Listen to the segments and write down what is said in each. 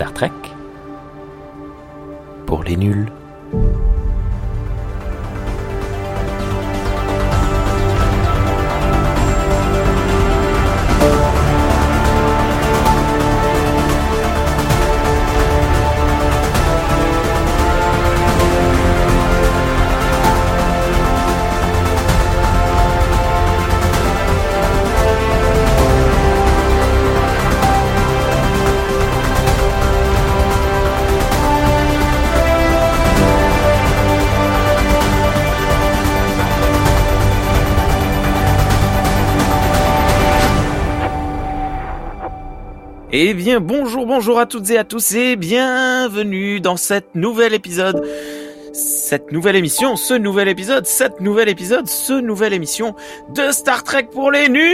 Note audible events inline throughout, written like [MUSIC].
Star Trek pour les nuls. Eh bien, bonjour, bonjour à toutes et à tous et bienvenue dans cette nouvel épisode, cette nouvelle émission, ce nouvel épisode, cette nouvel épisode, ce nouvel émission de Star Trek pour les nuls.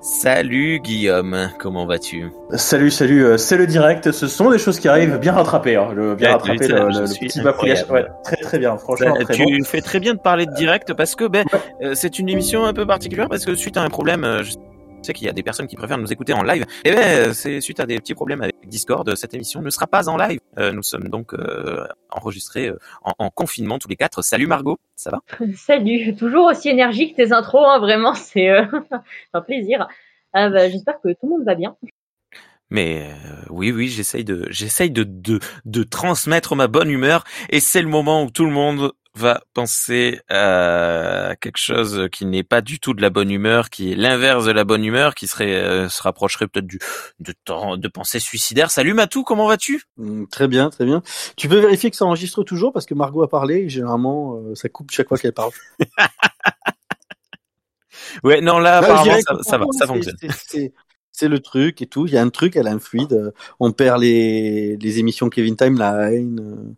Salut Guillaume, comment vas-tu? Salut, salut, euh, c'est le direct. Ce sont des choses qui arrivent bien rattrapées, hein, le bien Ouais, rattrapé, le, petit bafouillage. incroyable. Ouais, très très bien, franchement. Très tu bon. fais très bien de parler de direct parce que ben, euh, c'est une émission un peu particulière parce que suite à un problème, euh, je sais qu'il y a des personnes qui préfèrent nous écouter en live. Ben, euh, c'est suite à des petits problèmes avec Discord, cette émission ne sera pas en live. Euh, nous sommes donc euh, enregistrés euh, en, en confinement tous les quatre. Salut Margot, ça va? [LAUGHS] Salut, toujours aussi énergique tes intros, hein, vraiment, c'est euh, [LAUGHS] un plaisir. Ah, bah, J'espère que tout le monde va bien. Mais euh, oui, oui, j'essaye de, j'essaye de, de, de transmettre ma bonne humeur, et c'est le moment où tout le monde va penser à quelque chose qui n'est pas du tout de la bonne humeur, qui est l'inverse de la bonne humeur, qui serait, euh, se rapprocherait peut-être du de, temps- de pensée suicidaire. Salut Matou, comment vas-tu? Mm, Très bien, très bien. Tu peux vérifier que ça enregistre toujours parce que Margot a parlé et généralement euh, ça coupe chaque fois qu'elle parle. [LAUGHS] Ouais, non là, apparemment ça, va, ça fonctionne. c'est- le truc et tout. Il y a un truc, elle a un fluide. euh, On perd les, les émissions Kevin Timeline. euh,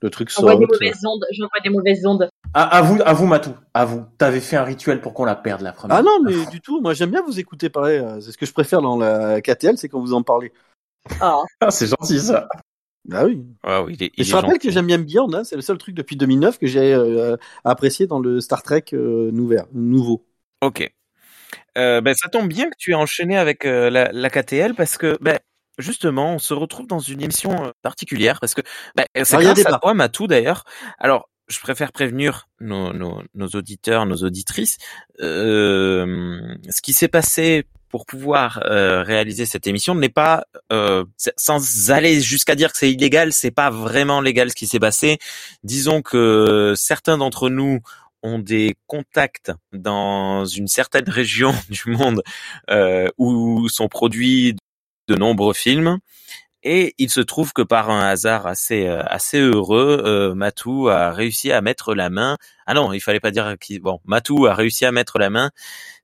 Le truc J'envoie des saute. mauvaises ondes, j'envoie des mauvaises ondes. À, à vous, à vous, Matou, à vous. T'avais fait un rituel pour qu'on la perde la première. Ah non, mais du tout. Moi, j'aime bien vous écouter parler. euh, C'est ce que je préfère dans la KTL, c'est quand vous en parlez. Ah, [LAUGHS] Ah, c'est gentil ça. Ah oui. Ah oui, il est, il je rappelle gentil. que j'aime bien Beyond. Hein, c'est le seul truc depuis 2009 que j'ai euh, apprécié dans le Star Trek euh, nouvel, nouveau. Ok. Euh, ben, ça tombe bien que tu aies enchaîné avec euh, la, la KTL parce que ben, justement, on se retrouve dans une émission euh, particulière parce que ben, c'est grâce à toi, Matou, d'ailleurs. Alors, je préfère prévenir nos, nos, nos auditeurs, nos auditrices. Euh, ce qui s'est passé pour pouvoir euh, réaliser cette émission n'est pas, euh, sans aller jusqu'à dire que c'est illégal, c'est pas vraiment légal ce qui s'est passé. Disons que certains d'entre nous ont des contacts dans une certaine région [LAUGHS] du monde euh, où sont produits de nombreux films. Et il se trouve que par un hasard assez euh, assez heureux, euh, Matou a réussi à mettre la main. Ah non, il fallait pas dire qui. Bon, Matou a réussi à mettre la main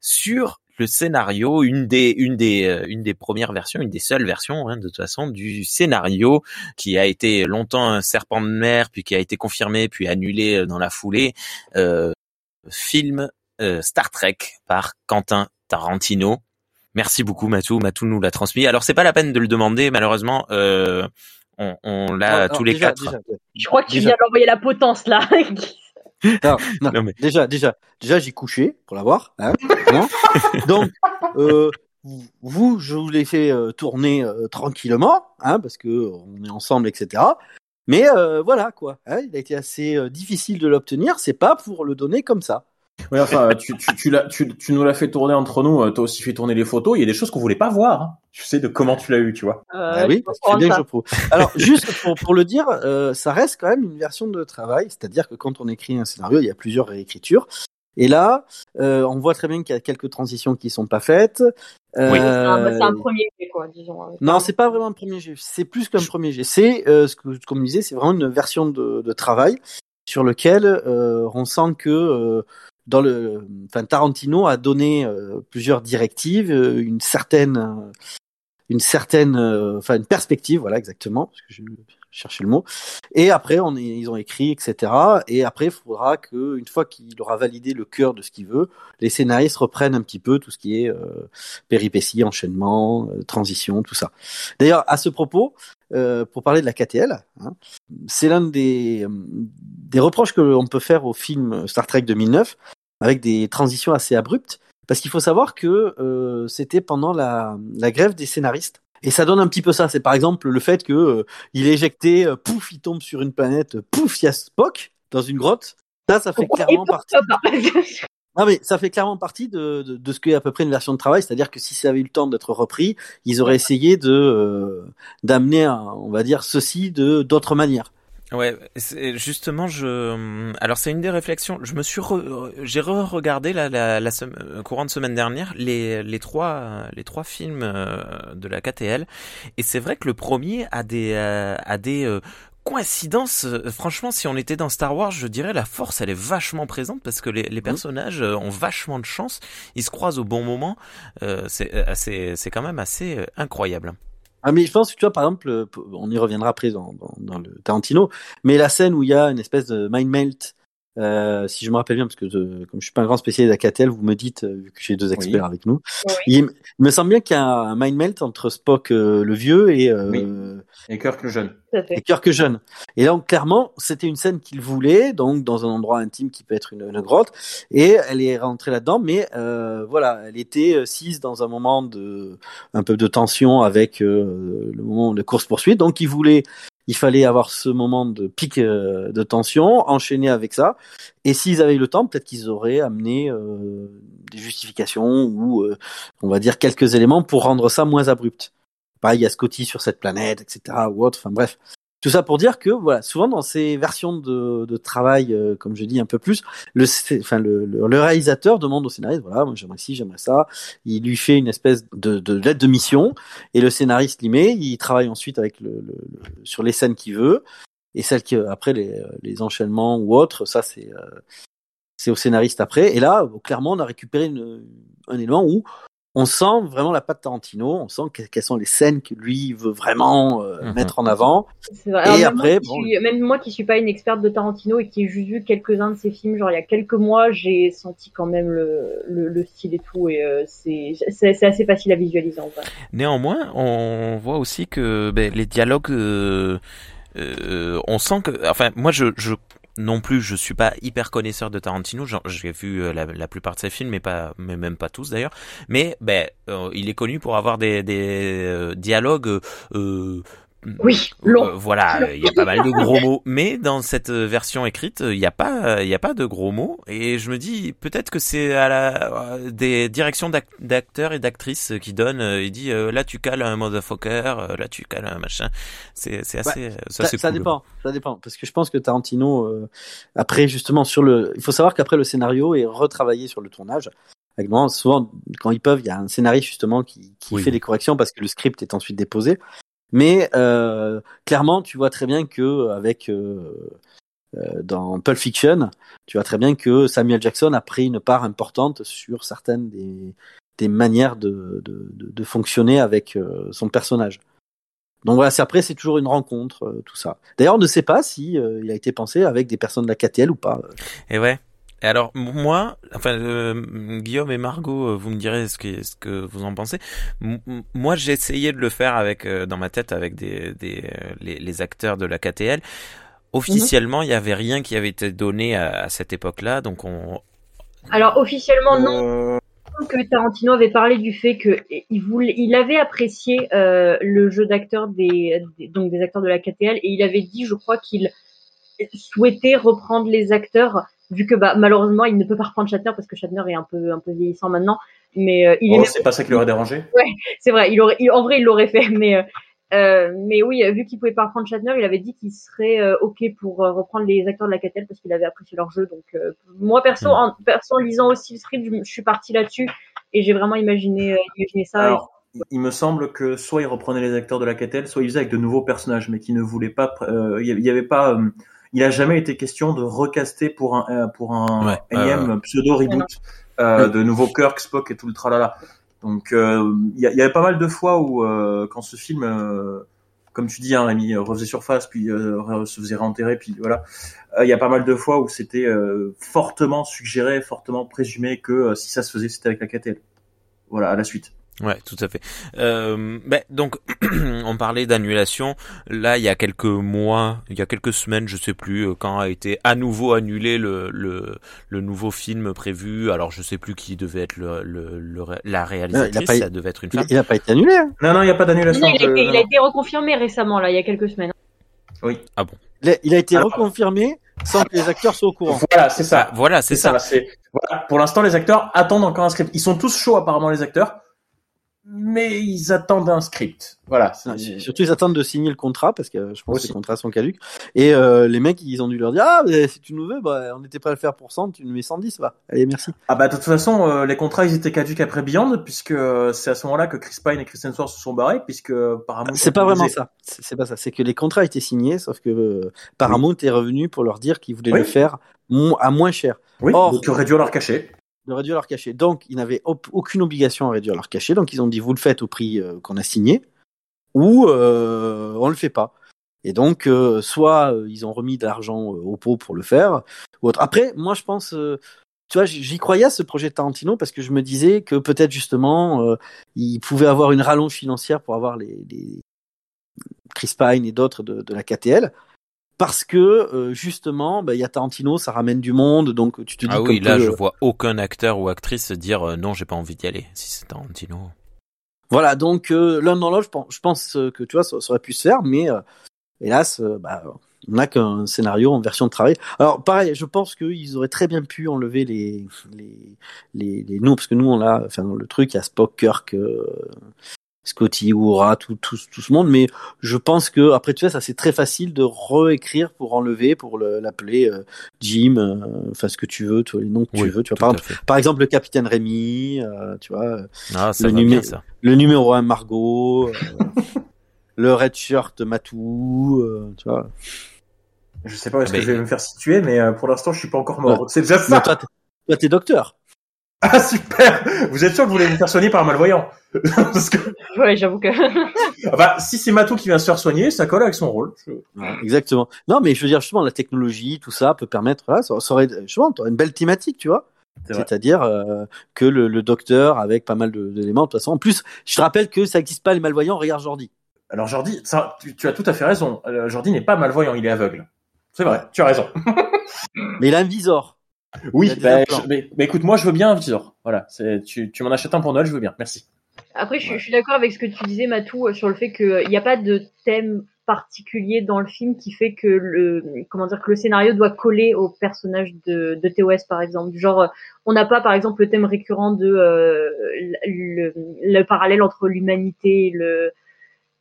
sur le scénario, une des une des euh, une des premières versions, une des seules versions hein, de toute façon du scénario qui a été longtemps un serpent de mer, puis qui a été confirmé, puis annulé euh, dans la foulée. Euh, film euh, Star Trek par Quentin Tarantino. Merci beaucoup Matou, Matou nous l'a transmis. Alors c'est pas la peine de le demander, malheureusement, euh, on, on l'a Alors, tous les déjà, quatre. déjà, je crois que tu viens d'envoyer la potence là. [LAUGHS] Non, non, Non, mais- déjà, déjà, déjà, j'ai couché pour l'avoir. Hein. [LAUGHS] Donc, euh, vous, je vous l'ai fait euh, tourner euh, tranquillement, hein, parce que on est ensemble, etc. Mais euh, voilà quoi. Hein, il a été assez euh, difficile de l'obtenir. C'est pas pour le donner comme ça. Oui, enfin, tu, tu, tu, tu, tu nous l'as fait tourner entre nous. euh, T'as aussi fait tourner les photos. Il y a des choses qu'on voulait pas voir. hein. Tu sais de comment tu l'as eu, tu vois. Euh, Ah oui, je parce que comprends c'est bien que ça. je prouve. Alors, juste pour, pour le dire, euh, ça reste quand même une version de travail, c'est-à-dire que quand on écrit un scénario, il y a plusieurs réécritures. Et là, euh, on voit très bien qu'il y a quelques transitions qui sont pas faites. Oui. C'est un, Euh, c'est un premier jet, quoi, disons. hein. Non, c'est pas vraiment un premier jet. C'est plus qu'un premier jet. C'est euh, ce que, comme je disais, c'est vraiment une version de, de travail sur lequel euh, on sent que euh, dans le, enfin Tarantino a donné euh, plusieurs directives, euh, une certaine, euh, une certaine, euh, enfin une perspective, voilà exactement, parce que je cherchais le mot. Et après, on est, ils ont écrit, etc. Et après, il faudra que, une fois qu'il aura validé le cœur de ce qu'il veut, les scénaristes reprennent un petit peu tout ce qui est euh, péripéties, enchaînement, euh, transition, tout ça. D'ailleurs, à ce propos, euh, pour parler de la KTL, hein, c'est l'un des, euh, des reproches que l'on peut faire au film Star Trek 2009, avec des transitions assez abruptes. parce qu'il faut savoir que euh, c'était pendant la, la grève des scénaristes. Et ça donne un petit peu ça. C'est par exemple le fait que euh, il est éjecté, euh, pouf, il tombe sur une planète, pouf, il y a Spock dans une grotte. Ça, ça fait clairement partie. [LAUGHS] Ah mais ça fait clairement partie de, de, de ce qu'est à peu près une version de travail, c'est-à-dire que si ça avait eu le temps d'être repris, ils auraient essayé de euh, d'amener, on va dire, ceci de d'autres manières. Ouais, justement, je. Alors, c'est une des réflexions. Je me suis, re- j'ai re-regardé la, la, la sem- euh, courant de semaine dernière les les trois les trois films euh, de la KTL, et c'est vrai que le premier a des euh, a des coïncidences. Euh, Franchement, si on était dans Star Wars, je dirais la force, elle est vachement présente parce que les, les personnages euh, ont vachement de chance. Ils se croisent au bon moment. Euh, c'est euh, quand même assez incroyable. Ah mais je pense que tu vois par exemple, on y reviendra après dans, dans, dans le Tarantino, mais la scène où il y a une espèce de mind melt, euh, si je me rappelle bien, parce que euh, comme je suis pas un grand spécialiste d'Akatel, vous me dites euh, vu que j'ai deux experts Oui. avec nous, Oui. il, il me semble bien qu'il y a un mind melt entre Spock euh, le vieux et euh, Oui. Et Kirk le jeune. Et Kirk jeune. Et donc clairement, c'était une scène qu'il voulait, donc dans un endroit intime qui peut être une, une grotte, et elle est rentrée là-dedans. Mais euh, voilà, elle était euh, sise dans un moment de un peu de tension avec euh, le moment de course poursuite. Donc il voulait, il fallait avoir ce moment de pic euh, de tension, enchaîner avec ça. Et s'ils avaient eu le temps, peut-être qu'ils auraient amené euh, des justifications ou euh, on va dire quelques éléments pour rendre ça moins abrupt pareil, il y a Scotty sur cette planète, etc. ou autre. Enfin bref, tout ça pour dire que voilà, souvent dans ces versions de, de travail, euh, comme je dis un peu plus, le, enfin le, le, réalisateur demande au scénariste, voilà, j'aimerais ci, j'aimerais ça. Il lui fait une espèce de, de lettre de mission et le scénariste l'y met. Il travaille ensuite avec le, le- sur les scènes qu'il veut et celles qui après les, les enchaînements ou autres, ça c'est euh, c'est au scénariste après. Et là, clairement, on a récupéré une, un élément où on sent vraiment la patte Tarantino, on sent que- quelles sont les scènes que lui veut vraiment euh, Mhm. mettre en avant. C'est vrai. Et après, moi qui bon. suis- même moi qui suis pas une experte de Tarantino et qui ai juste vu quelques-uns de ses films, genre il y a quelques mois, j'ai senti quand même le, le, le style et tout, et euh, c'est assez facile à visualiser en vrai. Néanmoins, on voit aussi que ben, les dialogues, euh, euh, on sent que, enfin, moi, je, je non plus, je suis pas hyper connaisseur de Tarantino. J'ai vu euh, la, plupart de ses films, mais pas, mais même pas tous d'ailleurs. Mais ben, euh, il est connu pour avoir des, des euh, dialogues. Oui, euh, long. voilà, il y a pas mal de gros mots, mais dans cette euh, version écrite, il n'y a pas, il y a pas de gros mots, et je me dis peut-être que c'est à la euh, des directions d'ac- d'acteurs et d'actrices qui donnent. euh, Il dit euh, là tu cales un motherfucker, euh, là tu cales un machin. C'est c'est assez, euh, ça, Ça, c'est ça cool. dépend, ça dépend, parce que je pense que Tarantino, euh, après justement sur le, il faut savoir qu'après le scénario est retravaillé sur le tournage. Souvent, quand ils peuvent, il y a un scénariste justement qui, qui Oui. fait des corrections parce que le script est ensuite déposé. Mais euh, clairement, tu vois très bien que avec euh, euh, dans Pulp Fiction, tu vois très bien que Samuel Jackson a pris une part importante sur certaines des, des manières de, de, de, de fonctionner avec euh, son personnage. Donc voilà, c'est après c'est toujours une rencontre, euh, tout ça. D'ailleurs, on ne sait pas si il a été pensé avec des personnes de la KTL ou pas. Et ouais. Et alors moi, enfin euh, Guillaume et Margot, euh, vous me direz ce que ce que vous en pensez. M- moi, j'ai essayé de le faire avec euh, dans ma tête avec des des euh, les, les acteurs de la KTL. Officiellement, il y avait rien qui avait été donné à, à cette époque-là, donc on Alors officiellement non, Euh, que Tarantino avait parlé du fait que il voulait, il avait apprécié euh, le jeu d'acteurs des, des- donc des acteurs de la KTL et il avait dit, je crois qu'il souhaitait reprendre les acteurs vu que bah malheureusement il ne peut pas reprendre Shatner parce que Shatner est un peu un peu vieillissant maintenant, mais euh, il oh, c'est pas ça qui l'aurait dérangé. c'est vrai, il aurait, il- en vrai il l'aurait fait, mais euh, euh, mais oui, vu qu'il pouvait pas reprendre Shatner, il avait dit qu'il serait euh, ok pour reprendre les acteurs de la KTL parce qu'il avait apprécié leur jeu. Donc moi perso, Mm. en, perso en lisant aussi le script, je, suis partie là-dessus et j'ai vraiment imaginé imaginé ça. Alors, il me semble que soit il reprenait les acteurs de la KTL, soit il faisait avec de nouveaux personnages, mais qui ne voulait pas. il y avait pas. Il a jamais été question de recaster pour un euh, pour un Ouais, énième pseudo Ouais, reboot euh, de nouveau Kirk, Spock et tout le tralala. Donc euh, il y, a- il y avait pas mal de fois où euh, quand ce film, euh, comme tu dis, hein, Rémi, refaisait surface, puis euh, se faisait réenterrer, puis voilà. Euh, Il y a pas mal de fois où c'était euh, fortement suggéré, fortement présumé que si ça se faisait, c'était avec la KTL. Voilà, à la suite. Ouais, tout à fait. Euh, ben, donc, [CLEARS THROAT] on parlait d'annulation. Là, il y a quelques mois, il y a quelques semaines, je sais plus, euh, quand a été à nouveau annulé le, le, le nouveau film prévu. Alors, je sais plus qui devait être le, le, le la réalisatrice. pas- ça devait être une Il, femme. il a pas été annulé. Hein. Non, non, il n'y a pas d'annulation. Non, il, a je- été, il a été reconfirmé récemment, là, il y a quelques semaines. Oui. Il a, il a été Alors- reconfirmé sans que les acteurs soient au courant. Voilà, c'est ça. Ah, voilà, c'est ça. c'est- voilà. Pour l'instant, les acteurs attendent encore un script. Ils sont tous chauds apparemment les acteurs, mais ils attendent un script. Voilà. Surtout, ils attendent de signer le contrat parce que je pense Aussi. que les contrats sont caduques. Et euh, les mecs, ils ont dû leur dire Ah, mais si tu nous veux, bah, on n'était pas à le faire pour 100, tu nous mets 110, va. Allez, merci. Ah bah de toute façon, euh, les contrats ils étaient caduques après Beyond, puisque euh, c'est à ce moment-là que Chris Pine et Kristen Stewart se sont barrés, puisque euh, Paramount. C'est pas vraiment ça. C'est pas ça. C'est que les contrats étaient signés, sauf que euh, Paramount est revenu pour leur dire qu'ils voulaient Oui. le faire à moins cher, Oui, Or- donc réduire leur cachet. De réduire leur cachet. Donc, ils n'avaient aucune obligation à réduire leur cachet. Donc, ils ont dit vous le faites au prix euh, qu'on a signé, ou euh, on le fait pas. Et donc, euh, soit euh, ils ont remis de l'argent au pot pour le faire, ou autre. Après, moi, je pense, tu vois, j'y croyais à ce projet de Tarantino parce que je me disais que peut-être justement, il pouvait avoir une rallonge financière pour avoir les, les Chris Pine et d'autres de, de la KTL. Parce que euh, justement, bah, il y a Tarantino, ça ramène du monde, donc tu te dis Ah oui, là, que- je vois aucun acteur ou actrice dire euh, non, j'ai pas envie d'y aller. Si c'est Tarantino. Voilà, donc euh, l'un dans l'autre, je pense, je pense que tu vois, ça, ça aurait pu se faire, mais euh, hélas, euh, bah, on n'a qu'un scénario en version de travail. Alors pareil, je pense qu'ils auraient très bien pu enlever les les les, les noms, parce que nous on a, enfin le truc, il y a Spock, Kirk, euh, Scotty, Uhura, tout, tout tout ce monde, mais je pense que après tu vois, ça c'est très facile de réécrire pour enlever, pour le- l'appeler euh, Jim, euh, enfin ce que tu veux, tu vois, les noms que tu veux, tu vois. Par, exemple- fait. par exemple, le capitaine Rémi, euh, tu vois. Ah, ça le va numé- bien, ça. le numéro 1 Margot, euh, [LAUGHS] le red shirt Matou, euh, tu vois. Je sais pas où est-ce Mais- que je vais me faire situer, mais euh, pour l'instant, je suis pas encore mort. Ouais. C'est déjà Mais ça. toi, t'es docteur. Ah super. Vous êtes sûr que vous voulez vous faire soigner par un malvoyant? [LAUGHS] Parce que Ouais, j'avoue que. [LAUGHS] ah bah, si c'est Matou qui vient se faire soigner, ça colle avec son rôle. Exactement. Non, mais je veux dire justement la technologie, tout ça peut permettre. Voilà, ça, ça aurait, justement, une belle thématique, tu vois. C'est-à-dire euh, que le, le docteur avec pas mal de- d'éléments. De toute façon, en plus, je te rappelle que ça n'existe pas les malvoyants. Regarde Jordi. Alors Jordi, ça, tu, tu as tout à fait raison. Euh, Jordi n'est pas malvoyant, il est aveugle. C'est vrai, tu as raison. [LAUGHS] Mais il a un visor. [LAUGHS] Oui, bah, je- mais, mais écoute, moi je veux bien un visor. Voilà, c'est, tu, tu m'en achètes un pour Noël, je veux bien. Merci. Après, je, suis- je suis d'accord avec ce que tu disais, Matou, euh, sur le fait qu'il n'y a pas de thème particulier dans le film qui fait que le comment dire que le scénario doit coller au personnage de, de TOS par exemple du genre euh, on n'a pas par exemple le thème récurrent de euh, le, le parallèle entre l'humanité et le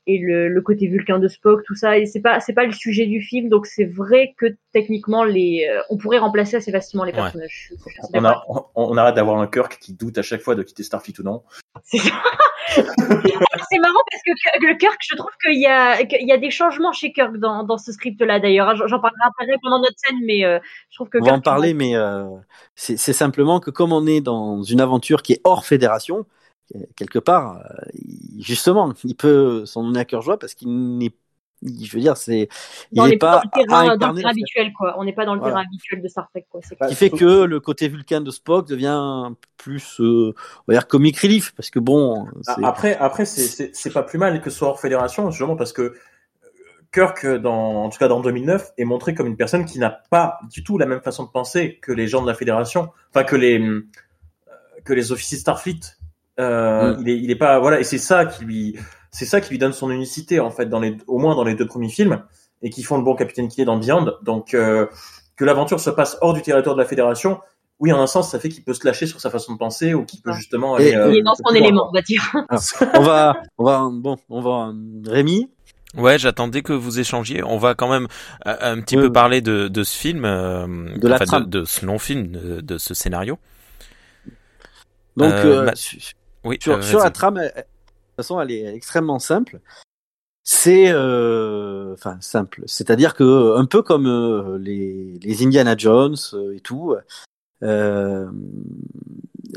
et le, le côté vulcain de Spock tout ça et c'est pas c'est pas le sujet du film donc c'est vrai que techniquement les euh, on pourrait remplacer assez facilement les Ouais. personnages Je je On, a, on, on arrête d'avoir un Kirk qui doute à chaque fois de quitter Starfleet ou non. C'est ça. [LAUGHS] c'est marrant parce que le Kirk, je trouve qu'il y a, qu'il y a des changements chez Kirk dans, dans ce script-là d'ailleurs. J'en j'en parlerai après pendant notre scène, mais euh, je trouve que On va Kirk, en parler, mais euh, c'est c'est simplement que comme on est dans une aventure qui est hors fédération, euh, quelque part, euh, justement, il peut s'en donner à cœur joie parce qu'il n'est, je veux dire, c'est, il on n'est pas pas dans le terrain, dans le habituel, quoi. On n'est pas dans le Voilà. terrain habituel de Star Trek, quoi. Bah, qui fait que le côté vulcain de Spock devient plus, euh, on va dire, comic relief, parce que bon, Ah, Après, après, c'est, c'est, c'est pas plus mal que ce soit hors fédération, justement parce que euh, Kirk, dans, en tout cas dans 2009, est montré comme une personne qui n'a pas du tout la même façon de penser que les gens de la fédération, enfin que les que les officiers Starfleet. Euh, Mm. Il est, il est pas, voilà, et c'est ça qui lui, c'est ça qui lui donne son unicité en fait, dans les, au moins dans les deux premiers films, et qui font le bon capitaine qu'il est dans Beyond. Donc euh, que l'aventure se passe hors du territoire de la fédération. Oui, en un sens, ça fait qu'il peut se lâcher sur sa façon de penser ou qu'il peut Ah. justement Et- aller. euh, Il est dans son élément, on va dire. [LAUGHS] on va, on va, bon, on va, Rémi, Ouais, j'attendais que vous échangiez. On va quand même un petit Oui, peu parler de, de ce film, euh, De la enfin, de, de ce non-film, de, de ce scénario. donc, Euh, euh, bah, Oui, sur, euh, sur la trame, elle- de toute façon, elle est extrêmement simple. C'est, euh, enfin, simple. C'est-à-dire que un peu comme euh, les, les Indiana Jones euh, et tout, euh,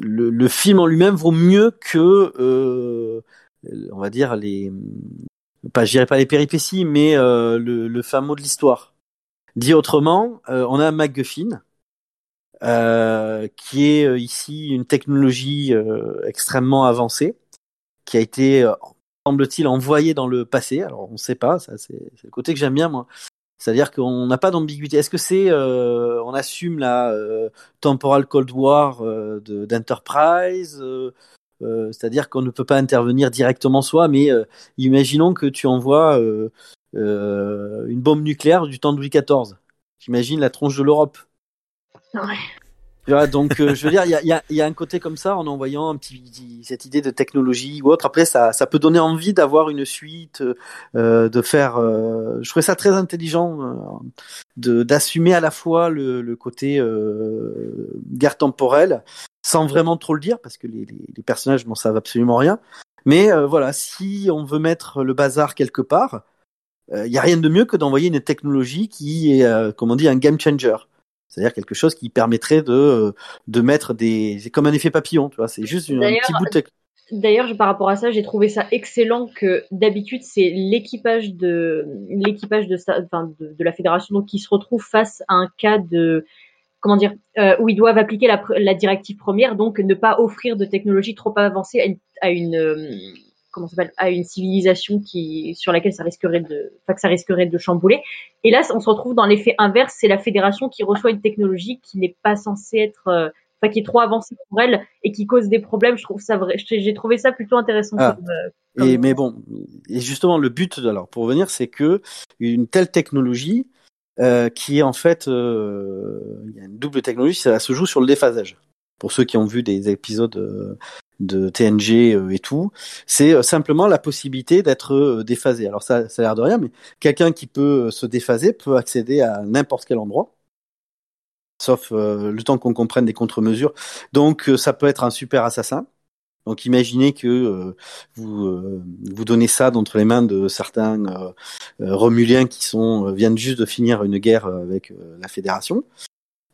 le, le film en lui-même vaut mieux que, euh, on va dire les, pas, je dirais pas les péripéties, mais euh, le, le mot de l'histoire. Dit autrement, euh, on a un MacGuffin. Euh, qui est euh, ici une technologie euh, extrêmement avancée qui a été semble-t-il envoyé dans le passé. Alors on ne sait pas, ça c'est le côté que j'aime bien moi. C'est-à-dire qu'on n'a pas d'ambiguïté. Est-ce que c'est, euh, on assume la euh, temporal Cold War euh, d'Enterprise C'est-à-dire qu'on ne peut pas intervenir directement soi, mais imaginons que tu envoies une bombe nucléaire du temps de Louis XIV. J'imagine la tronche de l'Europe. Donc, euh, je veux dire, il y a, un côté comme ça en envoyant cette idée de technologie ou autre. Après, ça, peut donner envie d'avoir une suite, euh, de faire. Euh, je trouvais ça très intelligent d'assumer à la fois le, côté guerre temporelle, sans vraiment trop le dire, parce que les, les, personnages n'en savent absolument rien. Mais voilà, si on veut mettre le bazar quelque part, il y a rien de mieux que d'envoyer une technologie qui est, comme on dit, un game changer. C'est-à-dire quelque chose qui permettrait de, de mettre des, c'est comme un effet papillon, tu vois. C'est juste un petit bout de D'ailleurs, par rapport à ça, j'ai trouvé ça excellent que d'habitude c'est l'équipage de l'équipage de, enfin, de, de, la fédération donc qui se retrouve face à un cas de comment dire euh, où ils doivent appliquer la, la, directive première, donc ne pas offrir de technologie trop avancée à une, à une euh, comment s'appelle à une civilisation qui sur laquelle ça risquerait de enfin, que ça risquerait de chambouler. Et là on se retrouve dans l'effet inverse c'est la fédération qui reçoit une technologie qui n'est pas censée être euh, enfin qui est trop avancée pour elle et qui cause des problèmes. Je trouve ça vrai j'ai trouvé ça plutôt intéressant ah. euh, et mais bon et justement le but alors pour revenir c'est que une telle technologie euh, qui est en fait il y a une double technologie ça se joue sur le déphasage pour ceux qui ont vu des épisodes euh, de TNG euh, et tout, c'est euh, simplement la possibilité d'être déphasé. Alors ça, ça a l'air de rien, mais quelqu'un qui peut se déphaser peut accéder à n'importe quel endroit, sauf le temps qu'on comprenne des contre-mesures. Donc ça peut être un super assassin. Donc imaginez que vous vous donnez ça d'entre les mains de certains Romuliens qui sont viennent juste de finir une guerre avec la Fédération,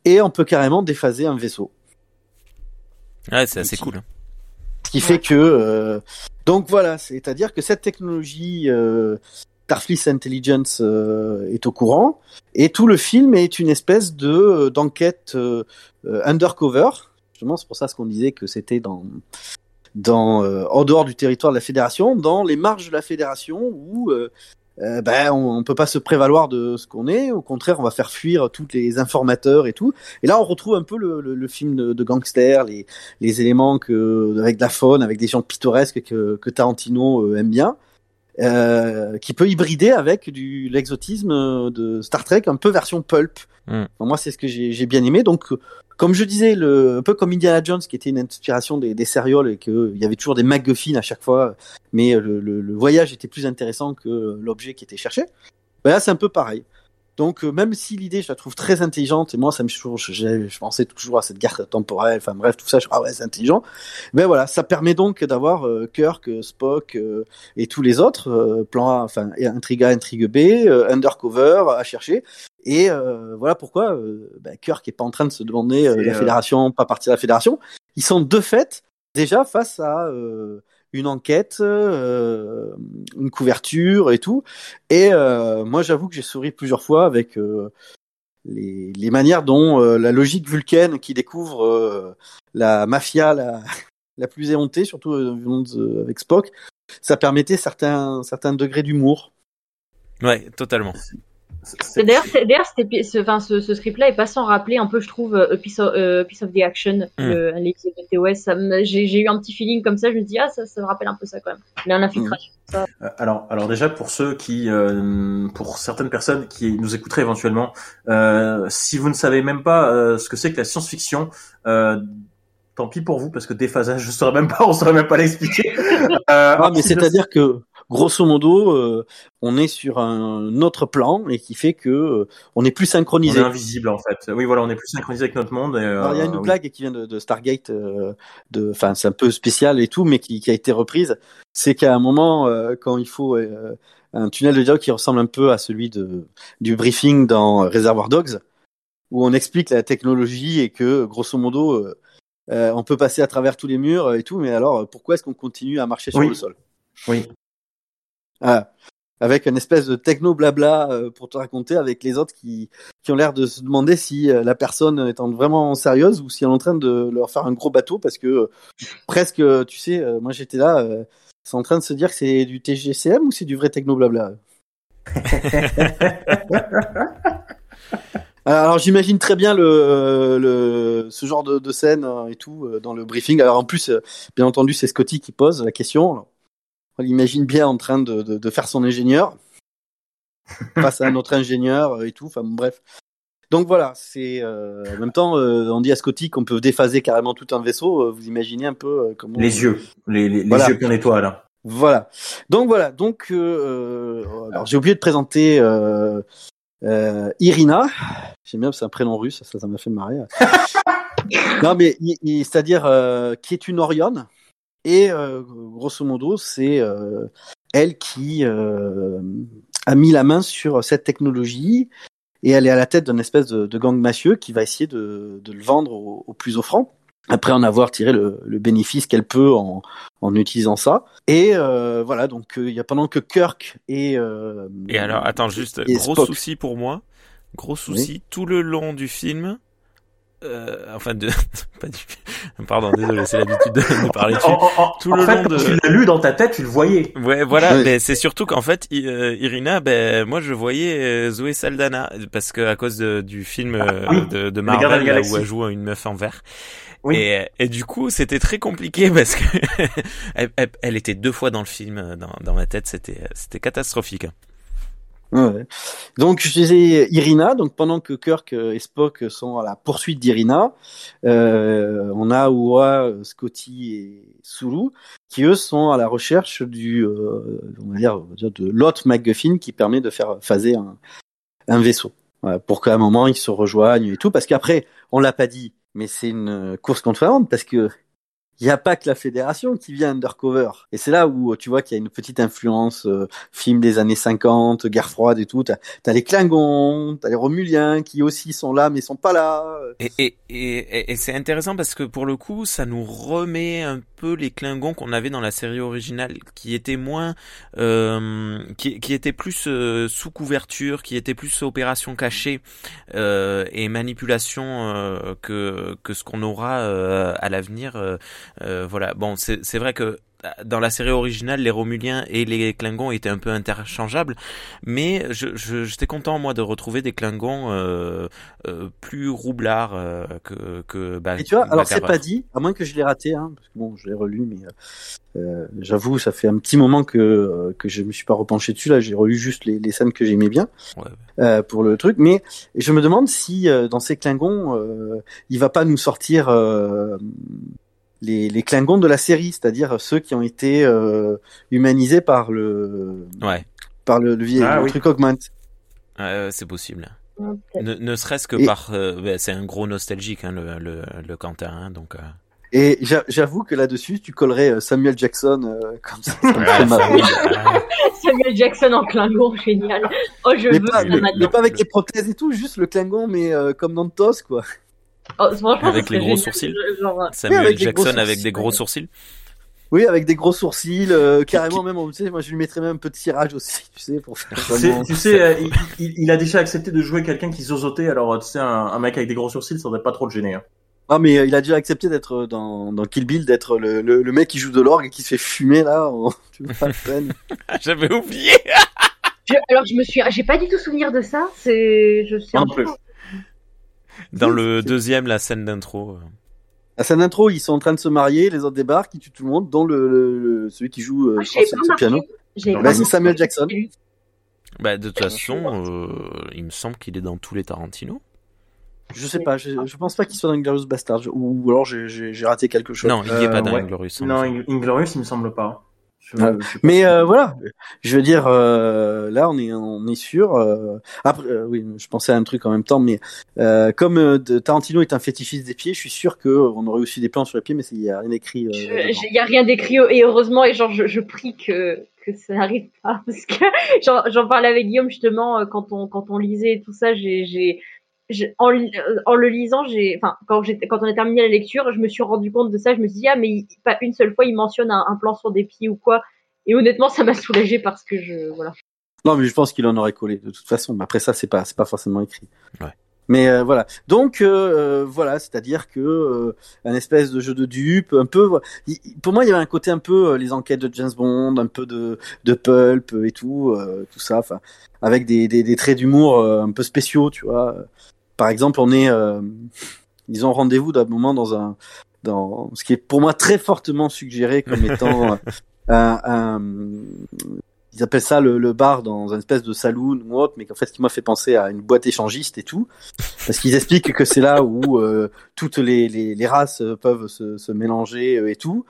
et on peut carrément déphaser un vaisseau. Ouais, c'est assez cool. Ce qui fait que euh, donc voilà, c'est-à-dire que cette technologie euh, Starfleet Intelligence euh, est au courant et tout le film est une espèce de euh, d'enquête euh, undercover. Justement, c'est pour ça ce qu'on disait que c'était dans dans en dehors du territoire de la fédération, dans les marges de la fédération où euh, ben on, on, peut pas se prévaloir de ce qu'on est. Au contraire, on va faire fuir tous les informateurs et tout. Et là, on retrouve un peu le, le, le film de, de, gangster, les, les éléments que avec de la faune, avec des gens pittoresques que, que Tarantino euh, aime bien, euh, qui peut hybrider avec du l'exotisme de Star Trek, un peu version pulp. Mm. moi, c'est ce que j'ai bien aimé. Donc, comme je disais, le, un peu comme Indiana Jones, qui était une inspiration des, des sérioles et qu'il y avait toujours des MacGuffin à chaque fois, mais le, le, voyage était plus intéressant que l'objet qui était cherché. Ben là, c'est un peu pareil. Donc, euh, même si l'idée, je la trouve très intelligente, et moi, ça me toujours, je, je, pensais toujours à cette guerre temporelle, enfin bref, tout ça, je ah ouais, c'est intelligent. Ben voilà, ça permet donc d'avoir euh, Kirk, euh, Spock euh, et tous les autres, euh, plan A, enfin, intrigue A, intrigue B, euh, undercover à chercher, et euh, voilà pourquoi euh, bah, Kirk est pas en train de se demander euh, la fédération, pas partir de la fédération. Ils sont de fait déjà face à euh, une enquête, euh, une couverture et tout. Et moi, j'avoue que j'ai souri plusieurs fois avec les, les, manières dont la logique vulcaine qui découvre la mafia la, [LAUGHS] la plus éhontée, surtout avec Spock, ça permettait certains certains degrés d'humour. Ouais, totalement. D'ailleurs, d'ailleurs, ce, enfin, ce, ce script-là est pas sans rappeler un peu, je trouve, A Piece of, uh, Piece of the Action, mm. l'épisode de TOS. J'ai eu un petit feeling comme ça, je me dis, ah, ça, ça me rappelle un peu ça quand même. Il y a un infiltration. Mm. Alors, alors déjà, pour ceux qui, euh, pour certaines personnes qui nous écouteraient éventuellement, euh, si vous ne savez même pas euh, ce que c'est que la science-fiction, euh, tant pis pour vous, parce que déphasage, je saurais même pas, [LAUGHS] on saurait même pas l'expliquer. ah, mais c'est-à-dire que grosso modo, euh, on est sur un autre plan et qui fait que euh, on est plus synchronisé. On est invisible en fait. Oui, voilà, on est plus synchronisé avec notre monde. Euh, il y a une oui. blague qui vient de, de Stargate, euh, de, enfin, c'est un peu spécial et tout, mais qui, qui a été reprise. C'est qu'à un moment, euh, quand il faut un tunnel de dialogue qui ressemble un peu à celui de du briefing dans Reservoir Dogs, où on explique la technologie et que grosso modo. Euh, on peut passer à travers tous les murs et tout, mais alors pourquoi est-ce qu'on continue à marcher sur oui. le sol? Oui. Ah, avec une espèce de techno blabla euh, pour te raconter avec les autres qui, qui ont l'air de se demander si euh, la personne est vraiment sérieuse ou si elle est en train de leur faire un gros bateau parce que euh, presque, tu sais, moi j'étais là, c'est en train de se dire que c'est du TGCM ou c'est du vrai techno blabla [LAUGHS] Alors j'imagine très bien le, le ce genre de, de scène et tout dans le briefing. Alors en plus, bien entendu, c'est Scotty qui pose la question. On l'imagine bien en train de, de, de, faire son ingénieur [LAUGHS] face à un autre ingénieur et tout. Enfin bref. Donc voilà, c'est euh, en même temps, euh, on dit à Scotty qu'on peut déphaser carrément tout un vaisseau. vous imaginez un peu comment les yeux, les, les, voilà. les yeux plein d'étoiles. Hein. Voilà. Donc voilà. Donc alors j'ai oublié de présenter euh, Irina, j'aime bien, c'est un prénom russe, ça, ça m'a fait marrer. [LAUGHS] non, mais c'est-à-dire euh, qui est une Orion, et euh, grosso modo, c'est euh, elle qui euh, a mis la main sur cette technologie, et elle est à la tête d'une espèce de, de, gang mafieux qui va essayer de, de le vendre au, au plus offrant après en avoir tiré le, le bénéfice qu'elle peut en, en, utilisant ça. Et euh, voilà, donc euh, il y a pendant que Kirk et euh, et alors attends juste gros Spock. souci pour moi, gros souci oui. tout le long du film. Euh, enfin de [LAUGHS] pas du pardon désolé c'est l'habitude de, de, parler dessus en, en, tout en le fait, long de tu l'as lu dans ta tête tu le voyais ouais voilà oui. mais c'est surtout qu'en fait Irina ben moi je voyais Zoé Saldana parce que à cause de, du film ah, oui. de, de Marvel là, où elle joue une meuf en vert oui. Et, et, du coup, c'était très compliqué [LAUGHS] parce que [LAUGHS] elle, elle, elle, était deux fois dans le film, dans, dans ma tête, c'était c'était catastrophique. Donc je disais Irina. Donc pendant que Kirk et Spock sont à la poursuite d'Irina, euh, on a Oua, Scotty et Sulu qui eux sont à la recherche du, euh, on va dire, de l'autre MacGuffin qui permet de faire phaser un, un vaisseau. Pour qu'à un moment ils se rejoignent et tout. Parce qu'après, on l'a pas dit, mais c'est une course contre la montre parce que il n'y a pas que la fédération qui vient undercover. Et c'est là où tu vois qu'il y a une petite influence euh, film des années 50, guerre froide et tout. T'as as les Klingons, t'as les Romuliens qui aussi sont là mais sont pas là. Et, et, et, et c'est intéressant parce que pour le coup, ça nous remet un peu les Klingons qu'on avait dans la série originale, qui étaient moins, euh, qui, qui étaient plus euh, sous couverture, qui étaient plus opération cachée euh, et manipulation euh, que que ce qu'on aura euh, à l'avenir. Euh, voilà. Bon, c'est vrai que dans la série originale, les Romuliens et les Klingons étaient un peu interchangeables, mais j'étais je, content moi de retrouver des Klingons euh, euh, plus roublards euh, que que. Bah, et tu vois, alors c'est pas dit, à moins que je l'ai raté, hein, parce que bon, je l'ai relu, mais euh, j'avoue, ça fait un petit moment que que je me suis pas repenché dessus. Là, j'ai relu juste les, les scènes que j'aimais bien ouais. pour le truc, mais je me demande si dans ces Klingons, il va pas nous sortir les, les Klingons de la série, c'est-à-dire ceux qui ont été euh, humanisés par le ouais. par le, le, ah, le oui. truc Augment. Euh, c'est possible. Ne, ne serait-ce que Et... par, euh, c'est un gros nostalgique hein, le, le, le Quentin, hein, donc. Euh. Et j'avoue que là-dessus, tu collerais Samuel Jackson euh, comme ça. [LAUGHS] Samuel Jackson en Klingon, génial. Oh, je mais veux pas, mais, mais, pas avec les prothèses et tout, juste le Klingon, mais euh, comme dans TOS, quoi. Oh, avec les gros sourcils. Genre... Samuel oui, avec Jackson avec des gros sourcils. Oui, avec des gros sourcils, euh, carrément même. Tu sais, moi, je lui mettrais même un peu de tirage aussi, [LAUGHS] tu sais, pour faire. Vraiment... Tu sais, euh, il, il, a déjà accepté de jouer quelqu'un qui zozotait. Alors, tu sais, un, un, mec avec des gros sourcils, ça devrait pas trop le gêner. Hein. Ah, mais euh, il a déjà accepté d'être dans, dans Kill Bill, d'être le, le, le, mec qui joue de l'orgue et qui se fait fumer là. [LAUGHS] Tu veux pas de peine. [LAUGHS] J'avais oublié. je, alors, je me suis, j'ai pas du tout souvenir de ça. C'est, je sais. En plus. Dans le deuxième, la scène d'intro. La scène d'intro, ils sont en train de se marier, les autres débarquent, ils tuent tout le monde, dont le, le, le celui qui joue euh, ah, le piano. Bah, c'est Samuel Jackson. Bah, de toute façon, euh, il me semble qu'il est dans tous les Tarantino. Je sais pas, je, je pense pas qu'il soit dans Inglorious Bastard, ou alors j'ai raté quelque chose. Non, il n'y est pas dans ouais. Inglorious. Non, Inglorious, il me semble pas. Je, je mais euh, voilà, je veux dire, euh, là on est on est sûr. Euh, après, euh, oui, je pensais à un truc en même temps, mais euh, comme euh, Tarantino est un fétichiste des pieds, je suis sûr que on aurait aussi des plans sur les pieds, mais il y a rien écrit. Il y a rien d'écrit et heureusement et genre je, je prie que que ça arrive pas [LAUGHS] parce que j'en parlais avec Guillaume justement quand on quand on lisait tout ça, j'ai en, en, le lisant, j'ai, enfin, quand, quand on a terminé la lecture, je me suis rendu compte de ça. Je me suis dit, ah, mais il, pas une seule fois, il mentionne un, un, plan sur des pieds ou quoi. Et honnêtement, ça m'a soulagé parce que je, voilà. Non, mais je pense qu'il en aurait collé de toute façon. Mais après ça, c'est pas, c'est pas forcément écrit. Ouais. Mais euh, voilà. Donc euh, voilà, c'est-à-dire que euh, un espèce de jeu de dupe, un peu. il- pour moi, il y avait un côté un peu euh, les enquêtes de James Bond, un peu de de pulp et tout, euh, tout ça. Enfin, avec des des, des traits d'humour euh, un peu spéciaux, tu vois. Par exemple, on est, euh, ils ont rendez-vous d'un moment dans un dans ce qui est pour moi très fortement suggéré comme étant [LAUGHS] euh, un, un ils appellent ça le, le bar dans un espèce de saloon ou autre, mais qu'en fait, ce qui m'a fait penser à une boîte échangiste et tout, parce qu'ils expliquent que c'est là où euh, toutes les, les, les races peuvent se, se mélanger euh, et tout.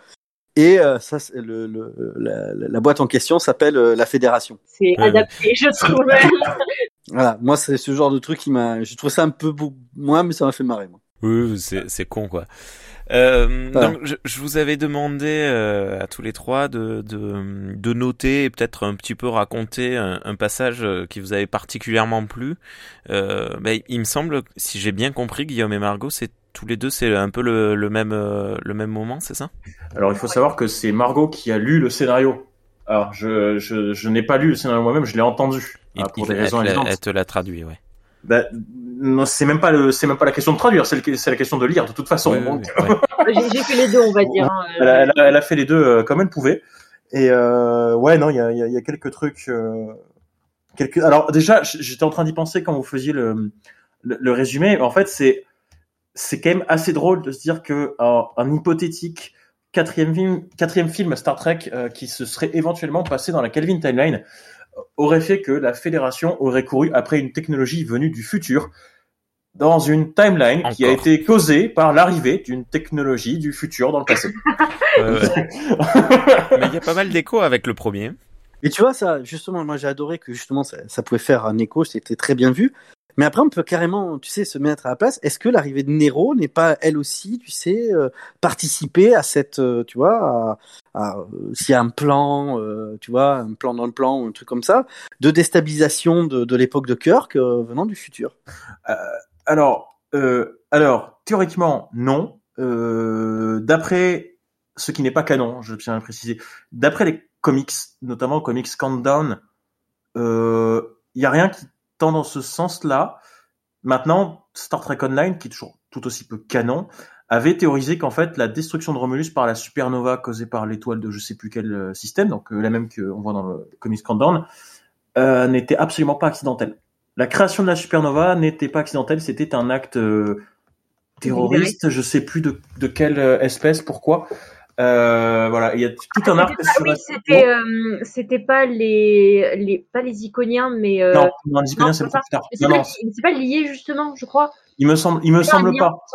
Et euh, ça, le, le, la, la boîte en question s'appelle euh, la Fédération. C'est Ouais, adapté, je trouvais. [LAUGHS] Voilà, moi, c'est ce genre de truc qui m'a, je trouve ça un peu beau, moi, mais ça m'a fait marrer, moi. Oui, c'est c'est con quoi. Euh, donc je, je vous avais demandé euh, à tous les trois de, de, de noter et peut-être un petit peu raconter un, un passage euh, qui vous avait particulièrement plu. Euh, ben, il me semble, si j'ai bien compris, Guillaume et Margot, c'est tous les deux, c'est un peu le, le même euh, le même moment, c'est ça? Alors il faut savoir que c'est Margot qui a lu le scénario. Alors je, je, je n'ai pas lu le scénario moi-même, je l'ai entendu. Il- Ah, pour il- des raisons elle, te l'a- évidentes. elle te l'a traduit, ouais. Bah, non, c'est même pas le, c'est même pas la question de traduire, c'est le- c'est la question de lire de toute façon. Ouais, ouais, Donc, ouais, ouais. [LAUGHS] J'ai fait les deux, on va dire. hein. elle, a, elle a- elle a fait les deux euh, comme elle pouvait. Et euh, ouais, non, il y a, il y, a, y a quelques trucs. euh, quelques... Alors déjà, j'étais en train d'y penser quand vous faisiez le, le, le résumé. En fait, c'est c'est quand même assez drôle de se dire que euh, un hypothétique quatrième film, quatrième film Star Trek euh, qui se serait éventuellement passé dans la Kelvin Timeline euh, aurait fait que la Fédération aurait couru après une technologie venue du futur dans une timeline qui a été causée par l'arrivée d'une technologie du futur dans le passé. [LAUGHS] [LAUGHS] Mais il y a pas mal d'écho avec le premier. Et tu vois, ça, justement, moi j'ai adoré que justement ça, ça pouvait faire un écho, c'était très bien vu. Mais après, on peut carrément, tu sais, se mettre à la place. Est-ce que l'arrivée de Nero n'est pas elle aussi, tu sais, euh, participer à cette, euh, tu vois, à, à, euh, s'il y a un plan, euh, tu vois, un plan dans le plan ou un truc comme ça, de déstabilisation de, de l'époque de Kirk euh, venant du futur? Alors, alors théoriquement non. D'après ce qui n'est pas canon, je tiens à préciser, d'après les comics, notamment comics Countdown, il y a rien qui dans ce sens-là. Maintenant, Star Trek Online, qui est toujours tout aussi peu canon, avait théorisé qu'en fait la destruction de Romulus par la supernova causée par l'étoile de je sais plus quel euh, système, donc euh, la même qu'on voit dans le comics Countdown, euh, n'était absolument pas accidentelle. La création de la supernova n'était pas accidentelle, c'était un acte euh, terroriste, je sais plus de, de quelle espèce, pourquoi. Euh, voilà, il y a tout un arc Ah sur oui, la- c'était euh, c'était pas les les pas les iconiens mais euh, Non, non, les Iconiens, c'est plus tard. c'est pas, pas lié justement, je crois. il me semble, il me un semble lien, pas.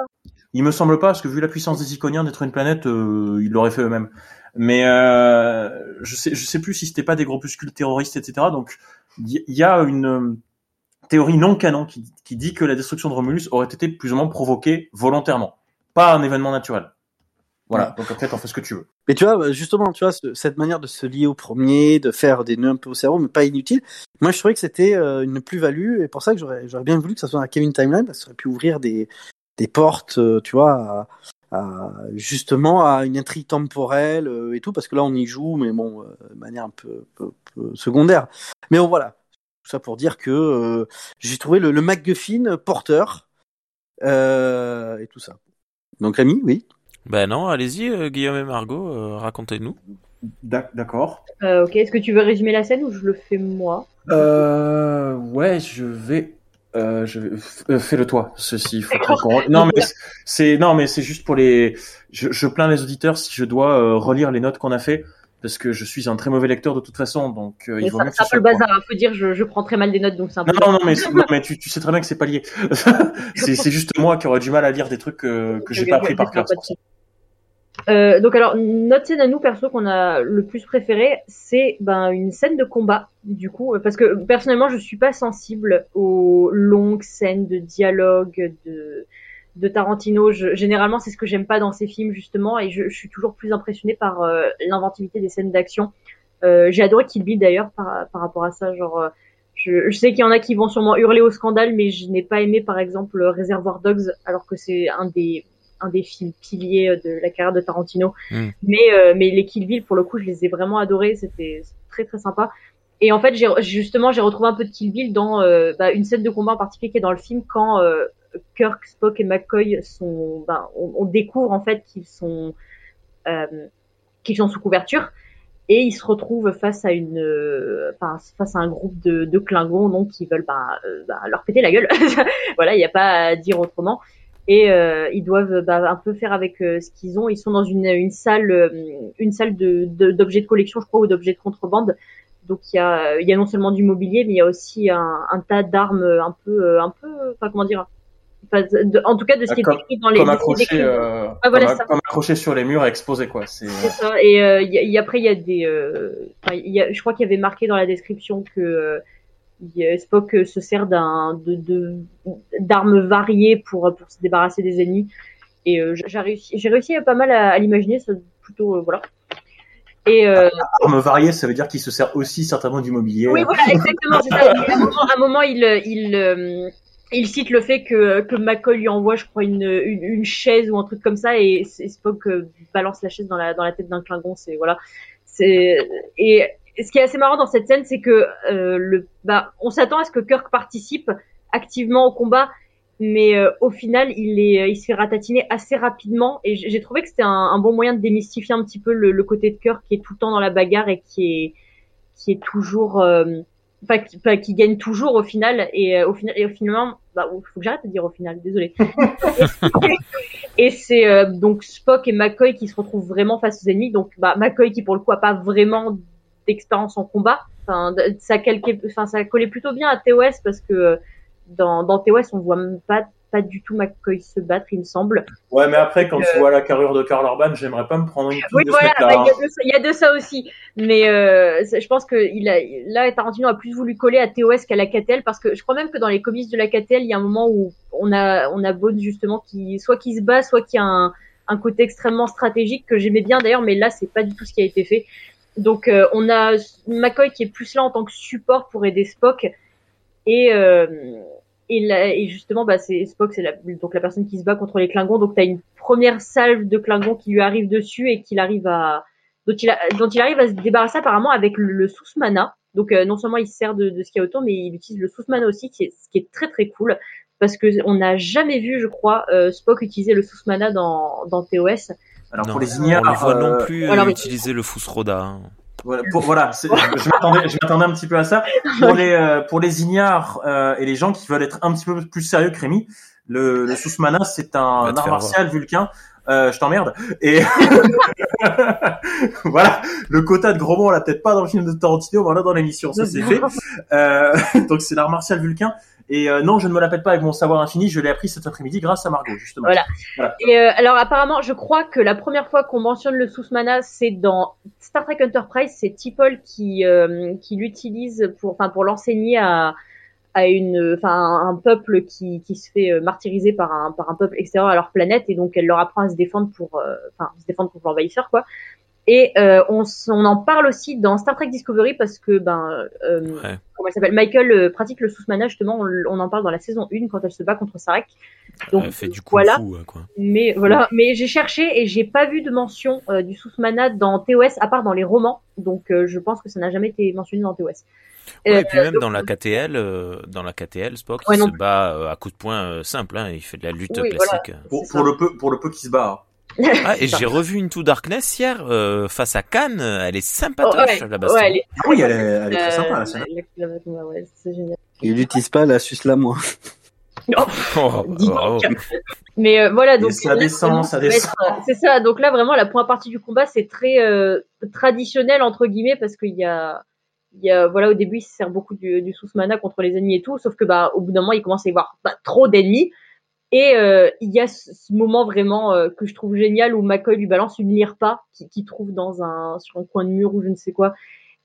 Il me semble pas parce que vu la puissance des Iconiens d'être une planète, euh, ils l'auraient fait eux-mêmes. Mais je sais, je sais plus si c'était pas des groupuscules terroristes, etc. Donc il y, y a une théorie non canon qui, qui dit que la destruction de Romulus aurait été plus ou moins provoquée volontairement, pas un événement naturel. Voilà. Donc après, t'en fais ce que tu veux. Mais tu vois, justement, tu vois, ce- cette manière de se lier au premier, de faire des nœuds un peu au cerveau, mais pas inutile. Moi, je trouvais que c'était euh, une plus-value, et pour ça que j'aurais, j'aurais bien voulu que ça soit la Kevin Timeline, parce que ça aurait pu ouvrir des, des portes, euh, tu vois, à, à- justement à une intrigue temporelle euh, et tout, parce que là, on y joue, mais bon, de manière un peu, peu- peu secondaire. Mais bon, voilà. Tout ça pour dire que euh, j'ai trouvé le, le MacGuffin porteur euh, et tout ça. Donc, Rémi, oui. Ben non, allez-y, euh, Guillaume et Margot, euh, racontez-nous. D'ac- D'accord. Euh, ok, est-ce que tu veux résumer la scène ou je le fais moi? Euh, ouais, je vais. Euh, je vais... f- euh, fais-le toi. Ceci, il faut qu'on- Non mais c'est non mais c'est juste pour les. Je, je plains les auditeurs si je dois euh, relire les notes qu'on a fait parce que je suis un très mauvais lecteur de toute façon, donc euh, il Mais vaut ça- mieux que C'est un peu soit le toi. bazar, hein, faut dire, je, je prends très mal des notes donc c'est un peu. Non, non, non, mais, non, mais tu, tu sais très bien que c'est pas lié. [LAUGHS] c'est c'est juste moi qui aurais du mal à lire des trucs euh, que j'ai pas appris par cœur. c'est pour ça. Euh, donc alors notre scène à nous perso qu'on a le plus préféré c'est ben une scène de combat du coup. Euh, parce que personnellement je suis pas sensible aux longues scènes de dialogue de de Tarantino. Je, généralement c'est ce que j'aime pas dans ces films justement et je, je suis toujours plus impressionnée par euh, l'inventivité des scènes d'action. Euh, j'ai adoré Kill Bill d'ailleurs par, par rapport à ça genre euh, je, je sais qu'il y en a qui vont sûrement hurler au scandale mais je n'ai pas aimé par exemple Reservoir Dogs alors que c'est un des un des films piliers de la carrière de Tarantino. Mm. Mais, euh, mais les Kill Bill, pour le coup, je les ai vraiment adorés. C'était très très sympa. Et en fait, justement, j'ai retrouvé un peu de Kill Bill dans euh, bah, une scène de combat en particulier qui est dans le film quand euh, Kirk, Spock et McCoy sont, bah, on, on, découvre en fait qu'ils sont, euh, qu'ils sont sous couverture et ils se retrouvent face à une, euh, face à un groupe de, de Klingons donc qui veulent bah, euh, bah, leur péter la gueule. [LAUGHS] voilà, il n'y a pas à dire autrement. Et euh, ils doivent bah, un peu faire avec ce qu'ils ont. Ils sont dans une, une salle, une salle de d'objets de, de, collection, je crois, ou d'objets de contrebande. Donc il y a, il y a non seulement du mobilier, mais il y a aussi un, un tas d'armes un peu, un peu, enfin comment dire, en tout cas de ce qui est écrit dans les comme accroché, euh, ah, voilà, comme, comme, accroché sur les murs exposé quoi c'est ça et euh, y a, après il y a des euh, y a, je crois qu'il y avait marqué dans la description que Spock se sert d'un de d'armes variées pour pour se débarrasser des ennemis et euh, j'ai réussi j'ai réussi pas mal à, à l'imaginer plutôt euh, voilà et euh... armes variées, ça veut dire qu'il se sert aussi certainement du mobilier. Oui, voilà, exactement. Ça. [LAUGHS] À, un moment, à un moment, il, il, il cite le fait que, que McCoy lui envoie, je crois, une, une, une chaise ou un truc comme ça, et, Spock euh, balance la chaise dans la, dans la tête d'un Klingon. C'est voilà. C'est et ce qui est assez marrant dans cette scène, c'est que euh, le, bah, on s'attend à ce que Kirk participe activement au combat, mais euh, au final, il est, il se fait ratatiner assez rapidement. Et j'ai trouvé que c'était un, un, bon moyen de démystifier un petit peu le, le, côté de Kirk qui est tout le temps dans la bagarre et qui est, qui est toujours euh, pas, pas qui gagne toujours au final. Et euh, au final et au finalement bah faut que j'arrête de dire au final désolé. [LAUGHS] Et c'est euh, donc Spock et McCoy qui se retrouvent vraiment face aux ennemis. Donc bah McCoy qui pour le coup a pas vraiment d'expérience en combat enfin ça calquait enfin ça collait plutôt bien à TOS parce que euh, dans dans TOS on voit même pas pas du tout McCoy se battre, il me semble. Ouais, mais après, quand euh... tu vois la carrure de Karl Urban, j'aimerais pas me prendre une Oui, voilà, bah, il, y, y, a de ça aussi. Mais euh, je pense que il a, là, Tarantino a plus voulu coller à TOS qu'à la KTL parce que je crois même que dans les comics de la KTL, il y a un moment où on a, on a Bond justement qui, soit qui se bat, soit qui a un, un côté extrêmement stratégique que j'aimais bien d'ailleurs, mais là, c'est pas du tout ce qui a été fait. Donc, euh, on a McCoy qui est plus là en tant que support pour aider Spock et euh, justement, bah, c'est Spock, c'est la, donc la personne qui se bat contre les Klingons. Donc, tu as une première salve de Klingons qui lui arrive dessus et qu'il arrive à, dont il, arrive à se débarrasser apparemment avec le, le sous-mana. Donc, euh, non seulement il se sert de, de ce qu'il y a autour, mais il utilise le sous-mana aussi, qui est, ce qui est très très cool. Parce que on n'a jamais vu, je crois, euh, Spock utiliser le sous-mana dans TOS. Alors, non, pour les ignares, on ne voit non plus euh, utiliser le Fusroda. Hein. Voilà, pour, voilà je m'attendais, je m'attendais un petit peu à ça. Pour les, euh, pour les ignares euh, et les gens qui veulent être un petit peu plus sérieux que Rémi, le, le Susmana, c'est un art martial vulcain. Euh, je t'emmerde. Et [LAUGHS] voilà, le quota de gros mots, on l'a peut-être pas dans le film de Tarantino, mais on l'a dans l'émission, ça c'est fait. Euh, [LAUGHS] donc c'est l'art martial vulcain. Et euh, non, je ne me l'appelle pas avec mon savoir infini, je l'ai appris cet après-midi grâce à Margot, justement. Voilà. voilà. Et euh, alors apparemment, je crois que la première fois qu'on mentionne le Susmana, c'est dans Star Trek Enterprise, c'est T'Pol qui euh, qui l'utilise pour enfin pour l'enseigner à à une enfin un peuple qui qui se fait martyriser par un par un peuple extérieur à leur planète et donc elle leur apprend à se défendre pour enfin se défendre contre l'envahisseur quoi. Et euh, on, on, en parle aussi dans Star Trek Discovery parce que ben euh, ouais. comment elle s'appelle? Michael euh, pratique le sous-mana justement. On, on, en parle dans la saison 1 quand elle se bat contre Sarek. Donc elle fait du voilà. Fou, quoi. Mais voilà. Mais j'ai cherché et j'ai pas vu de mention euh, du sous-mana dans TOS à part dans les romans. Donc euh, je pense que ça n'a jamais été mentionné dans TOS. Ouais, et puis même donc, dans la KTL, dans la KTL, Spock ouais, il se bat à coup de poing simple. Hein, il fait de la lutte oui, classique. Voilà. Pour, pour le peu, pour le peu qui se bat. [LAUGHS] Ah, et j'ai revu une To Darkness hier euh, face à Cannes. Elle est sympatoche oh, ouais, la baston. Ouais, elle est... Ah oui, elle est, elle est très sympa. Euh, ouais, c'est génial. Il n'utilise pas la suce la moi. Oh, [LAUGHS] oh, oh. Mais euh, voilà donc ça descend, ça descend. C'est ça. Donc là vraiment la première partie du combat c'est très euh, traditionnel entre guillemets parce qu'il y a il y a voilà au début il se sert beaucoup du, du sous mana contre les ennemis et tout sauf que bah au bout d'un moment il commence à y avoir bah, trop d'ennemis et euh, il y a ce moment vraiment euh, que je trouve génial où McCoy lui balance une lire-pas qu'il qui trouve dans un sur un coin de mur ou je ne sais quoi.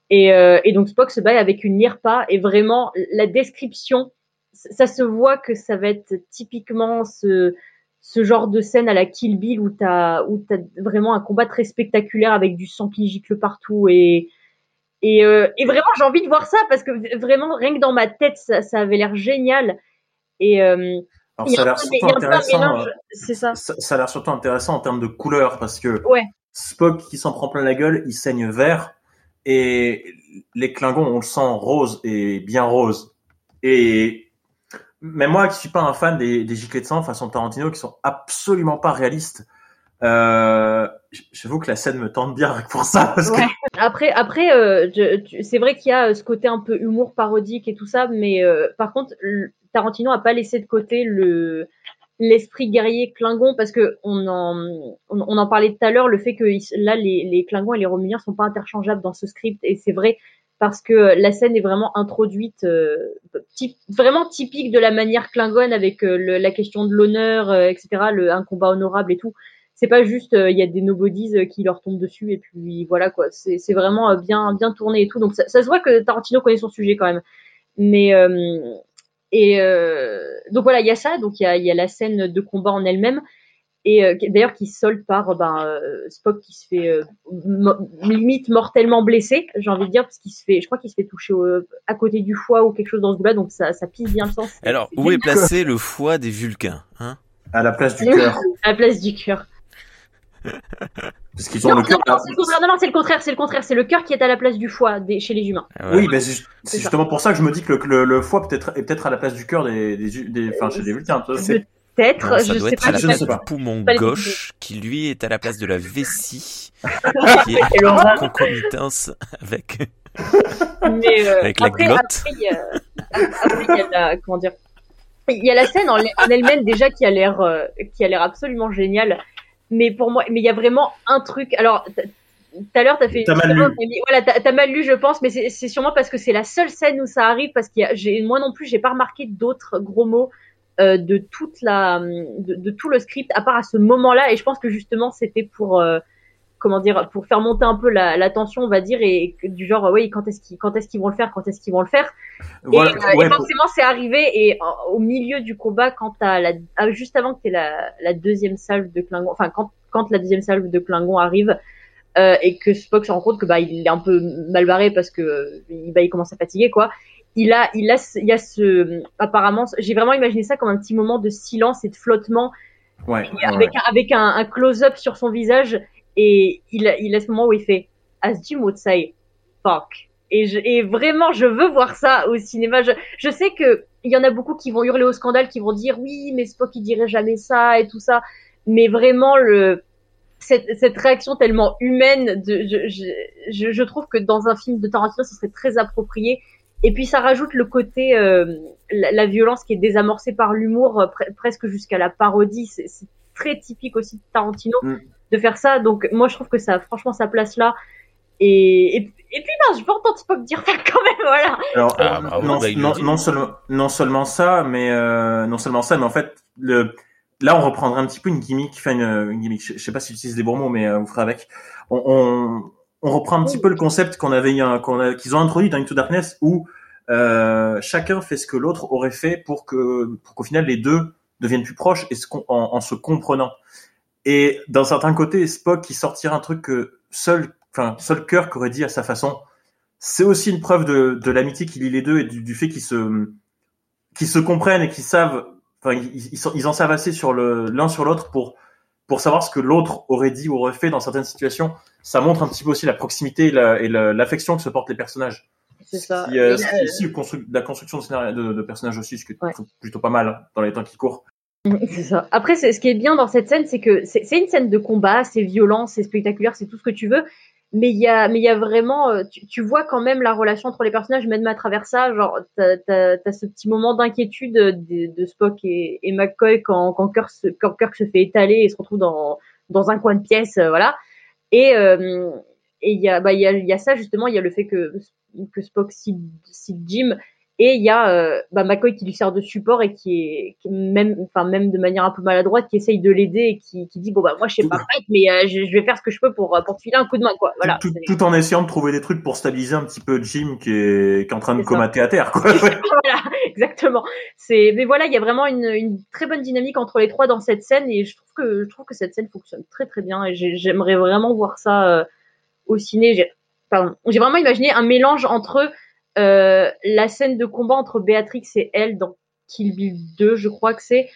Et, euh, et donc Spock se bat avec une lire-pas et vraiment la description, ça se voit que ça va être typiquement ce ce genre de scène à la Kill Bill où t'as où t'as vraiment un combat très spectaculaire avec du sang qui gicle partout et et, euh, et vraiment j'ai envie de voir ça parce que vraiment rien que dans ma tête ça, ça avait l'air génial et euh, alors ça a l'air surtout intéressant. Euh, ça. ça, ça a l'air surtout intéressant en termes de couleur parce que ouais. Spock qui s'en prend plein la gueule, il saigne vert Et les Klingons, on le sent rose et bien rose. Et même moi qui suis pas un fan des, des giclées de sang façon Tarantino qui sont absolument pas réalistes, euh, j'avoue que la scène me tente bien [LAUGHS] pour ça. Parce que... Après, après, euh, c'est vrai qu'il y a ce côté un peu humour parodique et tout ça, mais euh, par contre, Tarantino a pas laissé de côté le l'esprit guerrier Klingon parce que on en on, en parlait tout à l'heure le fait que là les, les Klingons et les Romuliens sont pas interchangeables dans ce script et c'est vrai parce que la scène est vraiment introduite euh, vraiment typique de la manière Klingon avec euh, la question de l'honneur euh, etc un combat honorable et tout. C'est pas juste il y a des nobodies qui leur tombent dessus et puis voilà quoi. C'est c'est vraiment bien bien tourné et tout. Donc ça, ça, se voit que Tarantino connaît son sujet quand même. Mais et euh, donc voilà, il y a ça, donc il y a, y a, la scène de combat en elle-même, et euh, d'ailleurs qui solde par ben, euh, Spock qui se fait limite mortellement blessé, j'ai envie de dire, parce qu'il se fait, je crois qu'il se fait toucher à côté du foie ou quelque chose dans ce goût-là, donc ça, ça pisse bien le sens. Alors où est placé le foie des Vulcains hein? À la place du cœur. [LAUGHS] à la place du cœur. Parce qu'ils ont le cœur. Non, non, c'est le contraire, c'est le contraire, c'est le cœur qui est à la place du foie des, chez les humains. Ah oui, mais c'est justement pour ça que je me dis que le, le, foie peut-être est peut-être à la place du cœur des, des, des, enfin chez les Vulcains. Peut-être, je doit sais être pas. à la place du poumon gauche, qui lui est à la place de la vessie, [LAUGHS] qui est en concomitance avec. Mais euh, avec la après, glotte. Après, il y a, après, il y a la, comment dire, il y a la scène en, en elle-même déjà qui a l'air, euh, qui a l'air absolument géniale mais pour moi, mais il y a vraiment un truc. Alors, tout à l'heure, t'as fait. T'as mal lu. Voilà, t'as mal lu, je pense, mais c'est sûrement parce que c'est la seule scène où ça arrive, parce qu'il y a, moi non plus, j'ai pas remarqué d'autres gros mots euh, de toute la, de, de, tout le script, à part à ce moment-là, et je pense que justement, c'était pour. Euh, comment dire, pour faire monter un peu la, la tension, on va dire, et du genre, oui, quand est-ce qu'ils, quand est-ce qu'ils vont le faire, quand est-ce qu'ils vont le faire. Voilà, et, euh, ouais, et forcément, c'est arrivé, et euh, au milieu du combat, quand t'as la, ah, juste avant que t'aies la, la deuxième salve de Klingon, enfin, quand, quand la deuxième salve de Klingon arrive, euh, et que Spock se rend compte que bah il est un peu mal barré parce que bah, il commence à fatiguer quoi. Il a il a il y a ce apparemment j'ai vraiment imaginé ça comme un petit moment de silence et de flottement ouais, avec ouais. avec un, un close-up sur son visage et il a, il a ce moment où il fait As Jim would say fuck. Et, je, et vraiment, je veux voir ça au cinéma. Je, je sais que il y en a beaucoup qui vont hurler au scandale, qui vont dire oui, mais Spock il dirait jamais ça et tout ça. Mais vraiment le cette, cette réaction tellement humaine, de, je, je, je, trouve que dans un film de Tarantino, ce serait très approprié. Et puis ça rajoute le côté euh, la, violence qui est désamorcée par l'humour, euh, pre presque jusqu'à la parodie. C'est très typique aussi de Tarantino Mm. De faire ça. Donc moi je trouve que ça, franchement, sa place là. Et, et, et puis ben, je peux entendre Spock dire ça quand même, [LAUGHS] voilà. Alors, Ah, euh, bravo, non, bah, non, non seulement, non seulement ça, mais euh, non seulement ça, mais en fait, le, là, on reprendrait un petit peu une gimmick, enfin une, une gimmick. Je, je sais pas si j'utilise des bons mots, mais euh, vous ferez avec. On, on, on reprend un petit peu le concept qu'on avait, eu un- qu'on a, qu'ils ont introduit dans Into Darkness, où euh, chacun fait ce que l'autre aurait fait pour que, pour qu'au final les deux deviennent plus proches et se, en, en se comprenant. Et d'un certain côté, Spock qui sortira un truc que seul, enfin seul Kirk aurait dit à sa façon, c'est aussi une preuve de, de l'amitié qu'il lie les deux et du, du fait qu'ils se, qu'ils se comprennent et qu'ils savent, enfin ils, ils, en savent assez sur le l'un sur l'autre pour pour savoir ce que l'autre aurait dit ou aurait fait dans certaines situations. Ça montre un petit peu aussi la proximité et la- et la- l'affection que se portent les personnages. C'est ça. Qui, euh, Et, ce qui est aussi le constru- la construction de, scénario, de, de personnages aussi, ce qui est Ouais. plutôt pas mal dans les temps qui courent. Ça. Après, ce qui est bien dans cette scène, c'est que c'est une scène de combat, c'est violent, c'est spectaculaire, c'est tout ce que tu veux. Mais il y a, mais il y a vraiment, euh, tu, vois quand même la relation entre les personnages, même à travers ça. Genre, t'as as, as ce petit moment d'inquiétude de, Spock et, McCoy quand, quand, Kirk se, quand Kirk se fait étaler et se retrouve dans, dans un coin de pièce, euh, voilà. Et euh, et il y a, bah, il y a, y a ça justement, il y a le fait que que Spock cite, cite Jim et il y a euh, bah, McCoy qui lui sert de support et qui est, qui même, enfin même de manière un peu maladroite, qui essaye de l'aider et qui, qui dit bon bah moi je sais pas mais euh, je, je vais faire ce que je peux pour euh, pour te filer un coup de main quoi. Voilà. tout, tout en essayant de trouver des trucs pour stabiliser un petit peu Jim qui est, qui est en train de ça. comater à terre. Quoi. [LAUGHS] voilà, exactement. C'est, mais voilà, il y a vraiment une, une très bonne dynamique entre les trois dans cette scène et je trouve que je trouve que cette scène fonctionne très très bien et j'ai- j'aimerais vraiment voir ça euh, au ciné. J'ai vraiment imaginé un mélange entre euh, la scène de combat entre Béatrix et elle dans Kill Bill 2, je crois que c'est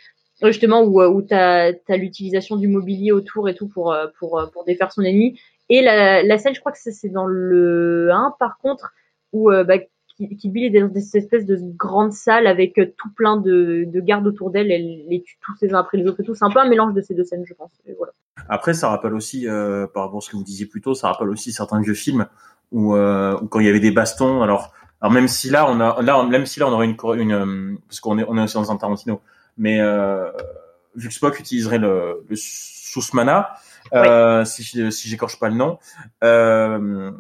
justement où, euh, où t'as as, l'utilisation du mobilier autour et tout pour euh, euh, défaire son ennemi Et la, scène, je crois que c'est dans le 1, par contre, où euh, bah, Kill Bill est dans cette espèce de grande salle avec euh, tout plein de, de gardes autour d'elle, elle les tue tous les uns après les autres et tout. C'est un peu un mélange de ces deux scènes, je pense. Après, ça rappelle aussi, euh, par rapport à ce que vous disiez plus tôt, ça rappelle aussi certains vieux films euh, où quand il y avait des bastons, alors, alors même si là, on a, là, même si là, on aurait une, une euh, parce qu'on est, on est aussi dans un Tarantino, mais euh, vu que Spock utiliserait le, le sous-mana, euh, si, si j'écorche pas le nom, euh,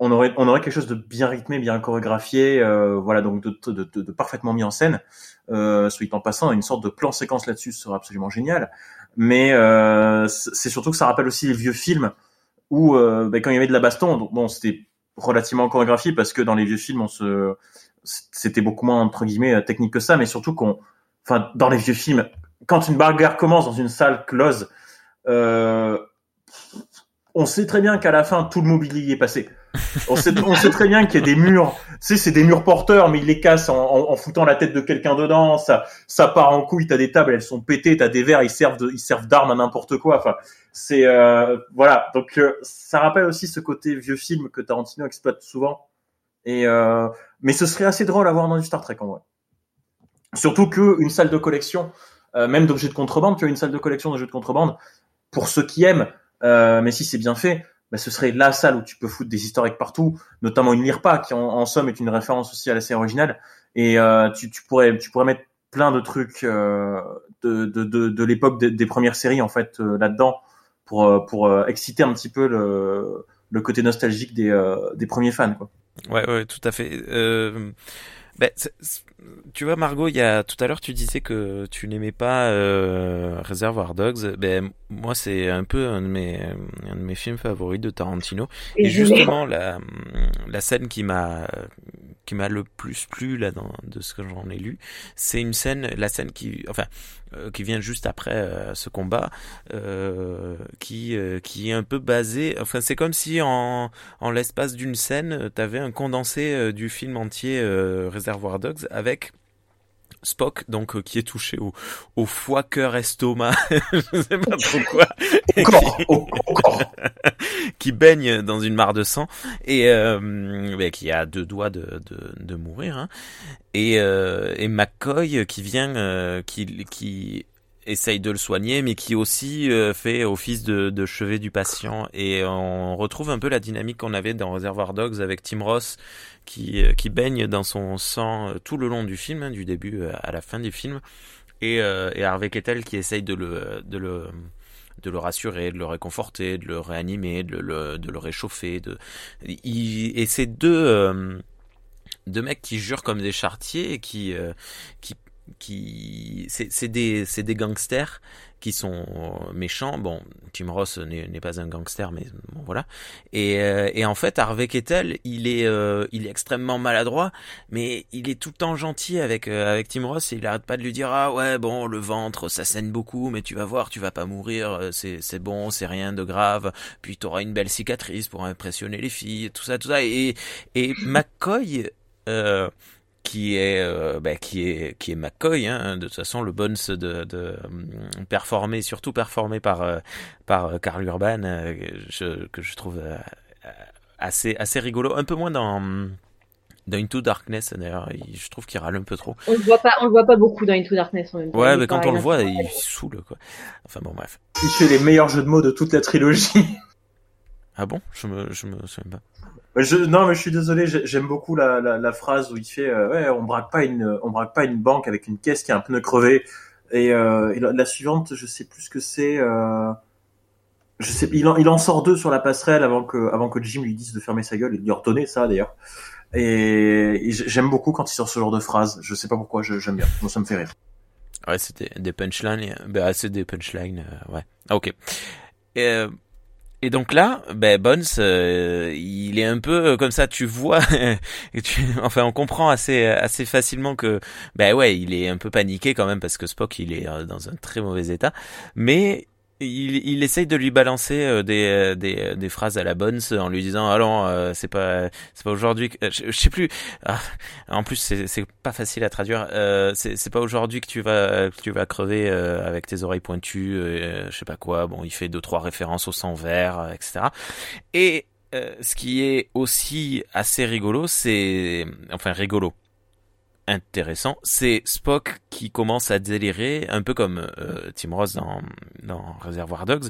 on aurait on aurait quelque chose de bien rythmé, bien chorégraphié, euh, voilà donc de, de, de, de, parfaitement mis en scène. Euh, soit en passant, une sorte de plan séquence là-dessus serait absolument génial. Mais euh, c'est surtout que ça rappelle aussi les vieux films où euh, ben, quand il y avait de la baston, donc, bon c'était relativement chorégraphié parce que dans les vieux films on se c'était beaucoup moins entre guillemets technique que ça, mais surtout qu'on enfin dans les vieux films quand une bagarre commence dans une salle close, euh, on sait très bien qu'à la fin tout le mobilier est passé on, sait, on sait très bien qu'il y a des murs, tu sais, c'est des murs porteurs, mais ils les cassent en, en, en foutant la tête de quelqu'un dedans. Ça, ça part en couille. T'as des tables, elles sont pétées. T'as des verres, ils servent de, ils servent d'armes à n'importe quoi. Enfin, c'est euh, voilà. Donc, euh, ça rappelle aussi ce côté vieux film que Tarantino exploite souvent. Et euh, mais ce serait assez drôle à voir dans du Star Trek en vrai. Surtout que une salle de collection, euh, même d'objets de contrebande, tu as une salle de collection d'objets de contrebande. Pour ceux qui aiment, euh, mais si c'est bien fait, bah, ce serait la salle où tu peux foutre des historiques partout, notamment une Lirpa qui en, somme est une référence aussi à la série originale. Et euh, tu, tu, pourrais tu pourrais mettre plein de trucs euh, de, de, de, de l'époque des, premières séries en fait euh, là-dedans pour euh, pour euh, exciter un petit peu le, le côté nostalgique des, des premiers fans quoi. Ouais ouais tout à fait. Ben, tu vois Margot, il y a tout à l'heure tu disais que tu n'aimais pas euh, Reservoir Dogs. Ben moi c'est un peu un de mes un de mes films favoris de Tarantino. Et, Et justement la la scène qui m'a qui m'a le plus plu là dans de ce que j'en ai lu, c'est une scène la scène qui enfin euh, qui vient juste après euh, ce combat euh, qui qui est un peu basé enfin c'est comme si en en l'espace d'une scène tu avais un condensé du film entier Reservoir Dogs avec Spock, donc euh, qui est touché au, au foie, cœur, estomac, [LAUGHS] je sais pas trop quoi, [LAUGHS] qui baigne dans une mare de sang. Et euh, qui a deux doigts de, de, de mourir, hein. et, euh, et McCoy qui vient, euh, qui, qui essaye de le soigner, mais qui aussi euh, fait office de, chevet du patient. Et on retrouve un peu la dynamique qu'on avait dans Reservoir Dogs avec Tim Ross, qui, euh, qui baigne dans son sang euh, tout le long du film, hein, du début à la fin du film, et, et Harvey Kettel qui essaye de le, de le de le rassurer, de le réconforter, de le réanimer, de le, de le réchauffer. De... Et ces deux, deux mecs qui jurent comme des chartiers et qui qui c'est des des gangsters qui sont méchants. Bon, Tim Ross n'est pas un gangster, mais bon voilà. Et, euh, et en fait, Harvey Kettel, il est euh, il est extrêmement maladroit, mais il est tout le temps gentil avec euh, avec Tim Ross. Et il arrête pas de lui dire ah ouais bon le ventre ça saigne beaucoup, mais tu vas voir, tu vas pas mourir, c'est c'est bon, c'est rien de grave. Puis tu auras une belle cicatrice pour impressionner les filles, tout ça tout ça. Et et McCoy euh, qui est euh, bah, qui est qui est McCoy hein, de toute façon le Bones de, de, de performer surtout performé par euh, par Carl Urban euh, je, que je trouve euh, assez assez rigolo. Un peu moins dans dans Into Darkness d'ailleurs. Je trouve qu'il râle un peu trop. On le voit pas on le voit pas beaucoup dans Into Darkness en même temps. Ouais mais quand on le voit il saoule quoi. Enfin bon bref. Il fait les meilleurs jeux de mots de toute la trilogie. Ah bon? Je me je me souviens pas je, non, mais je suis désolé. J'aime beaucoup la, la, la, phrase où il fait euh, ouais, on braque pas une, on braque pas une banque avec une caisse qui a un pneu crevé. Et, euh, la, suivante, je sais plus ce que c'est. Euh, je sais, il en, il en sort deux sur la passerelle avant que, avant que Jim lui dise de fermer sa gueule et de lui ordonner ça d'ailleurs. Et, j'aime beaucoup quand il sort ce genre de phrase. Je sais pas pourquoi, j'aime bien. Moi, ça me fait rire. Ouais, c'était des punchlines. Bah, c'est des punchlines. Euh, ouais. Ah, ok. Et, euh, et donc là, ben Bones, euh, il est un peu comme ça. Tu vois, [LAUGHS] enfin, on comprend assez assez facilement que, ben ouais, il est un peu paniqué quand même parce que Spock, il est euh, dans un très mauvais état. Mais il, il essaye de lui balancer euh, des, euh, des, euh, des phrases à la bonne en lui disant allons euh, c'est pas c'est pas aujourd'hui que je, je, sais plus. Ah, en plus c'est pas facile à traduire. Euh, c'est pas aujourd'hui que tu vas que tu vas crever euh, avec tes oreilles pointues je sais pas quoi. Bon il fait deux trois références au sang vert etc et ce qui est aussi assez rigolo c'est enfin rigolo intéressant, c'est Spock qui commence à délirer, un peu comme euh, Tim Ross dans, dans Reservoir Dogs.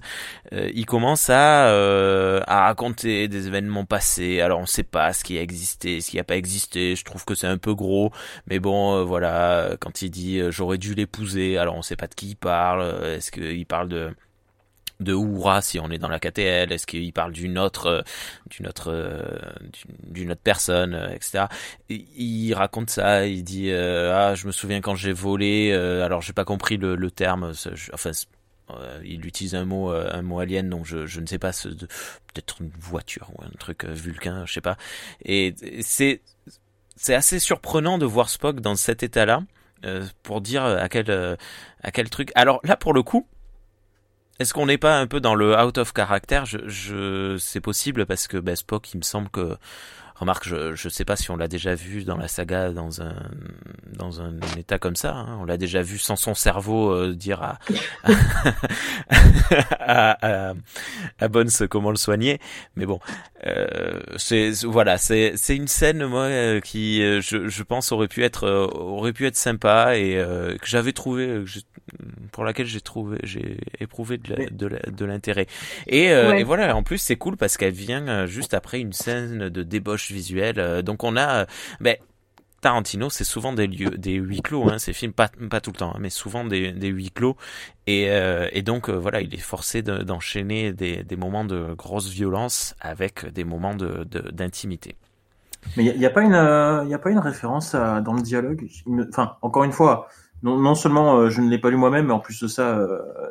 Euh, il commence à, euh, à raconter des événements passés. Alors on sait pas ce qui a existé, ce qui a pas existé. Je trouve que c'est un peu gros, mais bon, euh, voilà. Quand il dit euh, j'aurais dû l'épouser, alors on sait pas de qui il parle. Est-ce qu'il parle de de Oura si on est dans la KTL Est-ce qu'il parle d'une autre, euh, d'une autre, euh, d'une autre personne, euh, etc. Il raconte ça. Il dit ah je me souviens quand j'ai volé. alors j'ai pas compris le, terme. enfin il utilise un mot un mot alien donc je, je ne sais pas peut-être une voiture ou un truc vulcain je sais pas et c'est c'est assez surprenant de voir Spock dans cet état-là pour dire à quel à quel truc alors là pour le coup est-ce qu'on n'est pas un peu dans le out of character? Je, je, C'est possible parce que bah, Spock, il me semble que Remarque, je je sais pas si on l'a déjà vu dans la saga dans un dans un état comme ça. Hein. On l'a déjà vu sans son cerveau euh, dire à [LAUGHS] à, à, à Bones comment le soigner. Mais bon, euh, c'est voilà, c'est c'est une scène moi euh, qui je je pense aurait pu être aurait pu être sympa et euh, que j'avais trouvé pour laquelle j'ai trouvé j'ai éprouvé de l'intérêt. Et, ouais. et voilà, en plus c'est cool parce qu'elle vient juste après une scène de débauche visuel. Euh, donc on a, ben, Tarantino, c'est souvent des lieux, des huis clos, hein, ces films, pas, tout le temps, hein, mais souvent des, huis clos. Et, euh, donc, voilà, il est forcé d'enchaîner des, moments de grosse violence avec des moments d'intimité. De, mais il n'y a, a, pas une, y a pas une référence dans le dialogue? Enfin, encore une fois, non, seulement je ne l'ai pas lu moi-même, mais en plus de ça,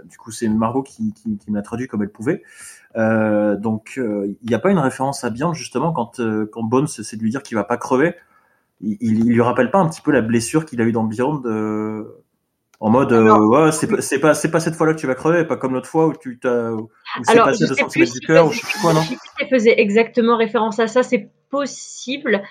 du coup, c'est Margot qui, qui me l'a traduit comme elle pouvait. Euh, donc, il n'y a pas une référence à Beyond justement quand quand Bones c'est de lui dire qu'il va pas crever. Il, il, lui rappelle pas un petit peu la blessure qu'il a eu dans Beyond en mode ouais c'est pas c'est pas cette fois-là que tu vas crever, pas comme l'autre fois où tu t'as c'est passé de cm du cœur ou je sais quoi non. Je faisait exactement référence à ça, c'est possible.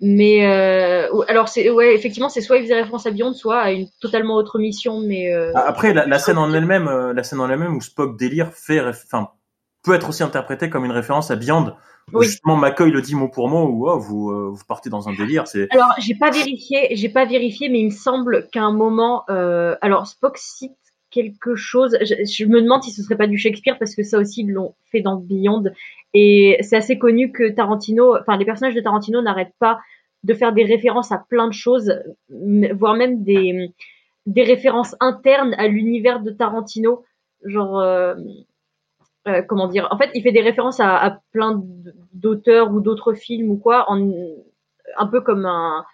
Mais euh, alors c'est ouais effectivement c'est soit il faisait référence à Beyond soit à une totalement autre mission mais euh, après la, la, scène en elle-même euh, la scène en elle-même où Spock délire fait enfin peut être aussi interprétée comme une référence à Beyond oui. justement McCoy le dit mot pour mot où oh, vous euh, vous partez dans un délire c'est alors j'ai pas vérifié j'ai pas vérifié mais il me semble qu'à un moment euh, alors Spock cite quelque chose je, je, me demande si ce serait pas du Shakespeare parce que ça aussi ils l'ont fait dans Beyond et c'est assez connu que Tarantino, enfin les personnages de Tarantino n'arrêtent pas de faire des références à plein de choses, voire même des, des références internes à l'univers de Tarantino. Genre, euh, euh, comment dire En fait, il fait des références à, plein d'auteurs ou d'autres films ou quoi, un peu comme un,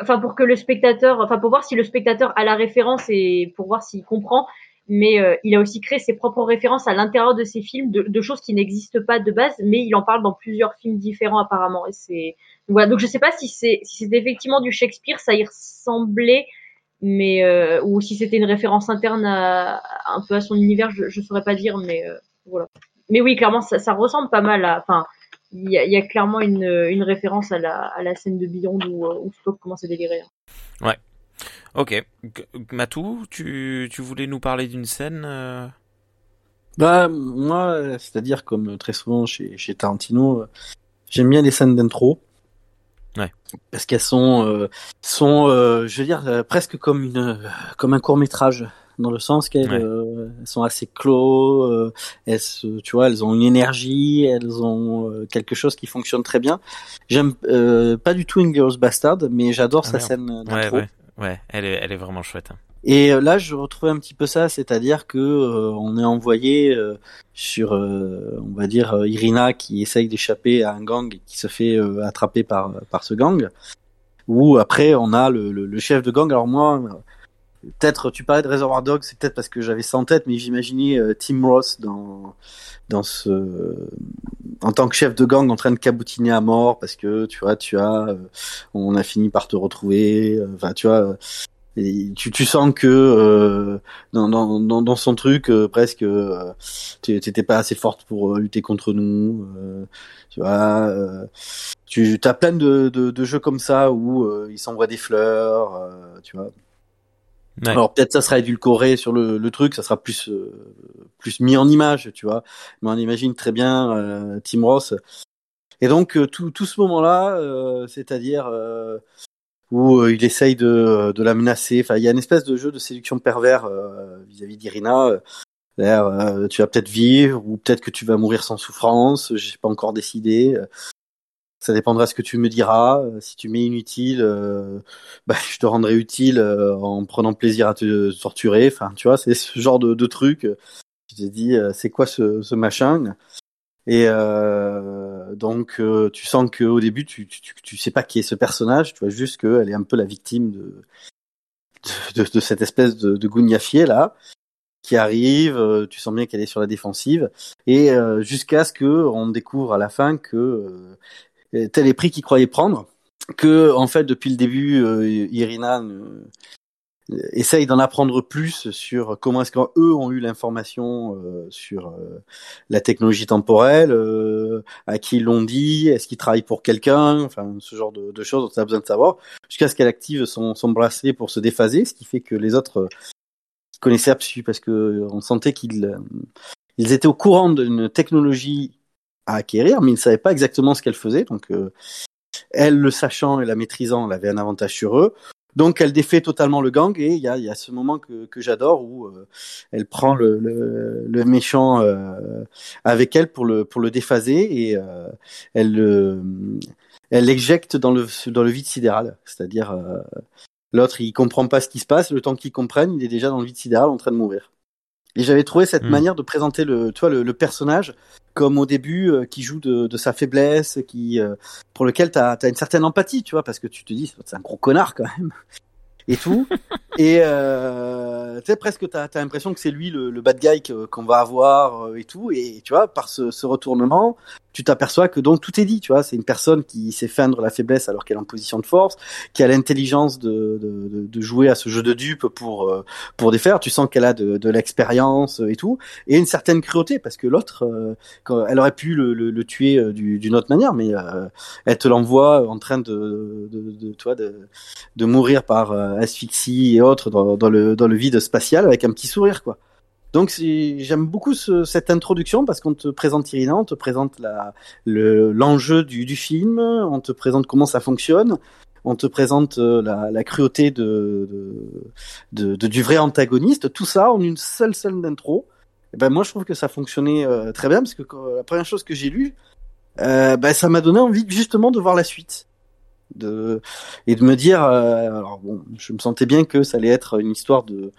enfin pour que le spectateur, enfin pour voir si le spectateur a la référence et pour voir s'il comprend mais euh, il a aussi créé ses propres références à l'intérieur de ses films de, choses qui n'existent pas de base, mais il en parle dans plusieurs films différents apparemment. Et c'est voilà. Donc je sais pas si c'est effectivement du Shakespeare, ça y ressemblait, mais euh, ou si c'était une référence interne à, un peu à son univers, je, je saurais pas dire, mais voilà. Mais oui, clairement, ça, ça ressemble pas mal à. Enfin, il y a, y a, clairement une, une référence à la, à la scène de Beyond où, où Spock commence à délirer. Hein. Ouais, Ok. Matou, tu, tu voulais nous parler d'une scène euh... Bah, moi, c'est-à-dire, comme très souvent chez, chez Tarantino, j'aime bien les scènes d'intro. Ouais. Parce qu'elles sont, euh, sont euh, je veux dire, euh, presque comme, une, comme un court-métrage. Dans le sens qu'elles ouais. Euh, sont assez clos, elles, tu vois, elles ont une énergie, elles ont quelque chose qui fonctionne très bien. J'aime pas du tout Inglourious Bastard, mais j'adore ah, sa merde. scène d'intro. Ouais, ouais. Ouais, elle est, elle est vraiment chouette. Hein. Et euh, là, je retrouvais un petit peu ça, c'est-à-dire que euh, on est envoyé euh, sur, euh, on va dire, Irina qui essaye d'échapper à un gang et qui se fait attraper par par ce gang. Ou après, on a le, le, le, chef de gang. Alors moi, peut-être, tu parlais de Reservoir Dogs, c'est peut-être parce que j'avais ça en tête, mais j'imaginais Tim Ross dans dans ce en tant que chef de gang en train de cabotiner à mort parce que tu vois tu as on a fini par te retrouver enfin tu vois tu, tu sens que euh, dans, dans, dans, son truc euh, presque euh, t'étais pas assez forte pour euh, lutter contre nous euh, tu vois euh, tu as plein de, de, de jeux comme ça où euh, ils s'envoient des fleurs euh, tu vois Alors peut-être ça sera édulcoré sur le, le truc ça sera plus euh, plus mis en image tu vois mais on imagine très bien euh, Tim Ross et donc euh, tout, tout ce moment là c'est-à-dire euh, où euh, il essaye de, de la menacer. Enfin, il y a une espèce de jeu de séduction pervers euh, vis-à-vis d'Irina. Euh, euh, tu vas peut-être vivre ou peut-être que tu vas mourir sans souffrance. J'ai pas encore décidé. Ça dépendra de ce que tu me diras. Euh, Si tu m'es inutile, euh, bah, [LAUGHS] je te rendrai utile euh, en prenant plaisir à te torturer. Enfin, tu vois, c'est [LAUGHS] ce genre de, de truc. Je t'ai dit, euh, c'est quoi ce, ce machin? Et euh, donc, euh, tu sens qu'au début, tu, tu, tu- sais pas qui est ce personnage. Tu vois juste qu'elle est un peu la victime de, de, de- cette espèce de, de gougnafier là qui arrive. euh, Tu sens bien qu'elle est sur la défensive et jusqu'à ce que on découvre à la fin que tel est pris qu'il croyait prendre. Que en fait, depuis le début, euh, Irina ne- essaye d'en apprendre plus sur comment est-ce qu'eux ont eu l'information euh, sur euh, la technologie temporelle, euh, à qui ils l'ont dit, est-ce qu'ils travaillent pour quelqu'un, enfin ce genre de, choses dont on a besoin de savoir, jusqu'à ce qu'elle active son, bracelet pour se déphaser, ce qui fait que les autres euh, connaissaient absolument parce que euh, on sentait qu'ils euh, ils étaient au courant d'une technologie à acquérir, mais ils ne savaient pas exactement ce qu'elle faisait, donc euh, elle le sachant et la maîtrisant, elle avait un avantage sur eux. Donc elle défait totalement le gang et il y a, il y a ce moment que, que j'adore où euh, elle prend le, le, le méchant euh, avec elle pour le pour le déphaser et euh, elle le elle l'éjecte dans le dans le vide sidéral, c'est-à-dire euh, l'autre il comprend pas ce qui se passe, le temps qu'il comprenne, il est déjà dans le vide sidéral en train de mourir. Et j'avais trouvé cette Mm. manière de présenter le tu vois le, le personnage comme au début euh, qui joue de, de sa faiblesse, qui euh, pour lequel tu as, une certaine empathie, tu vois, parce que tu te dis, c'est un gros connard quand même, et tout. [LAUGHS] et euh, tu sais, presque tu as, l'impression que c'est lui le, le bad guy que- qu'on va avoir euh, et tout. Et tu vois, par ce, ce retournement, tu t'aperçois que donc tout est dit, tu vois. C'est une personne qui sait feindre la faiblesse alors qu'elle est en position de force, qui a l'intelligence de, de, de, de jouer à ce jeu de dupe pour, euh, pour défaire. Tu sens qu'elle a de, de l'expérience et tout. Et une certaine cruauté, parce que l'autre, euh, elle aurait pu le, le, le tuer euh, du- d'une autre manière, mais euh, elle te l'envoie en train de, de, de, toi de, de mourir par euh, asphyxie et autres dans, le dans le vide spatial avec un petit sourire quoi. Donc j'aime beaucoup ce- cette introduction parce qu'on te présente Irina, on te présente l'enjeu du, du film, on te présente comment ça fonctionne, on te présente euh, la, la cruauté de, de, du vrai antagoniste, tout ça en une seule scène d'intro. Et ben moi je trouve que ça fonctionnait euh, très bien parce que la première chose que j'ai lue, euh, ben ça m'a donné envie justement de voir la suite, de et de me dire, euh, alors bon, je me sentais bien que ça allait être une histoire de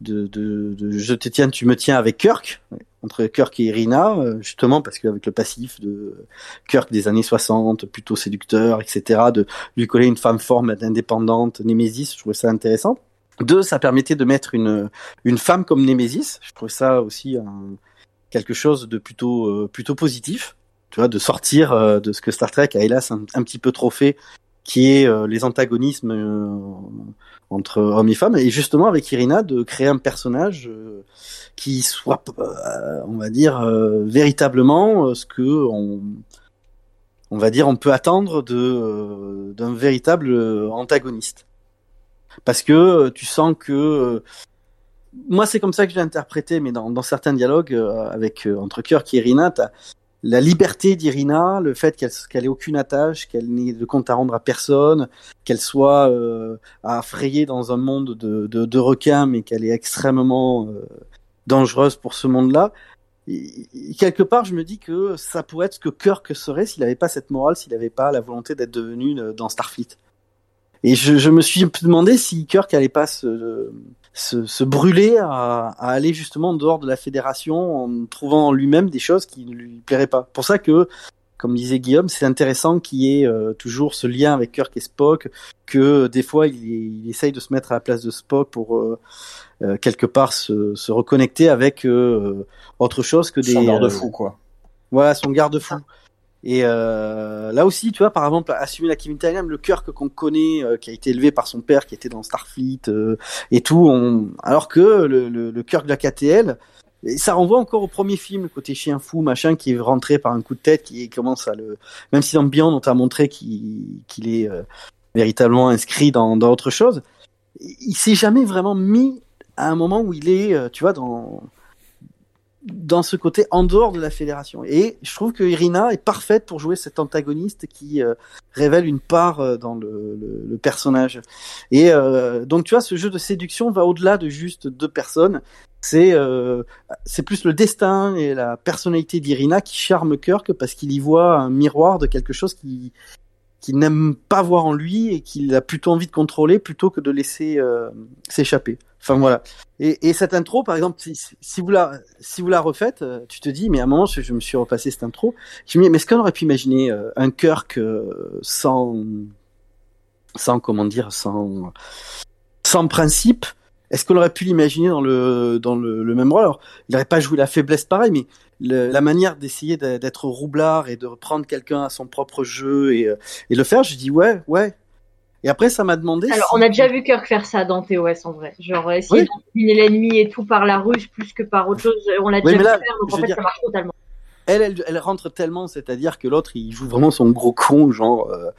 de, de, de je te tiens, tu me tiens avec Kirk, entre Kirk et Irina, euh, justement parce qu'avec le passif de Kirk des années 60, plutôt séducteur, etc., de lui coller une femme forme indépendante, Némésis, je trouvais ça intéressant. Deux, ça permettait de mettre une une femme comme Némésis, je trouvais ça aussi un- quelque chose de plutôt euh, plutôt positif, tu vois, de sortir de ce que Star Trek a hélas un petit peu trop fait, qui est euh, les antagonismes euh, entre hommes et femmes, et justement avec Irina de créer un personnage euh, qui soit, euh, on va dire, euh, véritablement euh, ce que on, on va dire, on peut attendre de d'un véritable antagoniste, parce que tu sens que moi c'est comme ça que je l'ai interprété, mais dans, dans certains dialogues avec entre Kirk et Irina, t'as la liberté d'Irina, le fait qu'elle qu'elle ait aucune attache, qu'elle n'ait de compte à rendre à personne, qu'elle soit euh, dans un monde de, de, de requins, mais qu'elle est extrêmement euh, dangereuse pour ce monde-là. Quelque part, je me dis que ça pourrait être ce que Kirk serait s'il n'avait pas cette morale, s'il n'avait pas la volonté d'être devenu euh, dans Starfleet. Et je, je me suis demandé si Kirk allait pas se, se, se brûler à, à aller justement en dehors de la fédération en trouvant en lui-même des choses qui ne lui plairaient pas. Pour ça que, comme disait Guillaume, c'est intéressant qu'il y ait euh, toujours ce lien avec Kirk et Spock, que des fois il, il essaye de se mettre à la place de Spock pour euh, euh, quelque part se, se reconnecter avec euh, autre chose que des Son euh, garde-fou, quoi. voilà son garde-fou. Et euh, là aussi, tu vois, par exemple, assumer la Kevin Tynan, le Kirk qu'on connaît, euh, qui a été élevé par son père, qui était dans Starfleet euh, et tout, on... alors que le, le, le Kirk de la KTL, ça renvoie encore au premier film, le côté chien fou, machin, qui est rentré par un coup de tête, qui commence à le, même si dans Beyond on t'a montré qu'il qu'il est euh, véritablement inscrit dans, dans autre chose, il s'est jamais vraiment mis à un moment où il est, euh, tu vois, dans dans ce côté en dehors de la fédération. Et je trouve que Irina est parfaite pour jouer cet antagoniste qui euh, révèle une part euh, dans le, le, le, personnage. Et euh, donc tu vois, ce jeu de séduction va au-delà de juste deux personnes. C'est c'est plus le destin et la personnalité d'Irina qui charme Kirk parce qu'il y voit un miroir de quelque chose qui qu'il n'aime pas voir en lui et qu'il a plutôt envie de contrôler plutôt que de laisser euh, s'échapper. Enfin voilà. Et, et, cette intro, par exemple, si, si, vous la si vous la refaites, euh, tu te dis, mais à un moment, je, me suis repassé cette intro. Je me dis, mais est-ce qu'on aurait pu imaginer euh, un Kirk euh, sans sans comment dire, sans sans principe? Est-ce qu'on aurait pu l'imaginer dans le dans le, le même rôle? Alors, il n'aurait pas joué la faiblesse pareil, mais le, la manière d'essayer d'être roublard et de reprendre quelqu'un à son propre jeu et, et le faire, je dis ouais, ouais. Et après, ça m'a demandé. Alors, si... on a déjà vu Kirk faire ça dans TOS en vrai. Genre, essayer oui. d'empiner l'ennemi et tout par la ruse plus que par autre chose. On l'a déjà oui, vu là, faire, donc en fait, dire... ça marche totalement. Elle, elle, elle, rentre tellement, c'est-à-dire que l'autre, il joue vraiment son gros con, genre, euh,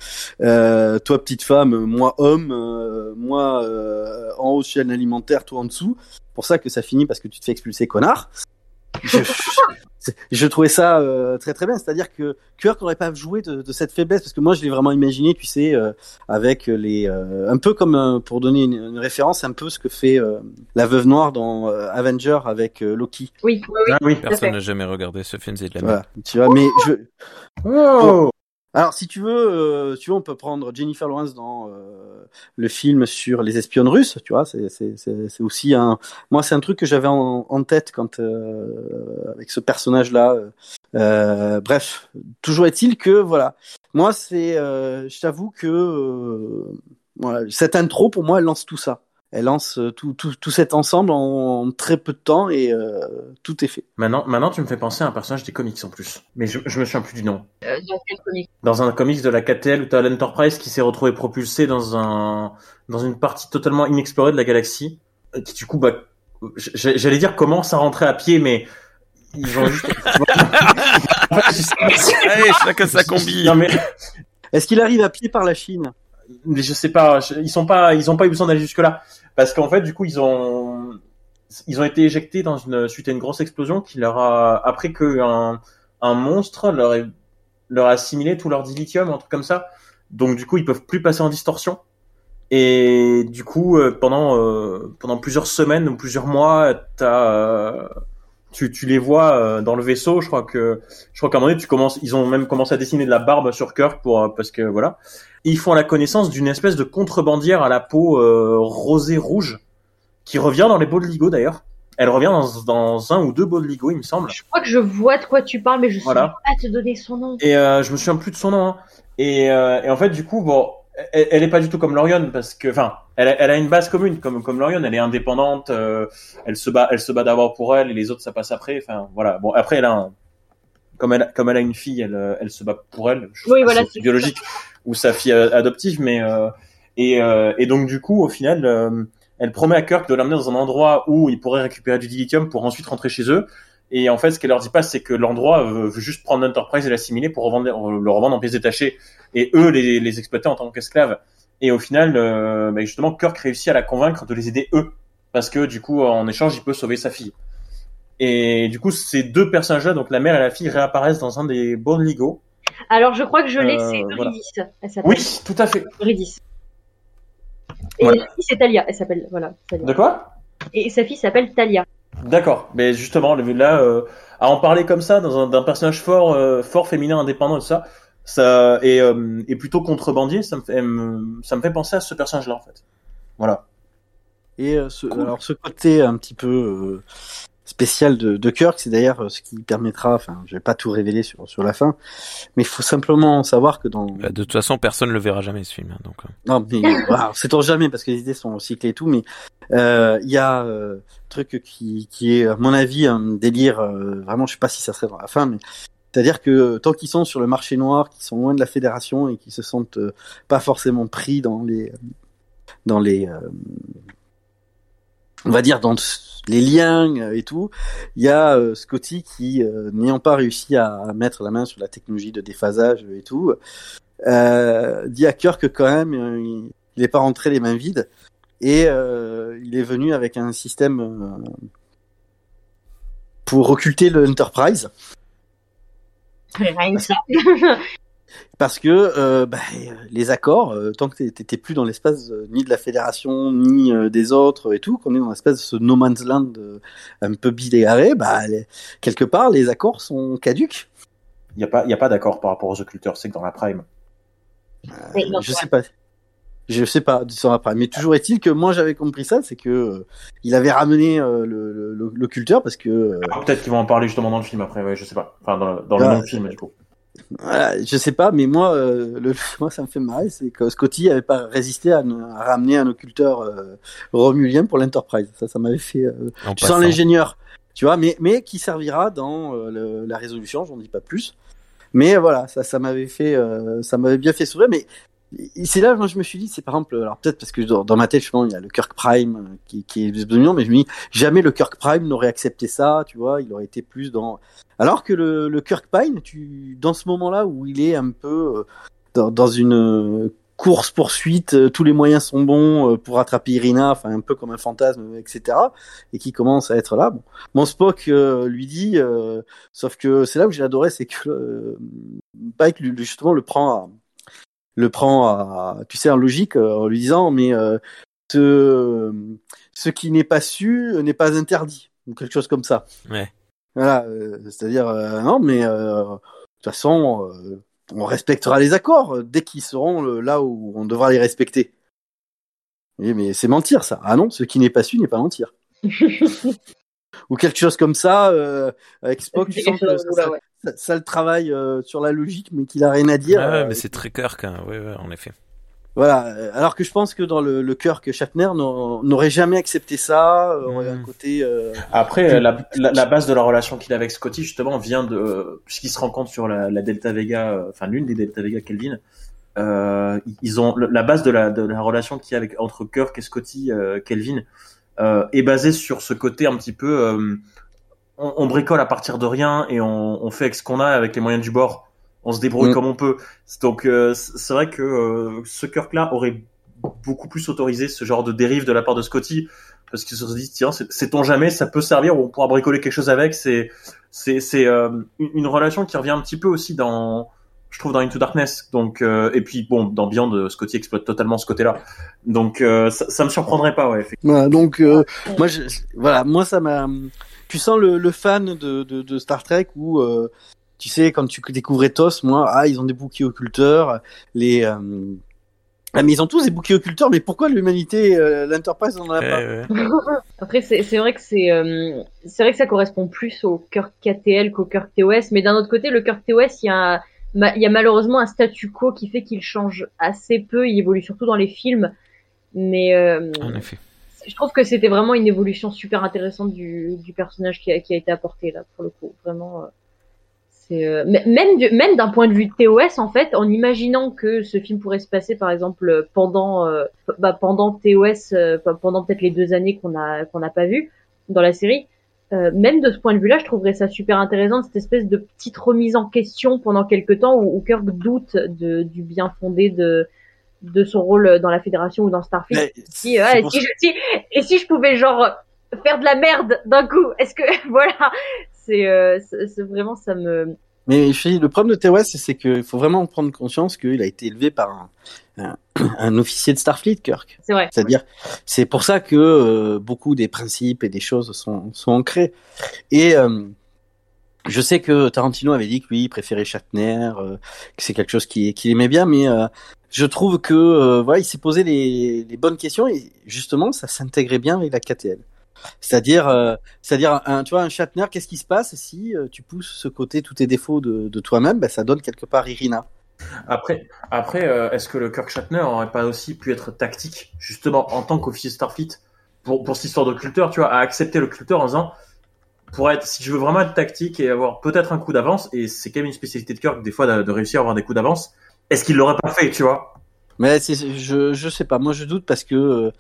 euh, toi petite femme, moi homme, euh, moi euh, en haut chaîne alimentaire, toi en dessous. Pour ça que ça finit parce que tu te fais expulser, connard. Je, je, trouvais ça euh, très très bien, c'est-à-dire que Kirk n'aurait pas joué de, de, cette faiblesse parce que moi je l'ai vraiment imaginé, tu sais, euh, avec les, euh, un peu comme pour donner une, une, référence, un peu ce que fait la veuve noire dans Avenger avec Loki. Oui, oui, oui. Ah, oui. Personne n'a jamais regardé ce film, c'est de la voilà, Tu vois, mais je. Oh alors, si tu veux, euh, tu vois, on peut prendre Jennifer Lawrence dans euh, le film sur les espionnes russes. Tu vois, c'est aussi un. Moi, c'est un truc que j'avais en, tête quand euh, avec ce personnage-là. Euh, bref, toujours est-il que voilà. Moi, c'est. je t'avoue que voilà, cette intro pour moi, elle lance tout ça elle lance tout, tout, tout cet ensemble en, en, très peu de temps et euh, tout est fait. Maintenant, maintenant, tu me fais penser à un personnage des comics en plus. Mais je, je me souviens plus du nom. Euh, dans quel comic? Dans un comics de la KTL où t'as l'Enterprise qui s'est retrouvé propulsé dans un dans une partie totalement inexplorée de la galaxie. Qui du coup, bah, j'allais dire commence à rentrer à pied, mais ils ont juste. [LAUGHS] Allez, chacun sa combi. Non mais. Est-ce qu'il arrive à pied par la Chine? Je sais pas, ils sont pas, ils ont pas eu besoin d'aller jusque là, parce qu'en fait, du coup, ils ont, ils ont été éjectés dans une suite à une grosse explosion qui leur a, après que un, un monstre leur, leur a assimilé tout leur dilithium, un truc comme ça. Donc du coup, ils peuvent plus passer en distorsion. Et du coup, pendant euh, pendant plusieurs semaines ou plusieurs mois, t'as euh, tu, tu les vois euh, dans le vaisseau. Je crois que je crois qu'à un moment donné, tu commences, ils ont même commencé à dessiner de la barbe sur Kirk pour parce que voilà. Et ils font la connaissance d'une espèce de contrebandière à la peau euh, rosée rouge qui revient dans les de Ligo d'ailleurs. Elle revient dans, dans, un ou deux de Ligo, il me semble. Je crois que je vois de quoi tu parles, mais je ne voilà. sais pas te donner son nom. Et euh, je me souviens plus de son nom. Hein. Et, euh, et, en fait, du coup, bon, elle, elle est pas du tout comme Lorion parce que, enfin, elle, elle, a une base commune comme comme Lorion. Elle est indépendante. Euh, elle se bat, elle se bat d'abord pour elle et les autres ça passe après. Enfin, voilà. Bon, après, elle a un, comme elle, comme elle a une fille, elle, elle se bat pour elle. Oui, voilà. C'est biologique ou sa fille adoptive, mais euh, et, euh, et donc du coup, au final, euh, elle promet à Kirk de l'amener dans un endroit où il pourrait récupérer du dilithium pour ensuite rentrer chez eux. Et en fait, ce qu'elle leur dit pas, c'est que l'endroit veut, juste prendre l'Enterprise et l'assimiler pour revendre, le revendre en pièces détachées et eux les, les exploiter en tant qu'esclaves. Et au final, euh, bah justement, Kirk réussit à la convaincre de les aider eux, parce que du coup, en échange, il peut sauver sa fille. Et du coup, ces deux personnages-là, donc la mère et la fille, réapparaissent dans un des Born Ligo. Alors, je crois que je l'ai, euh, c'est Eurydice. Voilà. Oui, tout à fait. Eurydice. Et voilà. sa fille, c'est Talia, elle s'appelle, voilà. Talia. De quoi? Et sa fille s'appelle Talia. D'accord, mais justement, là, euh, à en parler comme ça, dans un, d'un personnage fort, euh, fort féminin, indépendant et tout ça, ça et, euh, et plutôt contrebandier, ça me fait, ça me fait penser à ce personnage-là en fait. Voilà. Et euh, ce, cool. alors ce côté un petit peu euh, spécial de, de Kirk, c'est d'ailleurs ce qui permettra, enfin, je vais pas tout révéler sur sur la fin, mais il faut simplement savoir que dans. Bah, de toute façon, personne le verra jamais ce film, hein, donc. Non, mais [LAUGHS] voilà, c'est jamais parce que les idées sont recyclées et tout, mais il euh, y a euh, truc qui qui est à mon avis un délire. Euh, vraiment, je sais pas si ça serait dans la fin, mais C'est-à-dire que tant qu'ils sont sur le marché noir, qu'ils sont loin de la fédération et qu'ils se sentent pas forcément pris dans les dans les euh, on va dire dans les liens et tout, il y a euh, Scotty qui n'ayant pas réussi à mettre la main sur la technologie de déphasage et tout, dit à Kirk que quand même il n'est pas rentré les mains vides et il est venu avec un système pour occulter le Enterprise. Rien que ça. [LAUGHS] Parce que euh, bah, les accords, euh, tant que t'étais plus dans l'espace euh, ni de la fédération ni euh, des autres et tout, qu'on est dans l'espace de ce no man's land euh, un peu bidégaré, bah les- quelque part les accords sont caduques. Il n'y a pas, il y a pas d'accord par rapport aux occulteurs, c'est que dans la Prime. Oui, non, je ouais. sais pas. Je sais pas sur après, mais toujours est-il que moi j'avais compris ça, c'est que euh, il avait ramené euh, le- le- le- l'occulteur parce que euh, Ah, Peut-être qu'ils vont en parler justement dans le film après, ouais, je sais pas. Enfin, dans, dans le Ouais. même film, du coup. Voilà, je sais pas, mais moi, euh, le, [LAUGHS] moi, ça me fait marrer, c'est que Scotty avait pas résisté à, ne- à ramener un occulteur euh, romulien pour l'Enterprise. Ça, ça m'avait fait. Euh, tu sens l'ingénieur, tu vois, mais mais qui servira dans euh, le- la résolution. J'en dis pas plus. Mais voilà, ça, ça m'avait fait, euh, ça m'avait bien fait sourire. Mais c'est là que je me suis dit, c'est par exemple, alors peut-être parce que dans, dans ma tête, justement, il y a le Kirk Prime euh, qui, qui est mignon, mais je me dis jamais le Kirk Prime n'aurait accepté ça, tu vois, il aurait été plus dans. Alors que le, le Kirk Pine, tu, dans ce moment-là où il est un peu euh, dans, dans une euh, course poursuite, tous les moyens sont bons pour attraper Irina, enfin un peu comme un fantasme, etc. Et qui commence à être là. Bon, mon Spock euh, lui dit, euh, sauf que c'est là où j'ai adoré, c'est que euh, Pike justement le prend à, le prend à, tu sais, en logique, euh, en lui disant, mais euh, ce, ce qui n'est pas su n'est pas interdit, ou quelque chose comme ça. Ouais. Voilà, euh, c'est-à-dire, euh, non, mais euh, de toute façon, euh, on respectera les accords euh, dès qu'ils seront euh, là où on devra les respecter. Oui, mais c'est mentir ça. Ah non, ce qui n'est pas su n'est pas mentir. [LAUGHS] Ou quelque chose comme ça, euh, avec Spock, tu sens que ça, ouais. le travaille euh, sur la logique, mais qu'il a rien à dire. Ah ouais, euh, mais c'est très Kirk, hein. ouais, ouais, en effet. voilà. euh, Alors que je pense que dans le, le cœur que Shatner n'au- n'aurait jamais accepté ça, euh, aurait Mm. un côté. euh, Après, euh, la, la, la base de la relation qu'il a avec Scotty, justement, vient de, euh, puisqu'ils se rencontrent sur la, la Delta Vega, euh, enfin, l'une des Delta Vega Kelvin, euh, ils ont, la base de la, de la relation qu'il y a avec, entre Kirk et Scotty, euh, Kelvin, euh, est basée sur ce côté un petit peu, euh, on, on bricole à partir de rien et on, on fait avec ce qu'on a avec les moyens du bord. On se débrouille Mm. comme on peut. Donc, euh, c'est vrai que euh, ce Kirk-là aurait beaucoup plus autorisé ce genre de dérive de la part de Scotty parce qu'ils se sont dit tiens c'est- sait-on jamais ça peut servir on pourra bricoler quelque chose avec c'est c'est c'est euh, une relation qui revient un petit peu aussi dans je trouve dans Into Darkness donc euh, et puis bon dans Beyond euh, Scotty exploite totalement ce côté-là donc euh, ça, ça me surprendrait pas ouais effectivement. Voilà, donc euh, moi, je, voilà, moi ça m'a. Tu sens le, le fan de, de, de Star Trek où euh, tu sais quand tu découvrais TOS, moi, ah ils ont des bouquets occulteurs, les. euh, Ah, mais ils ont tous des bouquets occulteurs, mais pourquoi l'humanité, euh, l'Enterprise n'en a pas Ouais. [LAUGHS] Après, c'est c'est vrai que c'est euh, c'est vrai que ça correspond plus au Kirk KTL qu'au Kirk TOS, mais d'un autre côté, le Kirk TOS, il y a il y a malheureusement un statu quo qui fait qu'il change assez peu. Il évolue surtout dans les films, mais euh, En effet. je trouve que c'était vraiment une évolution super intéressante du, du personnage qui a, qui a été apporté là pour le coup. Vraiment, euh, c'est euh, même du- même d'un point de vue TOS en fait, en imaginant que ce film pourrait se passer par exemple pendant euh, bah, pendant TOS, euh, pendant peut-être les deux années qu'on a qu'on n'a pas vu dans la série. Euh, même de ce point de vue-là, je trouverais ça super intéressant, cette espèce de petite remise en question pendant quelques temps où, où Kirk doute de, du bien fondé de, de son rôle dans la Fédération ou dans Starfleet. Mais Si, ouais, c'est pour si je, si- et si je pouvais genre faire de la merde d'un coup, est-ce que [LAUGHS] voilà, c'est euh, c'est vraiment ça me Mais le problème de TOS, c'est qu'il faut vraiment prendre conscience qu'il a été élevé par un, un, [CLEARS THROAT] un officier de Starfleet, Kirk. c'est vrai. C'est-à-dire, c'est pour ça que euh, beaucoup des principes et des choses sont, sont ancrés. Et euh, je sais que Tarantino avait dit que lui, il préférait Shatner, euh, que c'est quelque chose qu'il qu'il aimait bien, mais euh, je trouve que euh, voilà, il s'est posé les, les bonnes questions et justement, ça s'intégrait bien avec la KTL. C'est-à-dire, euh, c'est-à-dire, un, tu vois, un Shatner, qu'est-ce qui se passe si euh, tu pousses ce côté tous tes défauts de, de toi-même? Ben, Ça donne quelque part Irina. Après après euh, est-ce que le Kirk Shatner aurait pas aussi pu être tactique justement en tant qu'officier Starfleet pour pour cette histoire de culteur tu vois à accepter le en disant pour être, si je veux vraiment être tactique et avoir peut-être un coup d'avance, et c'est quand même une spécialité de Kirk des fois de, réussir à avoir des coups d'avance, est-ce qu'il l'aurait pas fait, tu vois? Mais je, je sais pas. Moi, je doute parce que euh,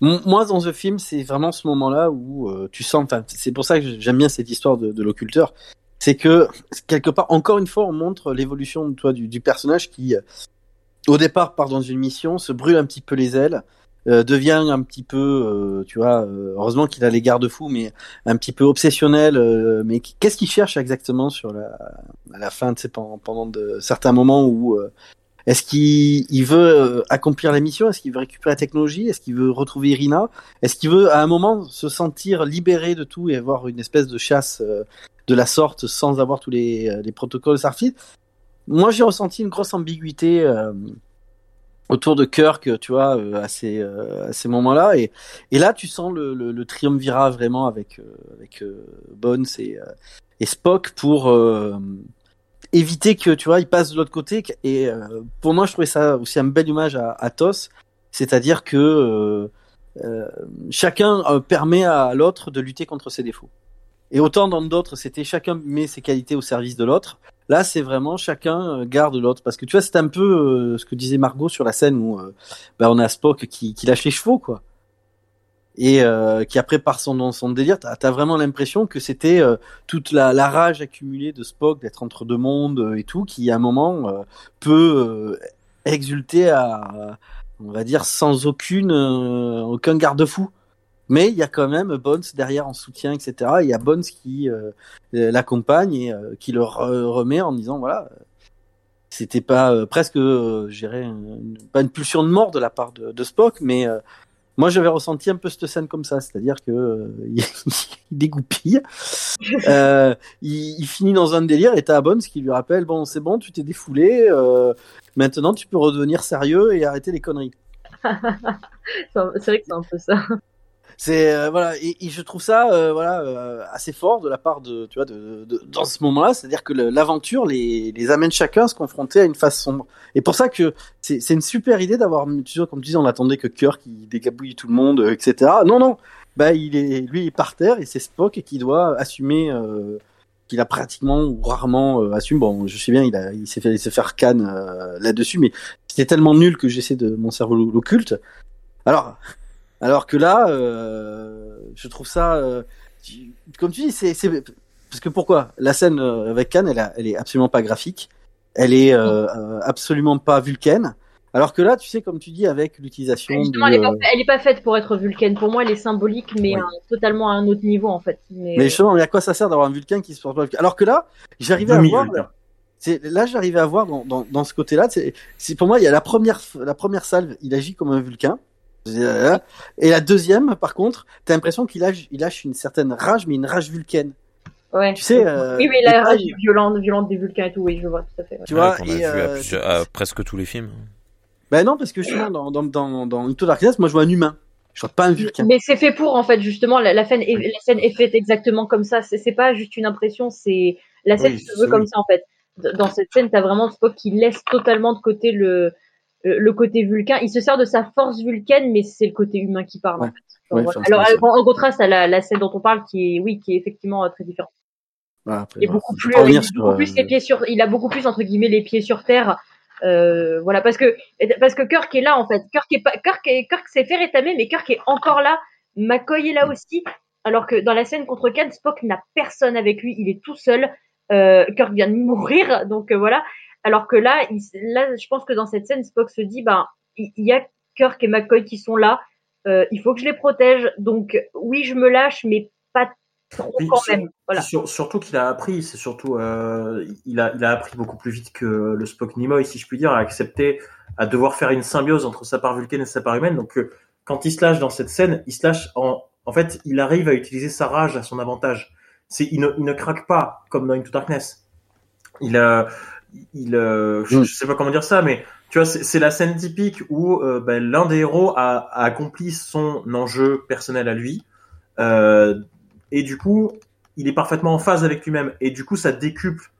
moi, dans The Film, c'est vraiment ce moment-là où euh, tu sens. C'est pour ça que j'aime bien cette histoire de, de l'occulteur. C'est que quelque part, encore une fois, on montre l'évolution, toi, du, du personnage qui, euh, au départ, part dans une mission, se brûle un petit peu les ailes. euh, devient un petit peu, euh, tu vois, euh, heureusement qu'il a les garde-fous, mais un petit peu obsessionnel. euh, mais qu'est-ce qu'il cherche exactement sur la, à la fin, tu sais, pendant, pendant de, certains moments où euh, est-ce qu'il il veut accomplir la mission? Est-ce qu'il veut récupérer la technologie? Est-ce qu'il veut retrouver Irina? Est-ce qu'il veut à un moment se sentir libéré de tout et avoir une espèce de chasse de la sorte sans avoir tous les, euh, les protocoles Starfleet Moi, j'ai ressenti une grosse ambiguïté euh, autour de Kirk, tu vois, euh, à ces, moments-là. Et, là, tu sens le, le, le triumvirat vraiment avec, Bones et, Spock pour éviter que, tu vois, il passe de l'autre côté. Et pour moi, je trouvais ça aussi un bel hommage à, à TOS, c'est-à-dire que chacun permet à l'autre de lutter contre ses défauts. Et autant dans d'autres, c'était chacun met ses qualités au service de l'autre. Là, c'est vraiment chacun euh, garde l'autre. Parce que tu vois, c'est un peu euh, ce que disait Margot sur la scène où euh, bah, on a Spock qui, qui lâche les chevaux, quoi. Et euh, qui après part son, son délire, t'as as vraiment l'impression que c'était euh, toute la, la rage accumulée de Spock d'être entre deux mondes et tout, qui à un moment peut exulter à, on va dire, sans aucune, aucun garde-fou. Mais il y a quand même Bones derrière en soutien, etc. Il y a Bones qui euh, l'accompagne et euh, qui le re- remet en disant voilà, euh, c'était pas euh, presque, euh, une- pas une pulsion de mort de la part de, Spock, mais euh, moi j'avais ressenti un peu cette scène comme ça, c'est-à-dire que euh, [LAUGHS] il, il dégoupille, euh, il, finit dans un délire et t'as Bones qui lui rappelle bon c'est bon, tu t'es défoulé, euh, maintenant tu peux redevenir sérieux et arrêter les conneries. [LAUGHS] C'est vrai que c'est un peu ça. C'est euh, voilà et, et je trouve ça euh, voilà euh, assez fort de la part de tu vois de, de- dans ce moment-là, c'est-à-dire que l'aventure les les amène chacun à se confronter à une face sombre. Et pour ça que c'est c'est une super idée d'avoir tu vois comme tu dis on attendait que Kirk qui dégabouille tout le monde etc. Non non bah il est lui il est par terre et c'est Spock qui doit assumer euh, qu'il a pratiquement ou rarement euh, assumé. Bon je sais bien il a il s'est fait se faire canne euh, là-dessus mais c'était tellement nul que j'essaie de mon cerveau l'occulte. Alors alors que là, euh, je trouve ça, euh, tu- comme tu dis, c'est, c'est parce que pourquoi? La scène euh, avec Khan, elle, a- elle est absolument pas graphique, elle est euh, absolument pas vulcaine. Alors que là, tu sais, comme tu dis, avec l'utilisation Justement, du, elle est, pas, elle est pas faite pour être vulcaine. Pour moi, elle est symbolique, mais euh, totalement à un autre niveau, en fait. Mais, mais justement, mais à quoi ça sert d'avoir un vulcain qui se porte pas Alors que là, j'arrivais à voir, là j'arrivais à voir dans, dans, dans ce côté-là, c'est, c'est pour moi il y a la première la première salve, il agit comme un vulcain. Et la deuxième, par contre, t'as l'impression qu'il lâche, il lâche une certaine rage, mais une rage vulcaine. ouais. Tu sais, euh, oui, oui, et la rage violente, violente des vulcains et tout, oui, je vois tout à fait. ouais. Tu vois, Ouais, qu'on a et, vu à, euh, plusieurs- à presque tous les films. Ben non, parce que justement, dans, dans, dans, dans Into Darkness, moi je vois un humain. Je vois pas un vulcain. Mais c'est fait pour, en fait, justement, la, la, scène est, la scène est faite exactement comme ça. C'est pas juste une impression, c'est la scène Oui, se veut comme ça, en fait. Dans cette scène, t'as vraiment Spock qui laisse totalement de côté le, le le côté vulcain. Il se sert de sa force vulcaine, mais c'est le côté humain qui parle. Ouais. En fait. Genre, Ouais, voilà. enfin, Alors, en, en contraste à la, la scène dont on parle, qui est, oui, qui est effectivement euh, très différente. Après, Et beaucoup plus, il, a sur, beaucoup plus euh, les pieds sur, il a beaucoup plus entre guillemets les pieds sur terre. Euh, voilà, parce que parce que Kirk est là en fait. Kirk est pas, Kirk est, Kirk s'est fait rétamer, mais Kirk est encore là. McCoy est là aussi. Alors que dans la scène contre Khan, Spock n'a personne avec lui, il est tout seul. Euh, Kirk vient de mourir, donc euh, voilà. Alors que là, il, là, je pense que dans cette scène, Spock se dit, ben, il il y a Kirk et McCoy qui sont là. Euh, il faut que je les protège. Donc oui, je me lâche, mais pas trop Oui, quand même. Voilà. Sur- surtout qu'il a appris, c'est surtout, euh, il a, il a appris beaucoup plus vite que le Spock Nimoy, si je puis dire, à accepter, à devoir faire une symbiose entre sa part vulcaine et sa part humaine. Donc, euh, quand il se lâche dans cette scène, il se lâche en, en fait, il arrive à utiliser sa rage à son avantage. C'est, il ne, il ne craque pas comme dans Into Darkness. Il a, il, euh, je, Mm. je sais pas comment dire ça, mais tu vois, c'est la scène typique où euh, ben, l'un des héros a, a accompli son enjeu personnel à lui, euh, et du coup, il est parfaitement en phase avec lui-même, et du coup, ça décuple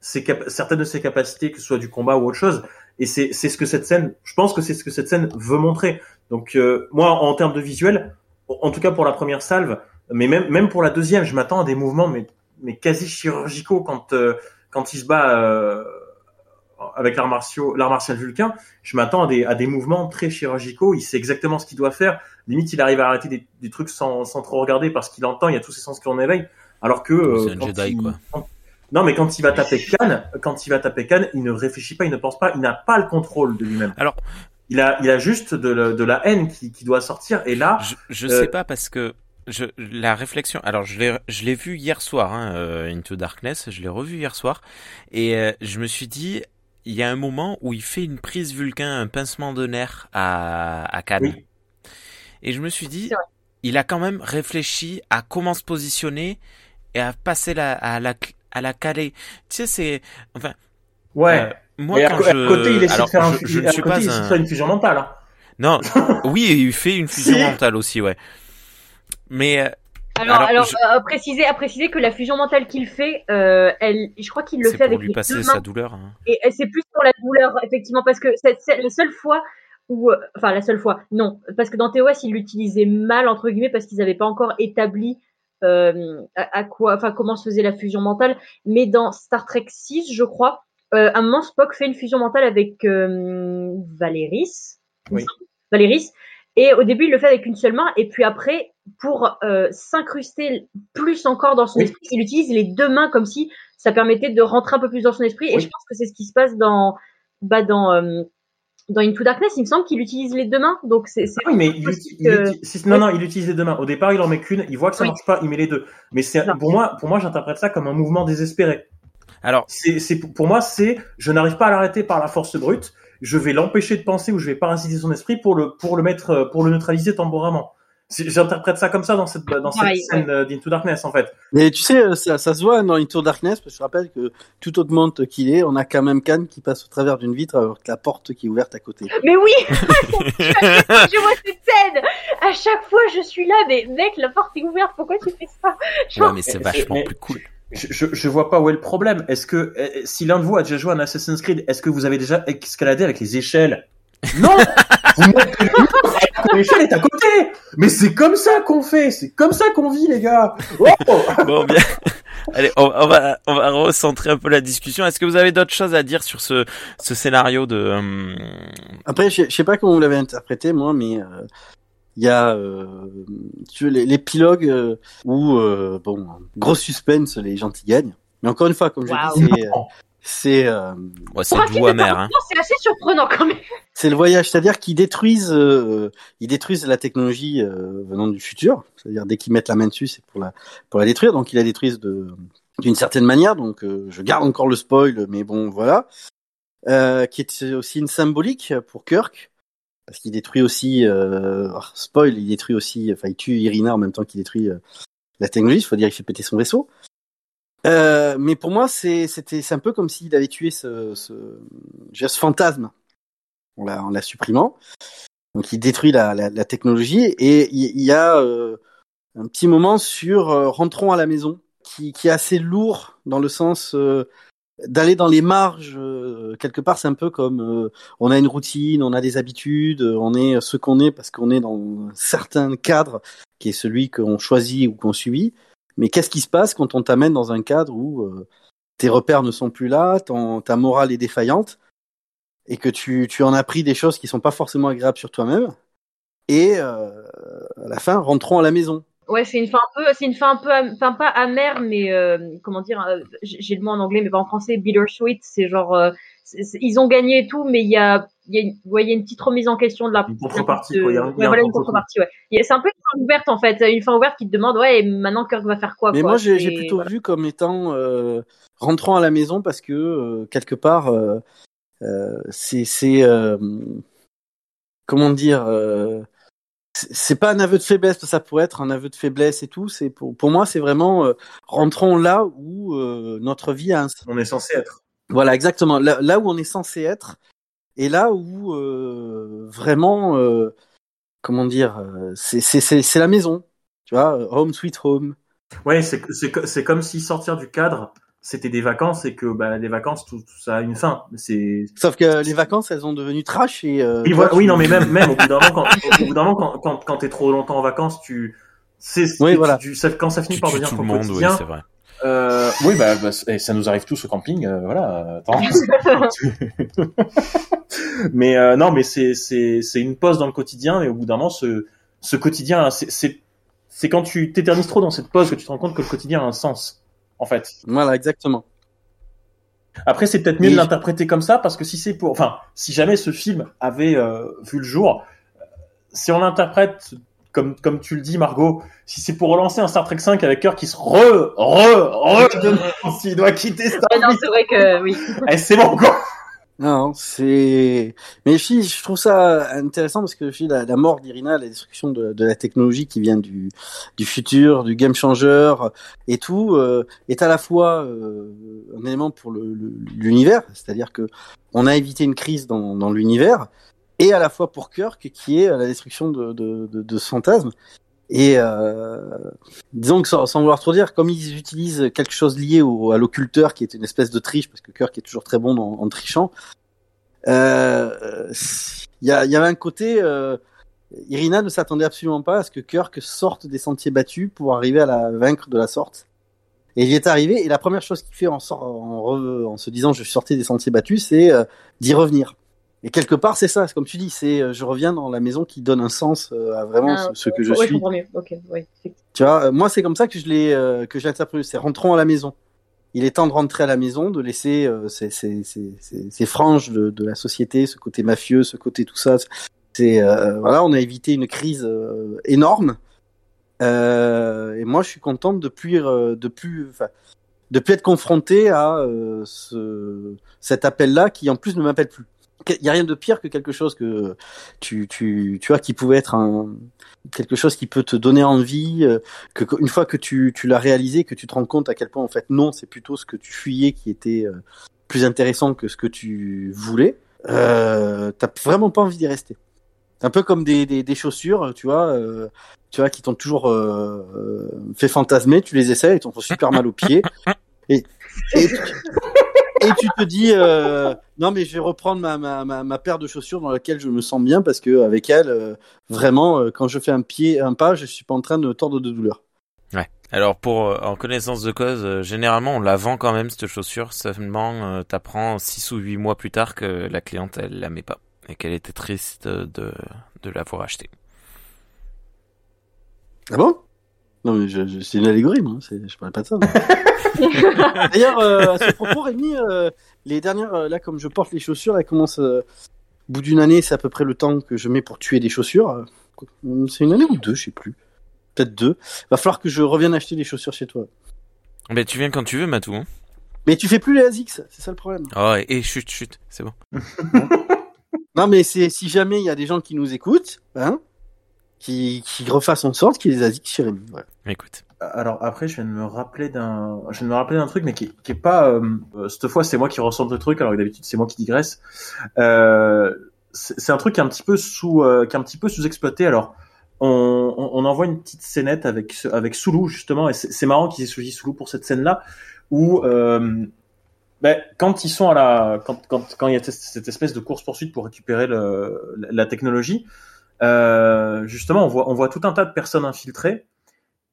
ses cap- certaines de ses capacités, que ce soit du combat ou autre chose. Et c'est c'est ce que cette scène, je pense que c'est ce que cette scène veut montrer. Donc euh, moi, en termes de visuel, en en tout cas pour la première salve, Mais même même pour la deuxième, je m'attends à des mouvements mais mais quasi chirurgicaux quand euh, quand il se bat euh, avec l'art martial l'art martial vulcain. Je m'attends à des à des mouvements très chirurgicaux. Il sait exactement ce qu'il doit faire. Limite, il arrive à arrêter des, des trucs sans sans trop regarder parce qu'il entend. Il y a tous ses sens qui en éveillent. Alors que euh, C'est un quand Jedi, il- quoi. quand- non, mais quand il va taper Khan, quand il va taper Khan, il ne réfléchit pas, il ne pense pas, il n'a pas le contrôle de lui-même. Alors- il a, il a juste de, la- de la haine qui, qui doit sortir. Et là, Je, je Euh, sais pas parce que je, la réflexion. Alors je l'ai, je l'ai vu hier soir, hein, euh, Into Darkness. Je l'ai revu hier soir et euh, je me suis dit, il y a un moment où il fait une prise vulcain, un pincement de nerfs à à Cannes. oui, Et je me suis dit, il a quand même réfléchi à comment se positionner et à passer la, à la à la caler. Tu sais, c'est enfin. ouais. euh, moi, quand je, à côté, il essaie alors, de faire un, je, je ne à suis côté, pas il essaie de un, faire une fusion mentale. Hein. non, [LAUGHS] oui, il fait une fusion Si. mentale aussi, ouais. Mais euh, Alors, Alors, alors, je- euh, à préciser, à préciser que la fusion mentale qu'il fait, euh, elle, je crois qu'il le c'est fait pour avec lui les passer deux sa mains. douleur. hein. Et et c'est plus pour la douleur, effectivement, parce que c'est la seule fois où, euh, enfin la seule fois, non, parce que dans TOS ils l'utilisaient mal entre guillemets parce qu'ils n'avaient pas encore établi euh, à, à quoi, enfin comment se faisait la fusion mentale. Mais dans Star Trek 6, je crois, euh, à un moment Spock fait une fusion mentale avec euh, Valéris, Oui. Valéris. Et au début, il le fait avec une seule main, et puis après, pour euh, s'incruster plus encore dans son Oui. esprit, il utilise les deux mains comme si ça permettait de rentrer un peu plus dans son esprit. Et je pense que c'est ce qui se passe dans, bah, dans, euh, dans Into Darkness. Il me semble qu'il utilise les deux mains, donc c'est c'est Oui, mais il, que- non, non, il utilise les deux mains. Au départ, il en met qu'une. Il voit que ça Oui. marche pas, il met les deux. Mais c'est pour moi, pour moi, j'interprète ça comme un mouvement désespéré. Alors, C'est, c'est pour moi, c'est je n'arrive pas à l'arrêter par la force brute. Je vais l'empêcher de penser ou je vais parasiter son esprit pour le pour le mettre euh, pour le neutraliser temporairement. J'interprète ça comme ça dans cette dans cette scène euh, d'Into Darkness en fait. Mais tu sais, euh, ça, ça se voit dans Into Darkness, parce que je rappelle que tout augmente qu'il est, on a quand même Khan qui passe au travers d'une vitre avec la porte qui est ouverte à côté. Mais oui, [LAUGHS] je vois cette scène. À chaque fois, je suis là, mais mec, la porte est ouverte. Pourquoi tu fais ça? Ouais, mais c'est vachement mais- plus cool. Je, je, je vois pas où est le problème. Est-ce que euh, si l'un de vous a déjà joué à un Assassin's Creed, est-ce que vous avez déjà escaladé avec les échelles? Non Vous mettez le mur, L'échelle est à côté Mais c'est comme ça qu'on fait C'est comme ça qu'on vit, les gars Oh Bon, bien. Allez, on, on va on va recentrer un peu la discussion. Est-ce que vous avez d'autres choses à dire sur ce ce scénario de euh, Après, je, je sais pas comment vous l'avez interprété, moi, mais euh, il y a euh, tu veux, les- l'épilogue euh, où, euh, bon, gros suspense, les gentils gagnent. Mais encore une fois, comme je Waouh. dis, c'est... euh, c'est ouais, c'est amer hein. Non, c'est assez surprenant quand même. C'est le voyage, c'est-à-dire qu'ils détruisent, euh, ils détruisent la technologie euh, venant du futur. C'est-à-dire dès qu'ils mettent la main dessus, c'est pour la pour la détruire. Donc ils la détruisent de d'une certaine manière. Donc euh, je garde encore le spoil, mais bon voilà. Euh, qui est aussi une symbolique pour Kirk, parce qu'il détruit aussi euh, oh, spoil, il détruit aussi, enfin il tue Irina en même temps qu'il détruit euh, la technologie. Il faut dire, il fait péter son vaisseau. Euh, mais pour moi, c'est c'était un peu comme s'il avait tué ce ce, fantasme en la, supprimant. Donc il détruit la, technologie et il y, a un petit moment sur rentrons à la maison qui, est assez lourd dans le sens d'aller dans les marges euh, quelque part c'est un peu comme euh, on a une routine on a des habitudes euh, on est ce qu'on est parce qu'on est dans un certain cadre qui est celui qu'on choisit ou qu'on subit mais qu'est-ce qui se passe quand on t'amène dans un cadre où euh, tes repères ne sont plus là ton, ta morale est défaillante et que tu, tu en as pris des choses qui sont pas forcément agréables sur toi-même. Et euh, à la fin, rentrons à la maison? Ouais, c'est une fin un peu, c'est une fin un peu, am- enfin pas amère, mais euh, comment dire, euh, j'ai le mot en anglais, mais pas en français, bittersweet. C'est genre, euh, ils ont gagné et tout, mais il y a, il y a, une, ouais, il y a une petite remise en question de la. Une contrepartie, de- quoi, il y a un- ouais, il y a un voilà une contrepartie. Ouais. C'est un peu une fin ouverte en fait, une fin ouverte qui te demande, ouais, et maintenant Kirk va faire quoi Mais quoi? moi, j'ai plutôt voilà. vu comme étant euh, rentrons à la maison parce que euh, quelque part, euh, euh, c'est c'est euh, comment dire. C'est- pas un aveu de faiblesse, ça pourrait être un aveu de faiblesse et tout. C'est pour, pour moi, c'est vraiment euh, rentrons là où euh, notre vie a un, On est censé être. Voilà, exactement. Là, là où on est censé être, et là où euh, vraiment, euh, comment dire, c'est c'est c'est c'est la maison, tu vois, home sweet home. Ouais, c'est c'est comme si sortir du cadre, c'était des vacances et que bah les vacances tout, tout ça a une fin. C'est Sauf que les vacances, elles ont devenu trash et. euh, oui, toi, voilà, tu- oui non mais même même au bout d'un moment quand [LAUGHS] au bout d'un moment quand quand, quand t'es trop longtemps en vacances, tu c'est Oui, voilà. tu- ça- quand ça finit Tu par devenir ton le monde, oui, quotidien. c'est vrai. Euh, oui, bah, bah, ça nous arrive tous au camping, euh, voilà. Attends. [LAUGHS] mais euh, non, mais c'est c'est c'est une pause dans le quotidien, et au bout d'un moment, ce ce quotidien, c'est c'est c'est quand tu t'éternises trop dans cette pause que tu te rends compte que le quotidien a un sens, en fait. Voilà, exactement. Après, c'est peut-être mieux Et de l'interpréter comme ça parce que si c'est pour, enfin, si jamais ce film avait euh, vu le jour, euh, si on l'interprète comme comme tu le dis, Margot, si c'est pour relancer un Star Trek 5 avec Kirk qui se re re re s'il doit quitter Ouais, non, Starfleet, c'est vrai que oui. eh, c'est bon quoi. Non, c'est. Mais je trouve ça intéressant parce que la, la mort d'Irina, la destruction de, la technologie qui vient du, futur, du game changer et tout, euh, est à la fois euh, un élément pour l'univers, c'est-à-dire que on a évité une crise dans, l'univers, et à la fois pour Kirk qui est la destruction de, de, de, de ce fantasme. Et euh, disons que sans, vouloir trop dire, comme ils utilisent quelque chose lié au, à l'occulteur, qui est une espèce de triche, parce que Kirk est toujours très bon en trichant, euh, il y, y avait un côté. Euh, Irina ne s'attendait absolument pas à ce que Kirk sorte des sentiers battus pour arriver à la vaincre de la sorte. Et il y est arrivé, et la première chose qu'il fait en, sort- en, re- en se disant je suis sorti des sentiers battus, c'est euh, d'y revenir. Et quelque part, c'est ça, c'est comme tu dis, c'est euh, je reviens dans la maison qui donne un sens euh, à vraiment Ah, ce, ce que je ouais, je suis. comprends mieux. Ok, oui. Tu vois, euh, moi c'est comme ça que je l'ai euh, que je l'ai interprété. C'est rentrons à la maison. Il est temps de rentrer à la maison, de laisser euh, ces, ces, ces, ces, franges de, de la société, ce côté mafieux, ce côté tout ça. C'est euh, voilà, on a évité une crise euh, énorme. Euh, et moi, je suis contente de plus de plus de plus être confronté à euh, ce, cet appel-là qui en plus ne m'appelle plus. Il y a rien de pire que quelque chose que tu tu tu vois qui pouvait être un quelque chose qui peut te donner envie euh, que une fois que tu, tu l'as réalisé, que tu te rends compte à quel point en fait non, c'est plutôt ce que tu fuyais qui était euh, plus intéressant que ce que tu voulais, euh, t'as vraiment pas envie d'y rester. C'est un peu comme des, des, des chaussures, tu vois, euh, tu vois, qui t'ont toujours euh, euh, fait fantasmer, tu les essaies, ils t'en font super mal aux pieds, et, et, et tu te dis euh, non mais je vais reprendre ma, ma, ma, ma paire de chaussures dans laquelle je me sens bien parce que avec elle, euh, vraiment, euh, quand je fais un pied, un pas, je suis pas en train de tordre de douleur. Alors pour en connaissance de cause, généralement on la vend quand même cette chaussure, seulement t'apprends 6 ou 8 mois plus tard que la cliente elle la met pas et qu'elle était triste de, de l'avoir achetée. Ah bon? Non, mais je, je- c'est une allégorie, moi. c'est- Je parlais pas de ça. [LAUGHS] D'ailleurs, euh, à ce propos, Rémi, euh, les dernières, euh, là, comme je porte les chaussures, elles commencent. euh, au bout d'une année, c'est à peu près le temps que je mets pour tuer des chaussures. C'est une année ou deux, je sais plus. Peut-être deux. Va falloir que je revienne acheter des chaussures chez toi. Ben tu viens quand tu veux Matou. Hein Mais tu fais plus les ASICS, c'est ça le problème. oh et, et chut chut, c'est bon. Non, mais c'est si jamais il y a des gens qui nous écoutent, hein, qui, qui refassent en sorte qu'il chez Rémi. Voilà. Écoute. Alors après, je viens de me rappeler d'un, je viens de me rappeler d'un truc, mais qui, qui est pas. euh, cette fois, c'est moi qui ressens le truc, alors que d'habitude c'est moi qui digresse. Euh, c'est c'est un truc qui est un petit peu sous, euh, qui est un petit peu sous-exploité. Alors, on, on, on envoie une petite scénette avec avec Soulou justement, et c'est c'est marrant qu'ils aient choisi Soulou pour cette scène-là, où euh, ben, quand ils sont à la, quand quand quand il y a cette- cette espèce de course poursuite pour récupérer le, la, la technologie, euh, justement, on voit on voit tout un tas de personnes infiltrées.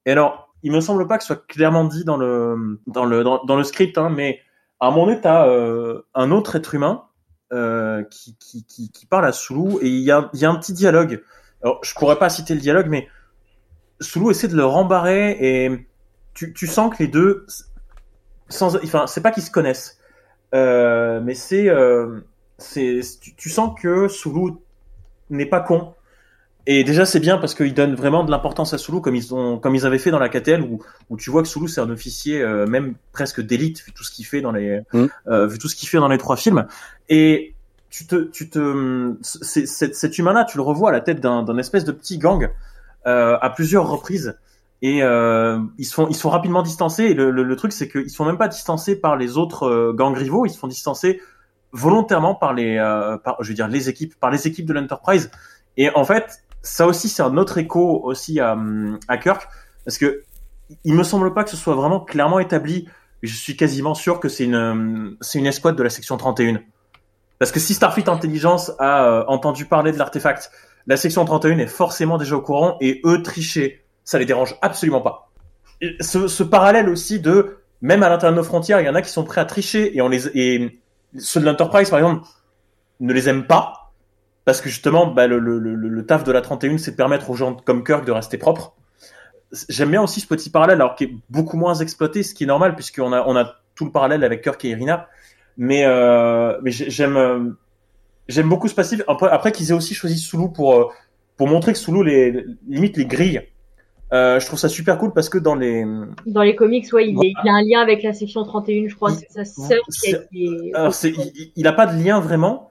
Et alors, il me semble pas que ce soit clairement dit dans le dans le dans, le script, hein, mais à un moment donné, t'as euh, un autre être humain euh, qui, qui, qui, parle à Soulou et il y a, y a un petit dialogue. Alors, je pourrais pas citer le dialogue, mais Soulou essaie de le rembarrer et tu, tu sens que les deux, sans, enfin, c'est pas qu'ils se connaissent, euh, mais c'est, euh, c'est, tu, tu sens que Soulou n'est pas con. Et déjà, c'est bien parce qu'ils donnent vraiment de l'importance à Soulou, comme ils ont, comme ils avaient fait dans la KTL, où, où tu vois que Soulou c'est un officier euh, même presque d'élite, vu tout ce qu'il fait dans les, Mm. euh, vu tout ce qu'il fait dans les trois films. Et tu te, tu te, c'est- cet, cet humain-là, tu le revois à la tête d'un, d'un espèce de petit gang euh, à plusieurs reprises. Et euh, ils se font, ils se font rapidement distancer. Et le, le, le truc, c'est qu'ils se font même pas distancés par les autres euh, gangs rivaux. Ils se font distancer volontairement par les, euh, par, je veux dire, les équipes, par les équipes de l'Enterprise. Et en fait, ça aussi, c'est un autre écho aussi à, Kirk, parce que il me semble pas que ce soit vraiment clairement établi. Je suis quasiment sûr que c'est une, c'est une escouade de la section 31. Parce que si Starfleet Intelligence a euh, entendu parler de l'artefact, la section 31 est forcément déjà au courant et eux tricher. ça les dérange absolument pas. ce, ce parallèle aussi de même à l'intérieur de nos frontières, il y en a qui sont prêts à tricher et on les et ceux de l'Enterprise par exemple ne les aiment pas parce que justement bah, le, le, le, le taf de la 31 c'est de permettre aux gens comme Kirk de rester propres. J'aime bien aussi ce petit parallèle alors qui est beaucoup moins exploité, ce qui est normal puisqu'on a on a tout le parallèle avec Kirk et Irina. Mais euh, mais j'aime euh, j'aime beaucoup ce passif. Après, après qu'ils aient aussi choisi Sulu pour euh, pour montrer que Sulu les limite les grilles euh, je trouve ça super cool parce que dans les dans les comics, ouais, il, y a un lien avec la section 31, je crois. C'est sa sœur qui a été. Alors, c'est, il, il a pas de lien vraiment,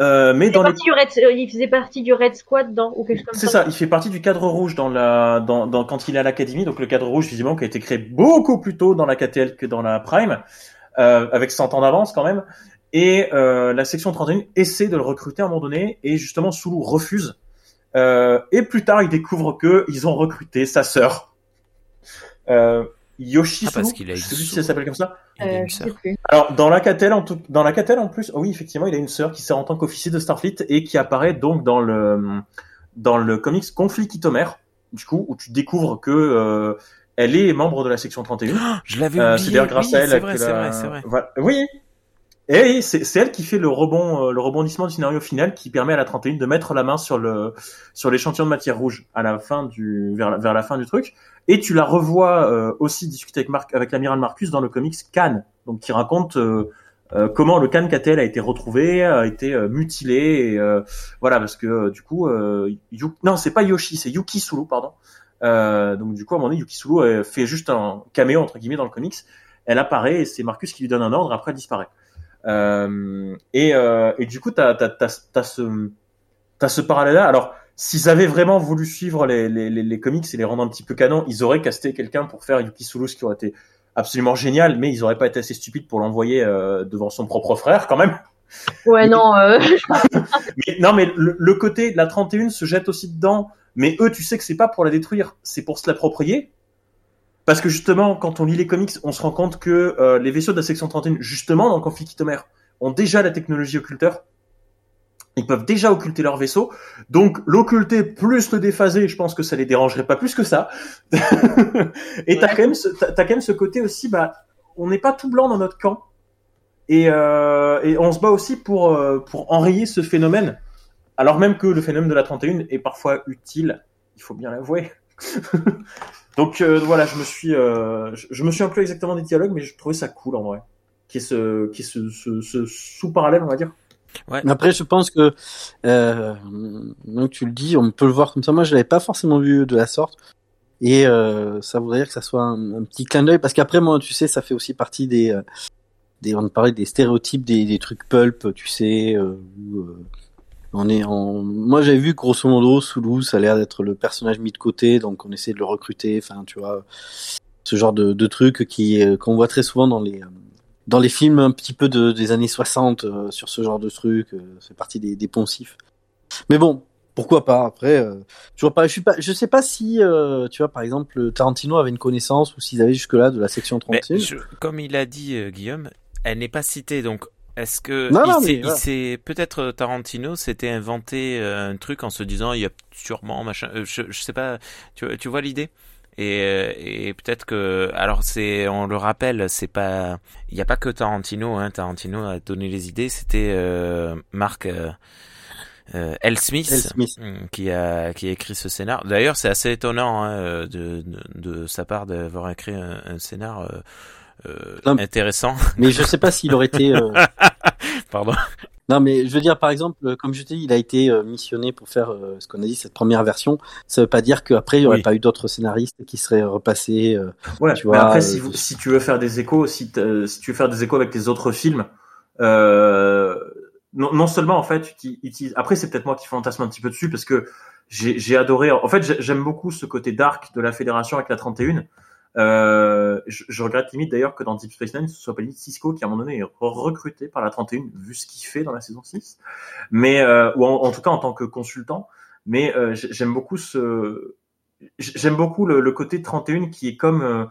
euh, mais dans les... Red, euh, il faisait partie du Red Squad dans ou quelque chose comme C'est ça. Il fait partie du cadre rouge dans la dans, dans quand il est à l'académie. Donc le cadre rouge visiblement qui a été créé beaucoup plus tôt dans la KTL que dans la Prime, euh, avec 100 ans d'avance quand même. Et euh, la section 31 essaie de le recruter à un moment donné et justement Sulu refuse euh, et plus tard, il découvre que ils ont recruté sa sœur. Euh, Yoshi ah, parce qu'il a celui si elle s'appelle comme ça. Euh, Alors dans la Catel en tout, dans la Catel en plus, oh oui effectivement il a une sœur qui sert en tant qu'officier de Starfleet et qui apparaît donc dans le dans le comics Conflit Kitomère du coup où tu découvres que euh, elle est membre de la section 31. Oh, je l'avais oublié. c'est grâce à elle c'est vrai, c'est vrai, c'est vrai. Oui, et c'est elle qui fait le rebond, euh, le rebondissement du scénario final qui permet à la 31 de mettre la main sur le sur l'échantillon de matière rouge à la fin du vers la, vers la fin du truc. Et tu la revois euh, aussi discuter avec Marc avec l'amiral Marcus dans le comics Khan, donc qui raconte euh, comment le Khan KTL a été retrouvé, a été mutilé, et, voilà parce que du coup, non c'est pas Yoshi, c'est Yuki Sulu pardon. donc du coup à un moment donné Yuki Sulu fait juste un caméo entre guillemets dans le comics. Elle apparaît et c'est Marcus qui lui donne un ordre, après elle disparaît. Euh, et, euh, et du coup, t'as as, as, ce, as ce parallèle-là. Alors, s'ils avaient vraiment voulu suivre les, les, les, les, comics et les rendre un petit peu canon, ils auraient casté quelqu'un pour faire Yuki Sulu, ce qui aurait été absolument génial, mais ils auraient pas été assez stupides pour l'envoyer euh, devant son propre frère, quand même. Ouais, non. [LAUGHS] Mais, non, mais le, le, côté de la 31 se jette aussi dedans. Mais eux, tu sais que c'est pas pour la détruire, c'est pour se l'approprier. Parce que justement, quand on lit les comics, on se rend compte que euh, les vaisseaux de la section 31, justement dans le conflit Kitomère, ont déjà la technologie occulteur. Ils peuvent déjà occulter leur vaisseau. Donc l'occulter plus le déphaser, je pense que ça les dérangerait pas plus que ça. [LAUGHS] et t'as quand même ce, t'as quand même ce côté aussi, bah, on n'est pas tout blanc dans notre camp. Et, euh, et on se bat aussi pour, euh, pour enrayer ce phénomène. Alors même que le phénomène de la 31 est parfois utile, il faut bien l'avouer. [LAUGHS] Donc euh, voilà, je me suis, euh, je, me suis un peu exactement des dialogues, mais je trouvais ça cool en vrai, qui est ce, qui est ce, ce, ce sous parallèle, on va dire. Ouais. Après, je pense que euh, donc tu le dis, on peut le voir comme ça. Moi, je l'avais pas forcément vu de la sorte, et euh, ça voudrait dire que ça soit un, un petit clin d'œil, parce qu'après, moi, tu sais, ça fait aussi partie des, euh, des on parlait des stéréotypes, des, des trucs pulp, tu sais, euh, où, euh, on est en... Moi, j'avais vu grosso modo, Soulou, ça a l'air d'être le personnage mis de côté, donc on essaie de le recruter. Enfin, tu vois, ce genre de, de truc qui euh, qu'on voit très souvent dans les euh, dans les films un petit peu de, des années 60 euh, sur ce genre de truc. c'est partie des, des poncifs. Mais bon, pourquoi pas après euh, je pas je suis pas je sais pas si euh, tu vois par exemple Tarantino avait une connaissance ou s'ils avaient jusque là de la section 36 comme il a dit Guillaume elle n'est pas citée donc est-ce que non, il non, s'est peut-être Tarantino s'était inventé euh, un truc en se disant il y a sûrement machin euh, je, je sais pas tu, tu vois l'idée? Et, euh, et peut-être que alors c'est on le rappelle c'est pas il n'y a pas que Tarantino hein Tarantino a donné les idées c'était euh, Mark euh, L. Smith, L. Smith, hmm, qui a qui a écrit ce scénar. D'ailleurs, c'est assez étonnant hein, de, de, de sa part d'avoir écrit un, un scénar euh, intéressant. [LAUGHS] Mais je sais pas s'il aurait été. Euh... [LAUGHS] Pardon. Non, mais je veux dire, par exemple, euh, comme je te dis, il a été euh, missionné pour faire euh, ce qu'on a dit, cette première version. Ça veut pas dire qu'après, il y aurait oui. pas eu d'autres scénaristes qui seraient repassés. Euh, ouais, tu vois, mais après, si, si, tu veux faire des échos, si, si tu veux faire des échos avec tes autres films, non, non, seulement, en fait, tu utilises... Après, c'est peut-être moi qui fantasme un petit peu dessus parce que j'ai adoré... En fait, j'aime beaucoup ce côté dark de la Fédération avec la 31 euh, je, regrette limite d'ailleurs que dans Deep Space Nine, ce soit pas Cisco qui à un moment donné est recruté par la 31 vu ce qu'il fait dans la saison 6, mais euh, ou en, tout cas en tant que consultant. Mais euh, j'aime beaucoup ce, j'aime beaucoup le, côté 31 qui est comme,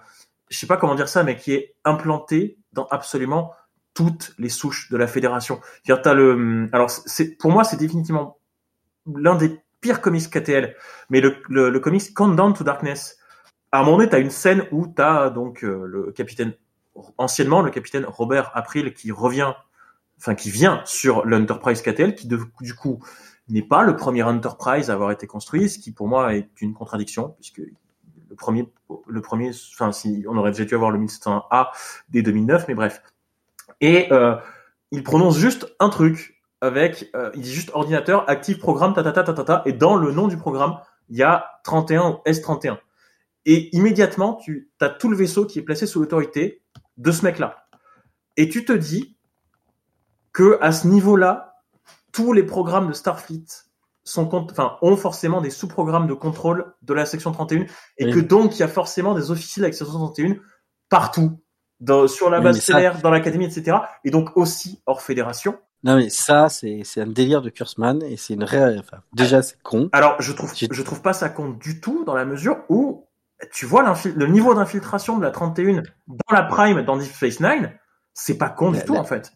je sais pas comment dire ça, mais qui est implanté dans absolument toutes les souches de la fédération. As le, alors pour moi c'est définitivement l'un des pires comics KTL, mais le, le, le comics Countdown to Darkness à un moment donné, t'as une scène où t'as donc euh, le capitaine, anciennement le capitaine Robert April qui revient, enfin qui vient sur l'Enterprise KTL, qui du coup n'est pas le premier Enterprise à avoir été construit, ce qui pour moi est une contradiction, puisque le premier, le premier, enfin si on aurait déjà dû avoir le 1701A dès 2009, mais bref. Et euh, il prononce juste un truc avec, euh, il dit juste ordinateur, active programme, ta ta ta ta ta, et dans le nom du programme, il y a 31 ou S31. Et immédiatement, tu as tout le vaisseau qui est placé sous l'autorité de ce mec-là. Et tu te dis que à ce niveau-là, tous les programmes de Starfleet sont cont- enfin, ont forcément des sous-programmes de contrôle de la section 31 et Oui. que donc il y a forcément des officiers de la section 31 partout, dans, sur la base mais ça- stellaire, dans l'académie, etc. Et donc aussi hors fédération. Non mais ça c'est un délire de Kurzman et c'est une réelle. Enfin, déjà c'est con. Alors, je trouve, je trouve pas ça compte du tout dans la mesure où tu vois le niveau d'infiltration de la 31 dans la Prime dans Deep Space Nine, c'est pas con La- du tout la- en fait.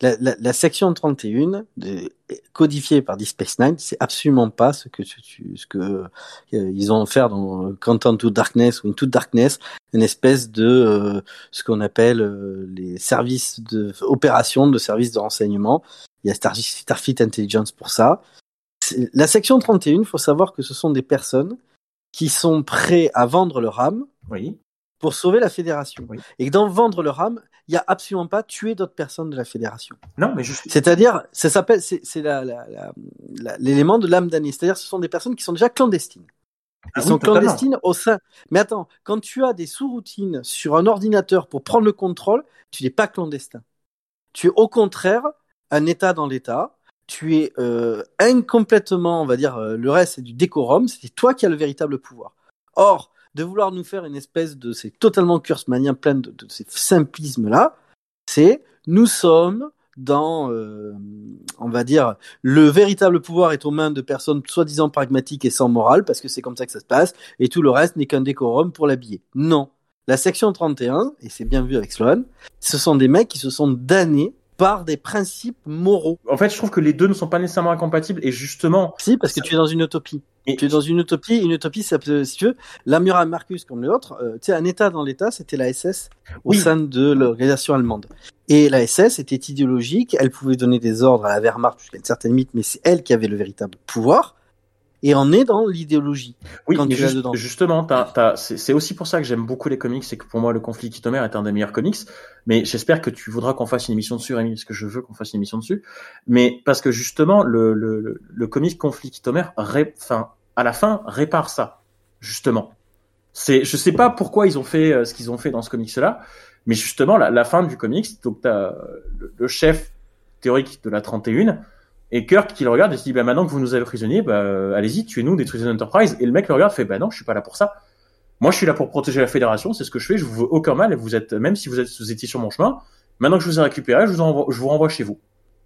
La, section 31 de, codifiée par Deep Space Nine, c'est absolument pas ce que tu, ce que euh, ils ont fait dans Quantum to Darkness ou Into Darkness, une espèce de euh, ce qu'on appelle euh, les services de opérations de services de renseignement. Il y a Star, Starfleet Intelligence pour ça. La section 31, il faut savoir que ce sont des personnes qui sont prêts à vendre leur âme Oui. pour sauver la fédération. Oui. Et que dans vendre leur âme, il y a absolument pas tuer d'autres personnes de la fédération. Non, mais. C'est-à-dire, ça s'appelle, c'est l'élément de l'âme damnée. C'est-à-dire, ce sont des personnes qui sont déjà clandestines. Ils Ah oui, sont totalement. clandestines au sein. Mais attends, quand tu as des sous-routines sur un ordinateur pour prendre le contrôle, tu n'es pas clandestin. Tu es au contraire un État dans l'État. Tu es euh, incomplètement, on va dire, euh, le reste c'est du décorum. C'est toi qui as le véritable pouvoir. Or, de vouloir nous faire une espèce de, c'est totalement kurzmanien, plein de, de ces simplismes-là, c'est nous sommes dans, euh, on va dire, le véritable pouvoir est aux mains de personnes soi-disant pragmatiques et sans morale, parce que c'est comme ça que ça se passe, et tout le reste n'est qu'un décorum pour l'habiller. Non. La section 31, et c'est bien vu avec Sloan, ce sont des mecs qui se sont damnés par des principes moraux. En fait, je trouve que les deux ne sont pas nécessairement incompatibles et justement. Si, parce que tu es dans une utopie. Et- Tu es dans une utopie, une utopie, ça peut, si tu veux, l'amiral Marcus comme l'autre, euh, tu sais, un État dans l'État, c'était la SS au Oui. sein de l'organisation allemande. Et la SS était idéologique, elle pouvait donner des ordres à la Wehrmacht jusqu'à une certaine limite, mais c'est elle qui avait le véritable pouvoir. Et on est dans l'idéologie. Oui, quand tu juste- dedans. justement, c'est aussi pour ça que j'aime beaucoup les comics, c'est que pour moi le conflit Kitomer est un des meilleurs comics. Mais j'espère que tu voudras qu'on fasse une émission dessus, Rémi, parce que je veux qu'on fasse une émission dessus. Mais parce que justement, le, le, le, le comic conflit Kitomer, ré- enfin, à la fin, répare ça, justement. C'est, je sais pas pourquoi ils ont fait euh, ce qu'ils ont fait dans ce comics-là, mais justement, la, la fin du comics, donc t'as euh, le, le chef théorique de la 31, et Kirk qui le regarde et se dit, bah maintenant que vous nous avez prisonniers, bah euh, allez-y, tuez-nous, détruisez l'Enterprise. Et le mec le regarde, fait, bah non, je suis pas là pour ça. Moi, je suis là pour protéger la Fédération, c'est ce que je fais, je vous veux aucun mal, et vous êtes, même si vous êtes, vous étiez sur mon chemin, maintenant que je vous ai récupéré, je vous envoie, je vous renvoie chez vous.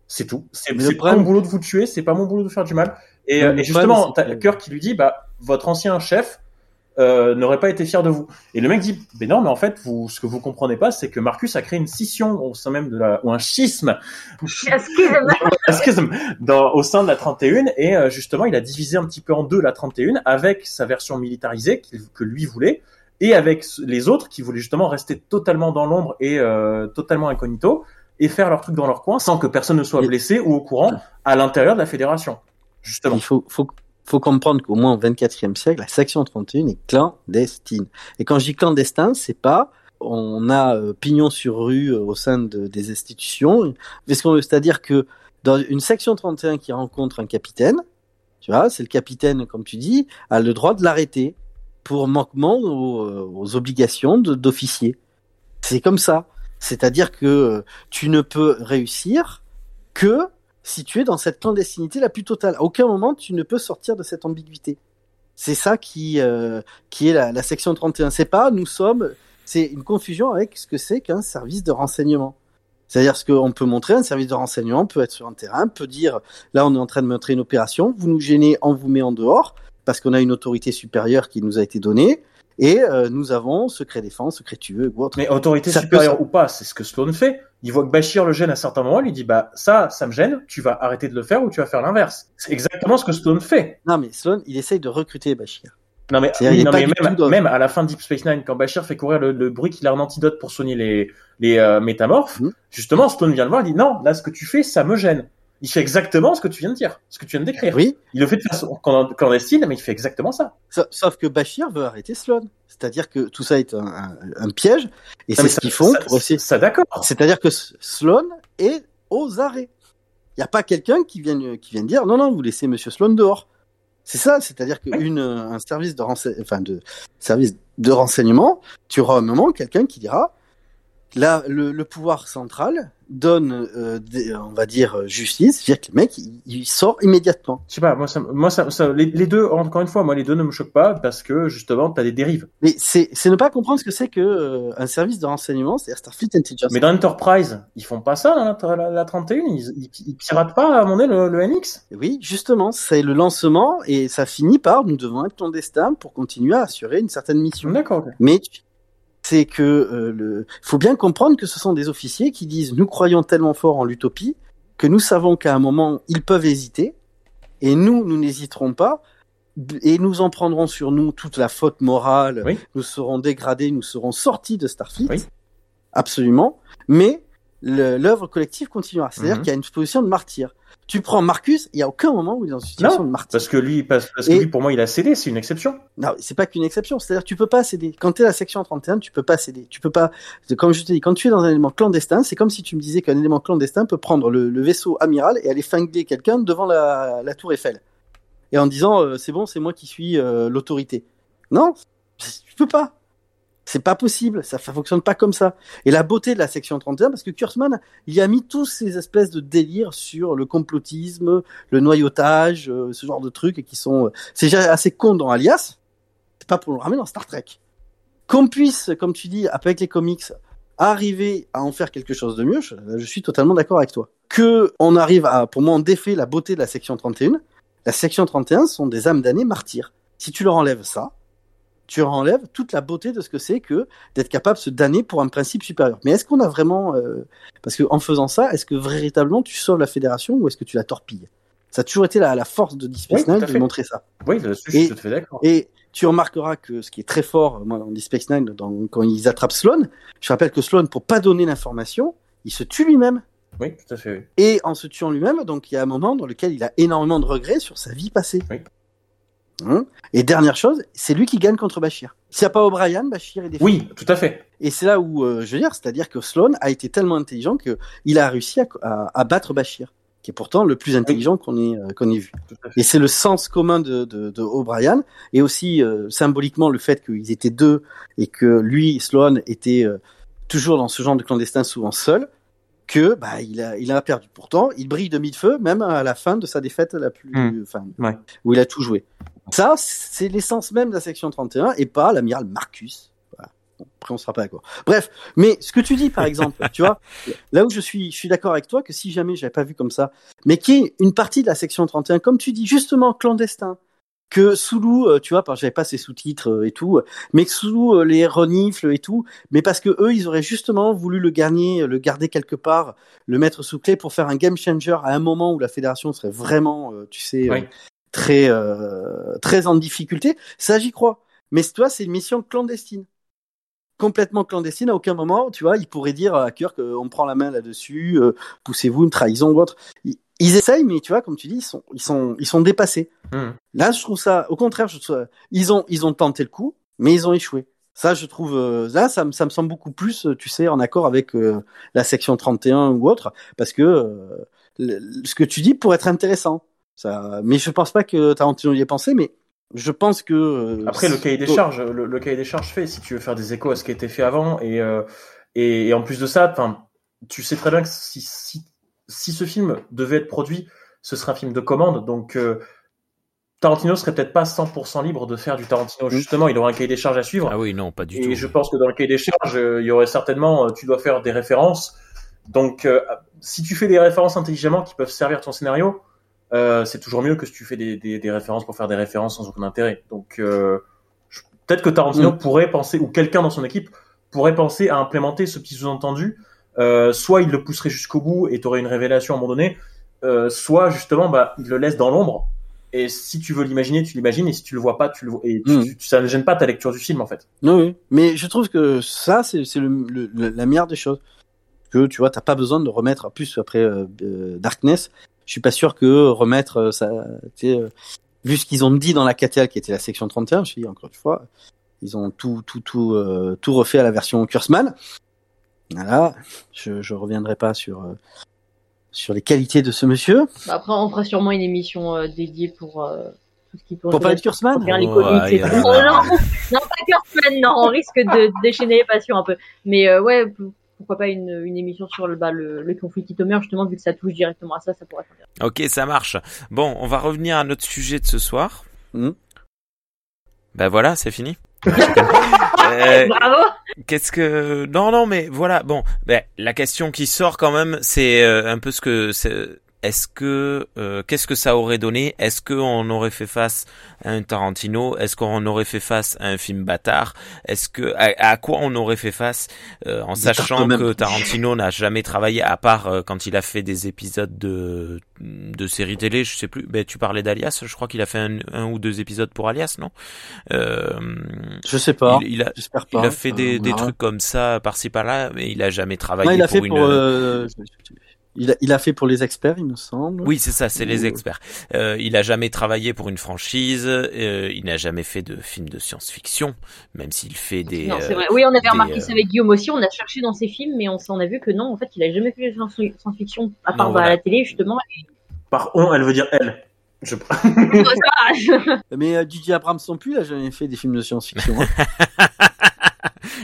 C'est tout. C'est pas mon boulot de vous tuer, c'est pas mon boulot de faire du mal. Et, euh, et justement, Kirk qui lui dit, bah, votre ancien chef, euh, n'aurait pas été fier de vous. Et le mec dit, mais non, mais en fait, vous, ce que vous comprenez pas, c'est que Marcus a créé une scission au sein même de la, ou un schisme Excusez-moi. [LAUGHS] excuse-moi, dans, au sein de la 31 et euh, justement il a divisé un petit peu en deux la 31 avec sa version militarisée que lui voulait et avec les autres qui voulaient justement rester totalement dans l'ombre et euh, totalement incognito et faire leur truc dans leur coin sans que personne ne soit blessé ou au courant à l'intérieur de la fédération. Justement. Il faut, faut, faut comprendre qu'au moins au 24e siècle, la section 31 est clandestine. Et quand je dis clandestin, c'est pas on a euh, pignon sur rue euh, au sein de- des institutions. C'est-à-dire que dans une section 31 qui rencontre un capitaine, tu vois, c'est le capitaine, comme tu dis, a le droit de l'arrêter pour manquement aux, euh, aux obligations d'officier. C'est comme ça. C'est-à-dire que tu ne peux réussir que si tu es dans cette clandestinité la plus totale. À aucun moment tu ne peux sortir de cette ambiguïté. C'est ça qui euh, qui est la, la section 31. C'est pas nous sommes. C'est une confusion avec ce que c'est qu'un service de renseignement. C'est-à-dire ce qu'on peut montrer, un service de renseignement peut être sur un terrain, peut dire là on est en train de montrer une opération, vous nous gênez, on vous met en dehors parce qu'on a une autorité supérieure qui nous a été donnée et euh, nous avons secret défense, secret tueux ou autre. Mais autorité Ça supérieure ou pas, c'est ce que Sloan fait. Il voit que Bashir le gêne à certains moments, il lui dit bah ça, ça me gêne, tu vas arrêter de le faire ou tu vas faire l'inverse. C'est exactement ce que Sloan fait. Non mais Sloan, il essaye de recruter Bashir. Non mais, oui, non, mais même, tout dans- même à la fin de Deep Space Nine, quand Bashir fait courir le, le bruit qu'il a un antidote pour soigner les, les euh, métamorphes, Mhm. justement, Stone vient le voir, il dit non, là, ce que tu fais, ça me gêne. Il fait exactement ce que tu viens de dire, ce que tu viens de décrire. Oui, Il le fait de façon clan- clandestine, mais il fait exactement ça. sa- sauf que Bashir veut arrêter Sloan. C'est-à-dire que tout ça est un, un- un piège, et c'est ce qu'ils font ça- pour essayer. Ça, d'accord. C'est-à-dire que Sloan est aux arrêts. Il n'y a pas quelqu'un qui vienne qui vienne dire non non vous laissez Monsieur Sloan dehors. C'est ça, c'est-à-dire qu'une un service de rense- enfin de service de renseignement, tu auras un moment quelqu'un qui dira là le, le pouvoir central donne euh, des- on va dire justice, c'est-à-dire que le mec il, il sort immédiatement. Je sais pas, moi, ça, moi, ça, ça- les, les deux, encore une fois, moi, les deux ne me choquent pas parce que justement, t'as des dérives. Mais c'est c'est ne pas comprendre ce que c'est que euh, un service de renseignement, c'est-à-dire Starfleet Intelligence. Mais dans Enterprise, ils font pas ça, la, la, la 31, ils, ils, ils piratent pas, à mon avis, le, le NX. Oui, justement, c'est le lancement et ça finit par nous devons être clandestins pour continuer à assurer une certaine mission. D'accord. ok. Mais tu- c'est que euh, le faut bien comprendre que ce sont des officiers qui disent nous croyons tellement fort en l'utopie que nous savons qu'à un moment ils peuvent hésiter et nous nous n'hésiterons pas et nous en prendrons sur nous toute la faute morale, Oui. nous serons dégradés, nous serons sortis de Starfleet. Oui. Absolument, mais l'œuvre collective continuera. C'est-à-dire Mhm. qu'il y a une position de martyr. Tu prends Marcus, il y a aucun moment où il est dans une situation de martyr. Parce que lui, parce, parce que lui, pour moi, il a cédé, c'est une exception. Non, c'est pas qu'une exception. C'est-à-dire, tu peux pas céder. Quand tu es à la section 31, tu peux pas céder. Tu peux pas, comme je te dis, quand tu es dans un élément clandestin, c'est comme si tu me disais qu'un élément clandestin peut prendre le, le vaisseau amiral et aller fingler quelqu'un devant la, la tour Eiffel. Et en disant, euh, c'est bon, c'est moi qui suis euh, l'autorité. Non, tu peux pas. C'est pas possible. Ça, ça fonctionne pas comme ça. Et la beauté de la section 31, parce que Kurtzman, il y a mis tous ces espèces de délires sur le complotisme, le noyautage, euh, ce genre de trucs qui sont, euh, c'est déjà assez con dans Alias c'est pas pour le ramener dans Star Trek. Qu'on puisse, comme tu dis, avec les comics, arriver à en faire quelque chose de mieux, je, je suis totalement d'accord avec toi. Que on arrive à, pour moi, on défait la beauté de la section 31. La section 31 sont des âmes damnées martyrs. Si tu leur enlèves ça, tu enlèves toute la beauté de ce que c'est que d'être capable de se damner pour un principe supérieur. Mais est-ce qu'on a vraiment, euh, parce que en faisant ça, est-ce que véritablement tu sauves la fédération ou est-ce que tu la torpilles? Ça a toujours été la, la force de Deep Space Nine de montrer ça. Oui, je suis tout à fait d'accord. Et tu remarqueras que ce qui est très fort, moi, dans Deep Space Nine, dans, quand ils attrapent Sloan, je rappelle que Sloan, pour pas donner l'information, il se tue lui-même. Oui, tout à fait. oui. Et en se tuant lui-même, donc il y a un moment dans lequel il a énormément de regrets sur sa vie passée. Oui. Hein et dernière chose, c'est lui qui gagne contre Bashir. S'il n'y a pas O'Brien, Bashir est défait. Oui, tout à fait. Et c'est là où, euh, je veux dire, c'est-à-dire que Sloan a été tellement intelligent que il a réussi à, à, à battre Bashir, qui est pourtant le plus intelligent qu'on ait, euh, qu'on ait vu. Et c'est le sens commun de, de, de O'Brien, et aussi euh, symboliquement le fait qu'ils étaient deux et que lui, Sloan, était toujours dans ce genre de clandestin, souvent seul, que bah il a il a perdu. Pourtant, il brille de mille feux, même à la fin de sa défaite la plus, enfin, Ouais. où il a tout joué. Ça, c'est l'essence même de la section 31 et pas l'amiral Marcus. Voilà. Bon, après, on sera pas d'accord. Bref, mais ce que tu dis, par exemple, tu vois, [LAUGHS] là où je suis, je suis d'accord avec toi que si jamais j'avais pas vu comme ça, mais qui est une partie de la section 31, comme tu dis, justement clandestin, que Soulou, euh, tu vois, parce que j'avais pas ses sous-titres euh, et tout, mais que Soulou euh, les renifle et tout, mais parce que eux, ils auraient justement voulu le gagner, le garder quelque part, le mettre sous clé pour faire un game changer à un moment où la fédération serait vraiment, tu sais, Oui. Très euh, très en difficulté. Ça, j'y crois. Mais toi, c'est une mission clandestine, complètement clandestine. À aucun moment, tu vois, ils pourraient dire à Kirk, euh, on prend la main là-dessus, euh, poussez-vous une trahison ou autre. Ils, ils essayent, mais tu vois, comme tu dis, ils sont ils sont ils sont dépassés. Hmm. Là, je trouve ça, au contraire, je trouve, ils ont, ils ont tenté le coup, mais ils ont échoué. Ça, je trouve, euh, là, ça, me- ça me semble beaucoup plus, euh, tu sais, en accord avec euh, la section 31 ou autre, parce que euh, le- ce que tu dis pourrait être intéressant. Ça, mais je pense pas que Tarantino y ait pensé, mais je pense que. euh, Après, le cahier des charges, le, le cahier des charges fait, si tu veux faire des échos à ce qui a été fait avant, et, euh, et, et en plus de ça, enfin, tu sais très bien que si, si, si ce film devait être produit, ce serait un film de commande, donc euh, Tarantino serait peut-être pas 100% libre de faire du Tarantino. Justement, il aurait un cahier des charges à suivre. Ah oui, non, pas du et tout. je pense que dans le cahier des charges, euh, il y aurait certainement, euh, tu dois faire des références. Donc, euh, si tu fais des références intelligemment qui peuvent servir ton scénario, euh, c'est toujours mieux que si tu fais des, des, des références pour faire des références sans aucun intérêt. Donc, euh, peut-être que Tarantino Mm. pourrait penser, ou quelqu'un dans son équipe pourrait penser à implémenter ce petit sous-entendu. Euh, soit il le pousserait jusqu'au bout et tu aurais une révélation à un moment donné, soit justement, bah, il le laisse dans l'ombre Et si tu veux l'imaginer, tu l'imagines, et si tu le vois pas, tu le vois. Et tu- tu- ça ne gêne pas ta lecture du film, en fait. Oui, oui. Mais je trouve que ça, c'est la meilleure des choses. Que tu vois, t'as pas besoin de remettre, en plus après euh, Darkness, je suis pas sûr que remettre euh, ça, euh, vu ce qu'ils ont dit dans la KTL qui était la section 31, je dis encore une fois, ils ont tout, tout, tout, euh, tout refait à la version Curseman. Voilà, je, je reviendrai pas sur euh, sur les qualités de ce monsieur. Bah, Après, on fera sûrement une émission euh, dédiée pour euh, tout ce qui tourne. Pour parler de Oh, aïe, Non, pas Kurtzman, non, on risque de déchaîner les passions un peu. Mais euh, ouais, pourquoi pas une, une émission sur le, bah, le, le conflit Homer, justement, vu que ça touche directement à ça, ça pourrait être intéressant. Ok, ça marche. Bon, on va revenir à notre sujet de ce soir. Ben voilà, c'est fini. [LAUGHS] Euh, Bravo Qu'est-ce que non non mais voilà bon ben la question qui sort quand même c'est euh, un peu ce que c'est est-ce que euh, qu'est-ce que ça aurait donné? Est-ce qu'on aurait fait face à un Tarantino? Est-ce qu'on aurait fait face à un film bâtard? Est-ce que à, à quoi on aurait fait face euh, en sachant que. Tarantino n'a jamais travaillé à part euh, quand il a fait des épisodes de de séries télé, je sais plus. Ben tu parlais d'Alias, je crois qu'il a fait un, un ou deux épisodes pour Alias, non? Euh, je sais pas, il, il a il fait des, trucs comme ça par-ci par-là, mais il a jamais travaillé Non, il a pour fait une. pour, il, a, il a fait pour les experts, il me semble. Oui, c'est ça, c'est les Ou- experts. Euh, il a jamais travaillé pour une franchise. euh, il n'a jamais fait de film de science-fiction, même s'il fait des. Non, c'est euh, vrai. Oui, on avait des, remarqué euh, ça avec Guillaume aussi. On a cherché dans ses films, mais on, s'en a vu que non, en fait, il a jamais fait de science- science-fiction, à part Non, à la télé, justement. Par on, elle veut dire elle. Je... [LAUGHS] Mais euh, J.J. Abrams non plus, il a jamais fait des films de science-fiction. hein. [LAUGHS]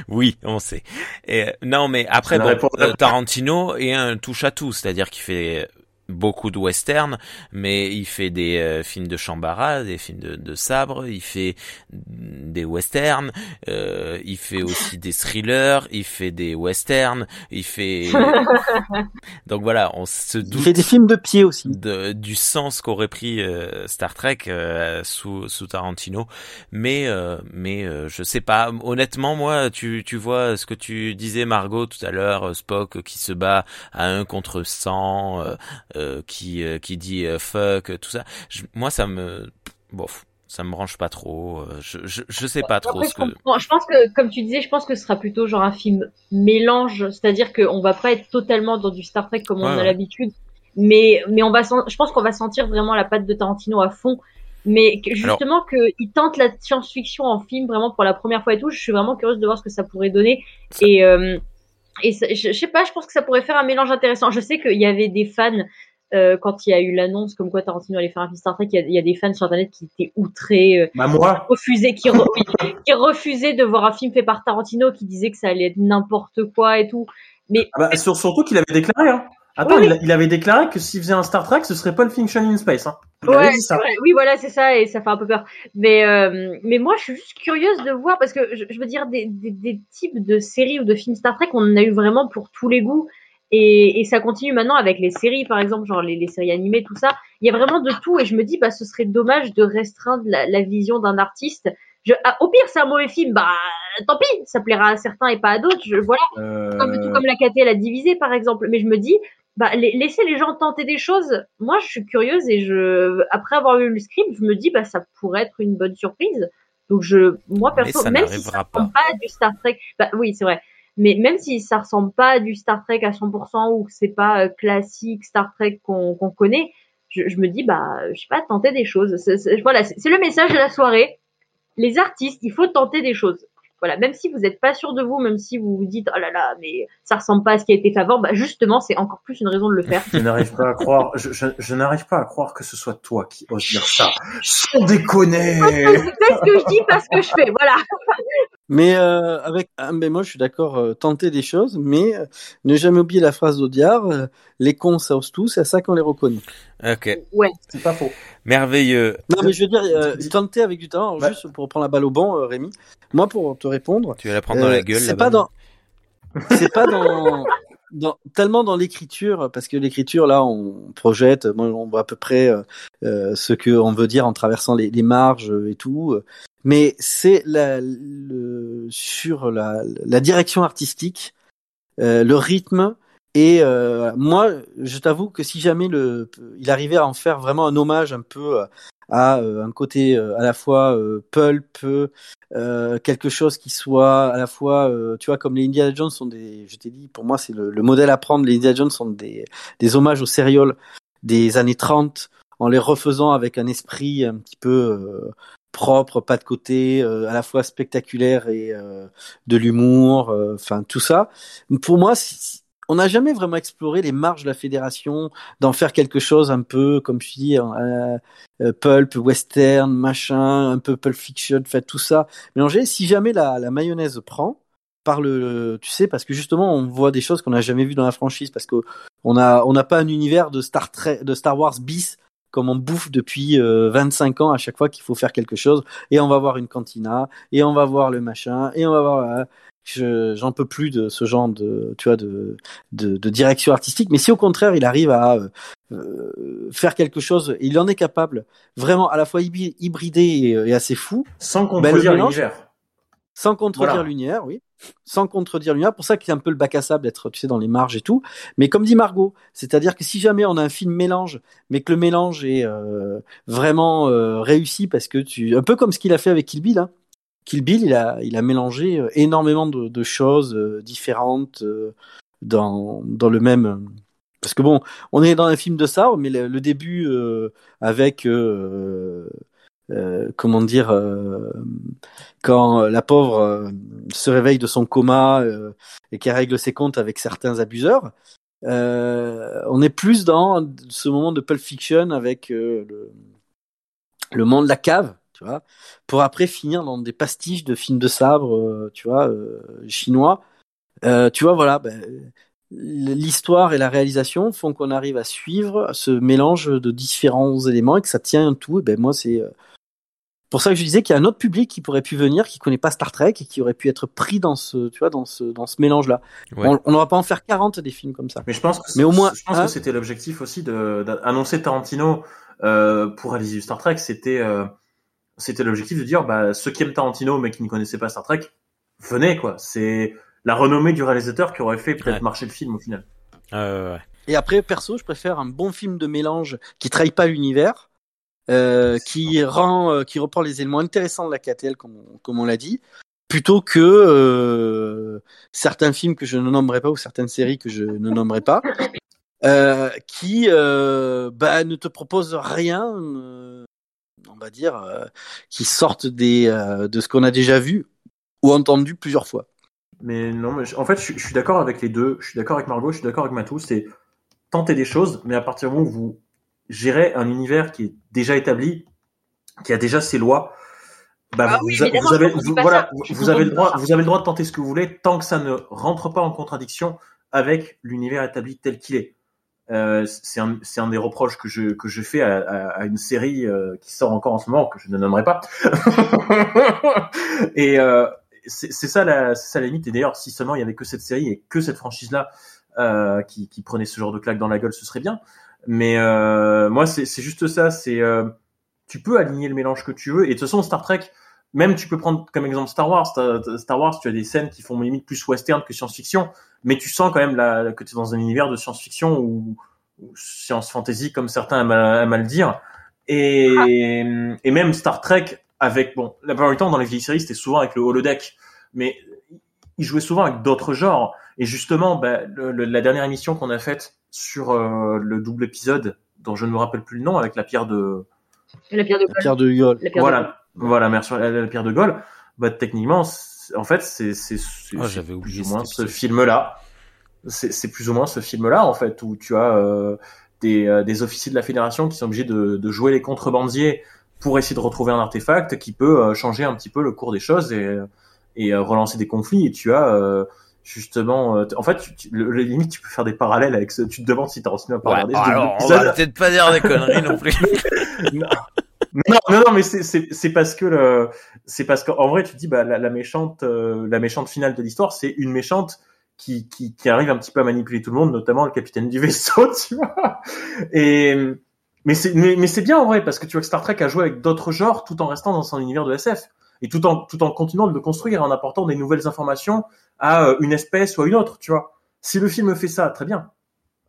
Oui, on sait. Et, non, mais après, bon, euh, Tarantino est un touche à tout, c'est-à-dire qu'il fait beaucoup de western, mais il fait des euh, films de chambara, des films de, de sabre, il fait des westerns, euh, il fait aussi des thrillers, il fait des westerns, il fait [LAUGHS] donc voilà, on se Il doute fait des films de pied aussi. de, du sens qu'aurait pris euh, Star Trek euh, sous, sous Tarantino, mais euh, mais euh, je sais pas. Honnêtement, moi, tu tu vois ce que tu disais Margot tout à l'heure, Spock qui se bat à un contre 100, euh, euh, qui euh, qui dit euh, fuck, tout ça. Je- moi, ça me bof, ça me branche pas trop. euh, Je je, je sais pas trop ce que. je pense que, comme tu disais, je pense que ce sera plutôt genre un film mélange, c'est-à-dire qu'on va pas être totalement dans du Star Trek comme on Ouais, a l'habitude, mais mais on va, je pense qu'on va sentir vraiment la patte de Tarantino à fond. Mais que, justement qu'il tente la science-fiction en film vraiment pour la première fois et tout, je suis vraiment curieuse de voir ce que ça pourrait donner. Ça- Et euh, et ça- je, je sais pas, je pense que ça pourrait faire un mélange intéressant. Je sais qu'il y avait des fans euh, quand il y a eu l'annonce comme quoi Tarantino allait faire un film Star Trek, il y a, il y a des fans sur internet qui étaient outrés. euh, Bah moi, refusait, qui, re- oui, qui refusait de voir un film fait par Tarantino, qui disait que ça allait être n'importe quoi et tout. Mais ah bah, sur- surtout qu'il avait déclaré. Hein. Attends, Oui, il, il avait déclaré que s'il faisait un Star Trek, ce serait Pulp Fiction in Space. Hein. Ouais, ça. oui, voilà, c'est ça, et ça fait un peu peur. Mais euh, mais moi, je suis juste curieuse de voir parce que je, je veux dire des, des, des types de séries ou de films Star Trek, on en a eu vraiment pour tous les goûts. Et, et ça continue maintenant avec les séries, par exemple, genre les, les séries animées, tout ça. Il y a vraiment de tout, et je me dis, bah, ce serait dommage de restreindre la, la vision d'un artiste. Je, ah, au pire, c'est un mauvais film, bah, tant pis, ça plaira à certains et pas à d'autres. Je, voilà. Euh, comme, tout comme la KT l'a divisé par exemple. Mais je me dis, bah, la- laissez les gens tenter des choses. Moi, je suis curieuse et je, après avoir lu le script, je me dis, bah, ça pourrait être une bonne surprise. Donc je, moi perso, ça même si ça ressemble pas. pas à du Star Trek, bah oui, c'est vrai. Mais même si ça ressemble pas à du Star Trek à 100% ou que c'est pas euh, classique Star Trek qu'on connaît, je, je me dis, bah, je sais pas, tenter des choses. Voilà, c'est le message de la soirée. Les artistes, il faut tenter des choses. Voilà, même si vous n'êtes pas sûr de vous, même si vous vous dites oh là là, mais ça ressemble pas à ce qui a été fait avant, bah justement, c'est encore plus une raison de le faire. [LAUGHS] Je n'arrive pas à croire, je, je, je n'arrive pas à croire que ce soit toi qui oses dire ça. Sans déconner! C'est ce que je dis, pas ce que je fais. Voilà. Mais euh, avec, ah, mais moi je suis d'accord, euh, tenter des choses, mais euh, ne jamais oublier la phrase d'Audiard euh, les cons ça ose tout, c'est à ça qu'on les reconnaît. Ok, Ouais. C'est pas faux. merveilleux. Non mais je veux dire, euh, tenter avec du talent, Bah. juste pour prendre la balle au banc, euh, Rémi. Moi pour te répondre, Tu vas la prendre dans euh, la gueule. c'est pas dans, c'est pas dans, dans, tellement dans l'écriture, parce que l'écriture là on projette, moi, on voit à peu près euh, ce que on veut dire en traversant les, les marges et tout. Euh, Mais c'est la, le, sur la, la direction artistique, euh, le rythme. Et euh, moi, je t'avoue que si jamais le, il arrivait à en faire vraiment un hommage un peu euh, à un côté à la fois pulp, quelque chose qui soit à la fois, tu vois, comme les Indiana Jones sont des, je t'ai dit, pour moi c'est le, le, modèle à prendre. Les Indiana Jones sont des, des hommages aux sérioles des années 30 en les refaisant avec un esprit un petit peu propre, pas de côté, à la fois spectaculaire et de l'humour, enfin tout ça. Pour moi, on n'a jamais vraiment exploré les marges de la fédération, d'en faire quelque chose un peu, comme je dis, euh, euh, pulp, western, machin, un peu pulp fiction, fait tout ça mélangé. Si jamais la, la mayonnaise prend, par le, tu sais, parce que justement, on voit des choses qu'on n'a jamais vues dans la franchise, parce que on a, on n'a pas un univers de Star Trek, de Star Wars bis comme on bouffe depuis 25 euh, ans à chaque fois qu'il faut faire quelque chose. Et on va voir une cantina et on va voir le machin et on va voir j'en peux plus de ce genre de tu vois de, de, de direction artistique. Mais si au contraire il arrive à euh, faire quelque chose il en est capable. Vraiment à la fois hybridé et, assez fou sans ben, contredire l'univers sans contredire l'univers oui. Sans contredire l'univers pour ça qu'il est un peu le bac à sable d'être tu sais dans les marges et tout. Mais comme dit Margot c'est-à-dire que si jamais on a un film mélange mais que le mélange est euh, vraiment euh, réussi parce que tu un peu comme ce qu'il a fait avec Kill Bill hein, Kill Bill, il a, il a mélangé euh, énormément de, de choses euh, différentes euh, dans, dans le même. Parce que bon, on est dans un film de ça, mais le, début avec euh, comment dire quand la pauvre se réveille de son coma et qu'elle règle ses comptes avec certains abuseurs. on est plus dans ce moment de Pulp Fiction avec le, monde de la cave tu vois, pour après finir dans des pastiches de films de sabre, euh, tu vois, euh, chinois. Euh, tu vois, voilà, ben, l'histoire et la réalisation font qu'on arrive à suivre ce mélange de différents éléments et que ça tient un tout. Ben moi, c'est pour ça que je disais qu'il y a un autre public qui pourrait pu venir, qui connaît pas Star Trek et qui aurait pu être pris dans ce, tu vois, dans ce, dans ce mélange-là. On n'aura pas en faire 40 des films comme ça. Mais je pense que, mais au moins, je pense que hein c'était l'objectif aussi d'annoncer Tarantino pour réaliser Star Trek. C'était c'était l'objectif de dire bah ceux qui aiment Tarantino mais qui ne connaissaient pas Star Trek venez quoi c'est la renommée du réalisateur qui aurait fait peut-être marcher le film au final euh, ouais. et après perso je préfère un bon film de mélange qui trahit pas l'univers euh, qui rend euh, qui reprend les éléments intéressants de la KTL comme on, comme on l'a dit plutôt que euh, certains films que je ne nommerai pas ou certaines séries que je ne nommerai pas qui bah, ne te proposent rien on va dire, qui sortent des, de ce qu'on a déjà vu ou entendu plusieurs fois. Mais non, mais en fait, je, suis d'accord avec les deux. Je suis d'accord avec Margot, je suis d'accord avec Matou. C'est tenter des choses, mais à partir du moment où vous gérez un univers qui est déjà établi, qui a déjà ses lois, bah, vous, avez, voilà, vous avez le droit, vous avez le droit de tenter ce que vous voulez tant que ça ne rentre pas en contradiction avec l'univers établi tel qu'il est. Euh, c'est un, un, des reproches que je, que je fais à, à, à une série euh, qui sort encore en ce moment, que je ne nommerai pas. [LAUGHS] et euh, c'est ça, la, ça la limite. Et d'ailleurs, si seulement il y avait que cette série et que cette franchise-là euh, qui, qui, prenait ce genre de claque dans la gueule, ce serait bien. Mais euh, moi, c'est juste ça. C'est tu peux aligner le mélange que tu veux. Et de toute façon, Star Trek, même tu peux prendre comme exemple Star Wars. Star Wars, tu as des scènes qui font limite plus western que science-fiction, mais tu sens quand même que tu es dans un univers de science-fiction ou, science-fantasy comme certains aiment, à le dire. Et, et même Star Trek avec bon, la plupart du temps dans les vieilles séries c'était souvent avec le holodeck, mais ils jouaient souvent avec d'autres genres. Et justement, bah, la dernière émission qu'on a faite sur euh, le double épisode dont je ne me rappelle plus le nom avec la pierre de la pierre de, la pierre de Voilà, voilà, merci la, pierre de Gaulle. Bah techniquement, en fait, c'est c'est oh, j'avais oublié plus ou moins ce film-là. C'est plus ou moins ce film-là en fait où tu as euh, des, euh, des officiers de la fédération qui sont obligés de, de jouer les contrebandiers pour essayer de retrouver un artefact qui peut euh, changer un petit peu le cours des choses et, et relancer des conflits. Et tu as justement en fait tu, le, limite tu peux faire des parallèles avec ce, tu te demandes si t'as reçu un parallèle alors on va peut-être pas dire des conneries non plus [LAUGHS] non, non, non, non, mais c'est parce que le, c'est parce qu'en vrai, tu te dis, bah, la, la méchante, euh, la méchante finale de l'histoire, c'est une méchante qui, qui, qui arrive un petit peu à manipuler tout le monde, notamment le capitaine du vaisseau, [LAUGHS] tu vois. Et, mais c'est, mais, mais c'est bien en vrai, parce que tu vois que Star Trek a joué avec d'autres genres tout en restant dans son univers de SF. Et tout en, tout en continuant de le construire, en apportant des nouvelles informations à euh, une espèce ou à une autre, tu vois. Si le film fait ça, très bien.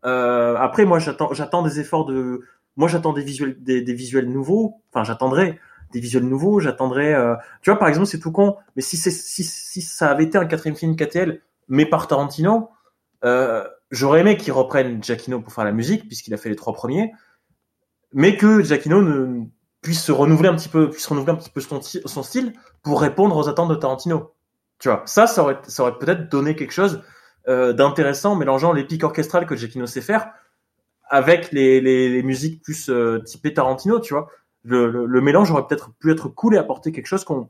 Euh, après, moi, j'attends, j'attends des efforts de, moi j'attends des visuels, des, des visuels nouveaux. Enfin, j'attendrais des visuels nouveaux. J'attendrais, euh, tu vois, par exemple, c'est tout con, mais si si, si ça avait été un quatrième film KTL, mais par Tarantino, euh, j'aurais aimé qu'il reprenne Giacchino pour faire la musique puisqu'il a fait les trois premiers, mais que Giacchino ne puisse se renouveler un petit peu, puisse renouveler un petit peu son style pour répondre aux attentes de Tarantino. Tu vois, ça, ça aurait, ça aurait peut-être donné quelque chose euh, d'intéressant, mélangeant les pics orchestrales que Giacchino sait faire avec les, les, les musiques plus euh, typées Tarantino, tu vois. Le, le, le mélange aurait peut-être pu être cool et apporter quelque chose qu'on,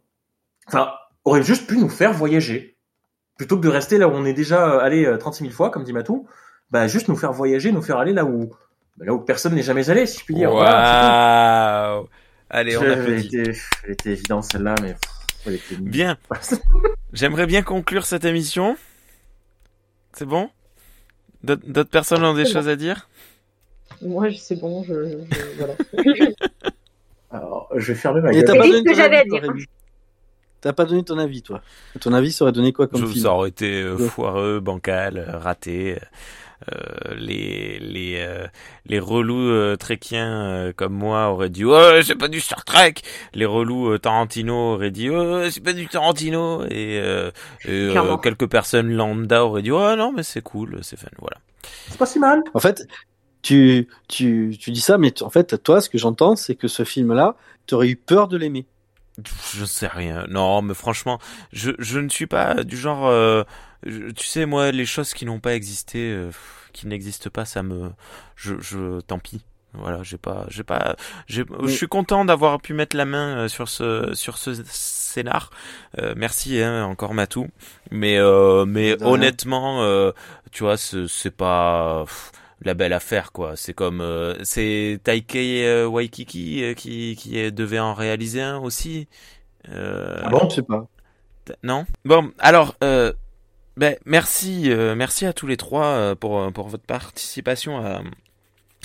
enfin, aurait juste pu nous faire voyager. Plutôt que de rester là où on est déjà euh, allé euh, 36 000 fois, comme dit Matou, bah juste nous faire voyager, nous faire aller là où, bah, là où personne n'est jamais allé, si je puis dire. Voilà, Waouh Allez, c'est on tout. Je- elle, était, elle était évidente celle-là, mais Bien. [LAUGHS] J'aimerais bien conclure cette émission. C'est bon? D'autres personnes ont des bon. choses à dire? Moi, je- c'est bon, je, je- voilà. [LAUGHS] Alors, je vais fermer ma gueule. t'as pas donné ce que ton j'avais avis, à toi, dire. Rémi T'as pas donné ton avis, toi. Ton avis, ça aurait donné quoi comme Je- film? Ça aurait été euh, Ouais. foireux, bancal, euh, raté. Euh, les les euh, les relous euh, tréquiens euh, comme moi auraient dit ouais c'est pas du Star Trek les relous euh, Tarantino auraient dit ouais c'est pas du Tarantino et, euh, euh, quelques personnes lambda auraient dit ouais non mais c'est cool c'est fun voilà C'est pas si mal. En fait, tu, tu, tu dis ça, mais tu- en fait, toi, ce que j'entends, c'est que ce film-là, t'aurais eu peur de l'aimer. Je sais rien. Non, mais franchement, je, je ne suis pas du genre. euh, je- tu sais, moi, les choses qui n'ont pas existé, euh, qui n'existent pas, ça me. Je, je, tant pis. Voilà, j'ai pas, j'ai pas, j'ai, je suis content d'avoir pu mettre la main euh, sur ce, sur ce scénar. Euh, merci, hein, encore Matou. Mais, euh, mais honnêtement, euh, tu vois, c'est, c'est pas. pff, la belle affaire quoi c'est comme euh, c'est Taika euh, Waikiki euh, qui qui devait en réaliser un aussi euh, Ah bon Je sais pas. non? Bon alors euh, ben merci euh, merci à tous les trois euh, pour pour votre participation à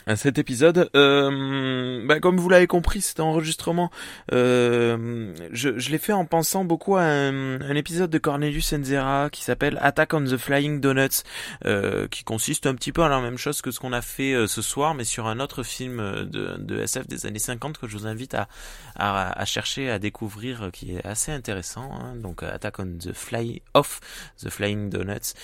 à cet épisode. Euh, ben, comme vous l'avez compris, cet enregistrement, euh, je, je l'ai fait en pensant beaucoup à un, épisode de Cornelius Enzera qui s'appelle Attack on the Flying Donuts, euh, qui consiste un petit peu à la même chose que ce qu'on a fait euh, ce soir, mais sur un autre film euh, de, de SF des années 50 que je vous invite à, à, à chercher, à découvrir, euh, qui est assez intéressant. hein. donc Attack on the Fly Off the Flying Donuts.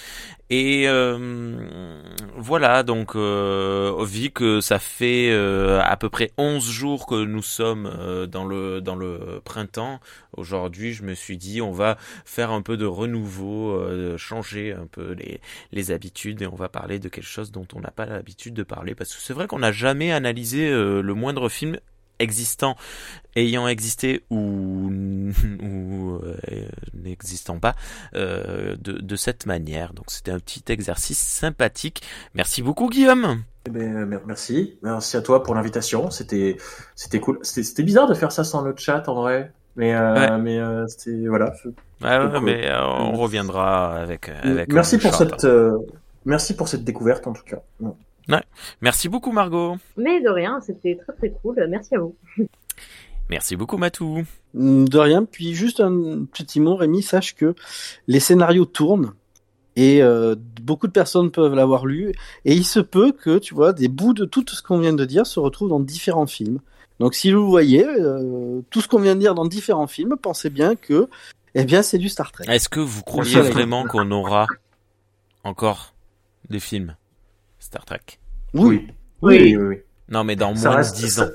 Et euh, voilà, donc euh, vu que ça fait euh, à peu près 11 jours que nous sommes euh, dans le dans le printemps, aujourd'hui, je me suis dit on va faire un peu de renouveau, euh, changer un peu les les habitudes et on va parler de quelque chose dont on n'a pas l'habitude de parler parce que c'est vrai qu'on n'a jamais analysé le moindre film existant ayant existé ou, [LAUGHS] ou euh, n'existant pas euh, de, de cette manière. Donc c'était un petit exercice sympathique. Merci beaucoup Guillaume. Eh ben, mer- merci, merci à toi pour l'invitation. C'était, c'était cool. C'était, bizarre de faire ça sans le chat en vrai, mais, euh, Ouais. mais euh, c'était voilà. Ouais, ouais, mais euh, on reviendra avec avec. merci pour cette, euh, merci pour cette découverte en tout cas. Merci beaucoup Margot. Mais de rien, c'était très très cool. Merci à vous. Merci beaucoup Matou. Mm, De rien. Puis juste un petit mot, Rémi, sache que les scénarios tournent et euh, beaucoup de personnes peuvent l'avoir lu et il se peut que tu vois des bouts de tout ce qu'on vient de dire se retrouvent dans différents films. Donc si vous voyez euh, tout ce qu'on vient de dire dans différents films, pensez bien que eh bien c'est du Star Trek. Est-ce que vous croyez vraiment qu'on aura encore des films? Star Trek Oui, Oui. oui, oui. oui. Non, mais dans Ça moins reste, de 10 ça, ans.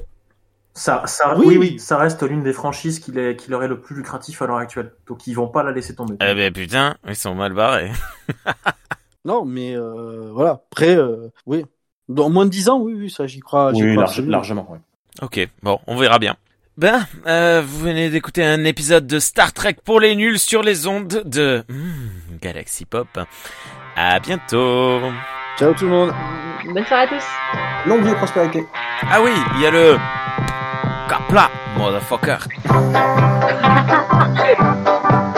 ça, ça- Oui. oui. oui, ça reste l'une des franchises qui, qui leur est le plus lucratif à l'heure actuelle. Donc ils vont pas la laisser tomber. Eh ben putain, ils sont mal barrés. [LAUGHS] Non, mais euh, voilà. Après, euh, oui, dans moins de 10 ans, oui, oui, ça j'y crois. j'y oui, crois large- absolument. largement. ouais. Ok, bon, on verra bien. Ben, euh, vous venez d'écouter un épisode de Star Trek pour les nuls sur les ondes de hmm, Galaxy Pop. À bientôt. Ciao tout le monde. Bonne soirée à tous. Longue vie et prospérité. Ah oui, il y a le Kapla, motherfucker. [LAUGHS]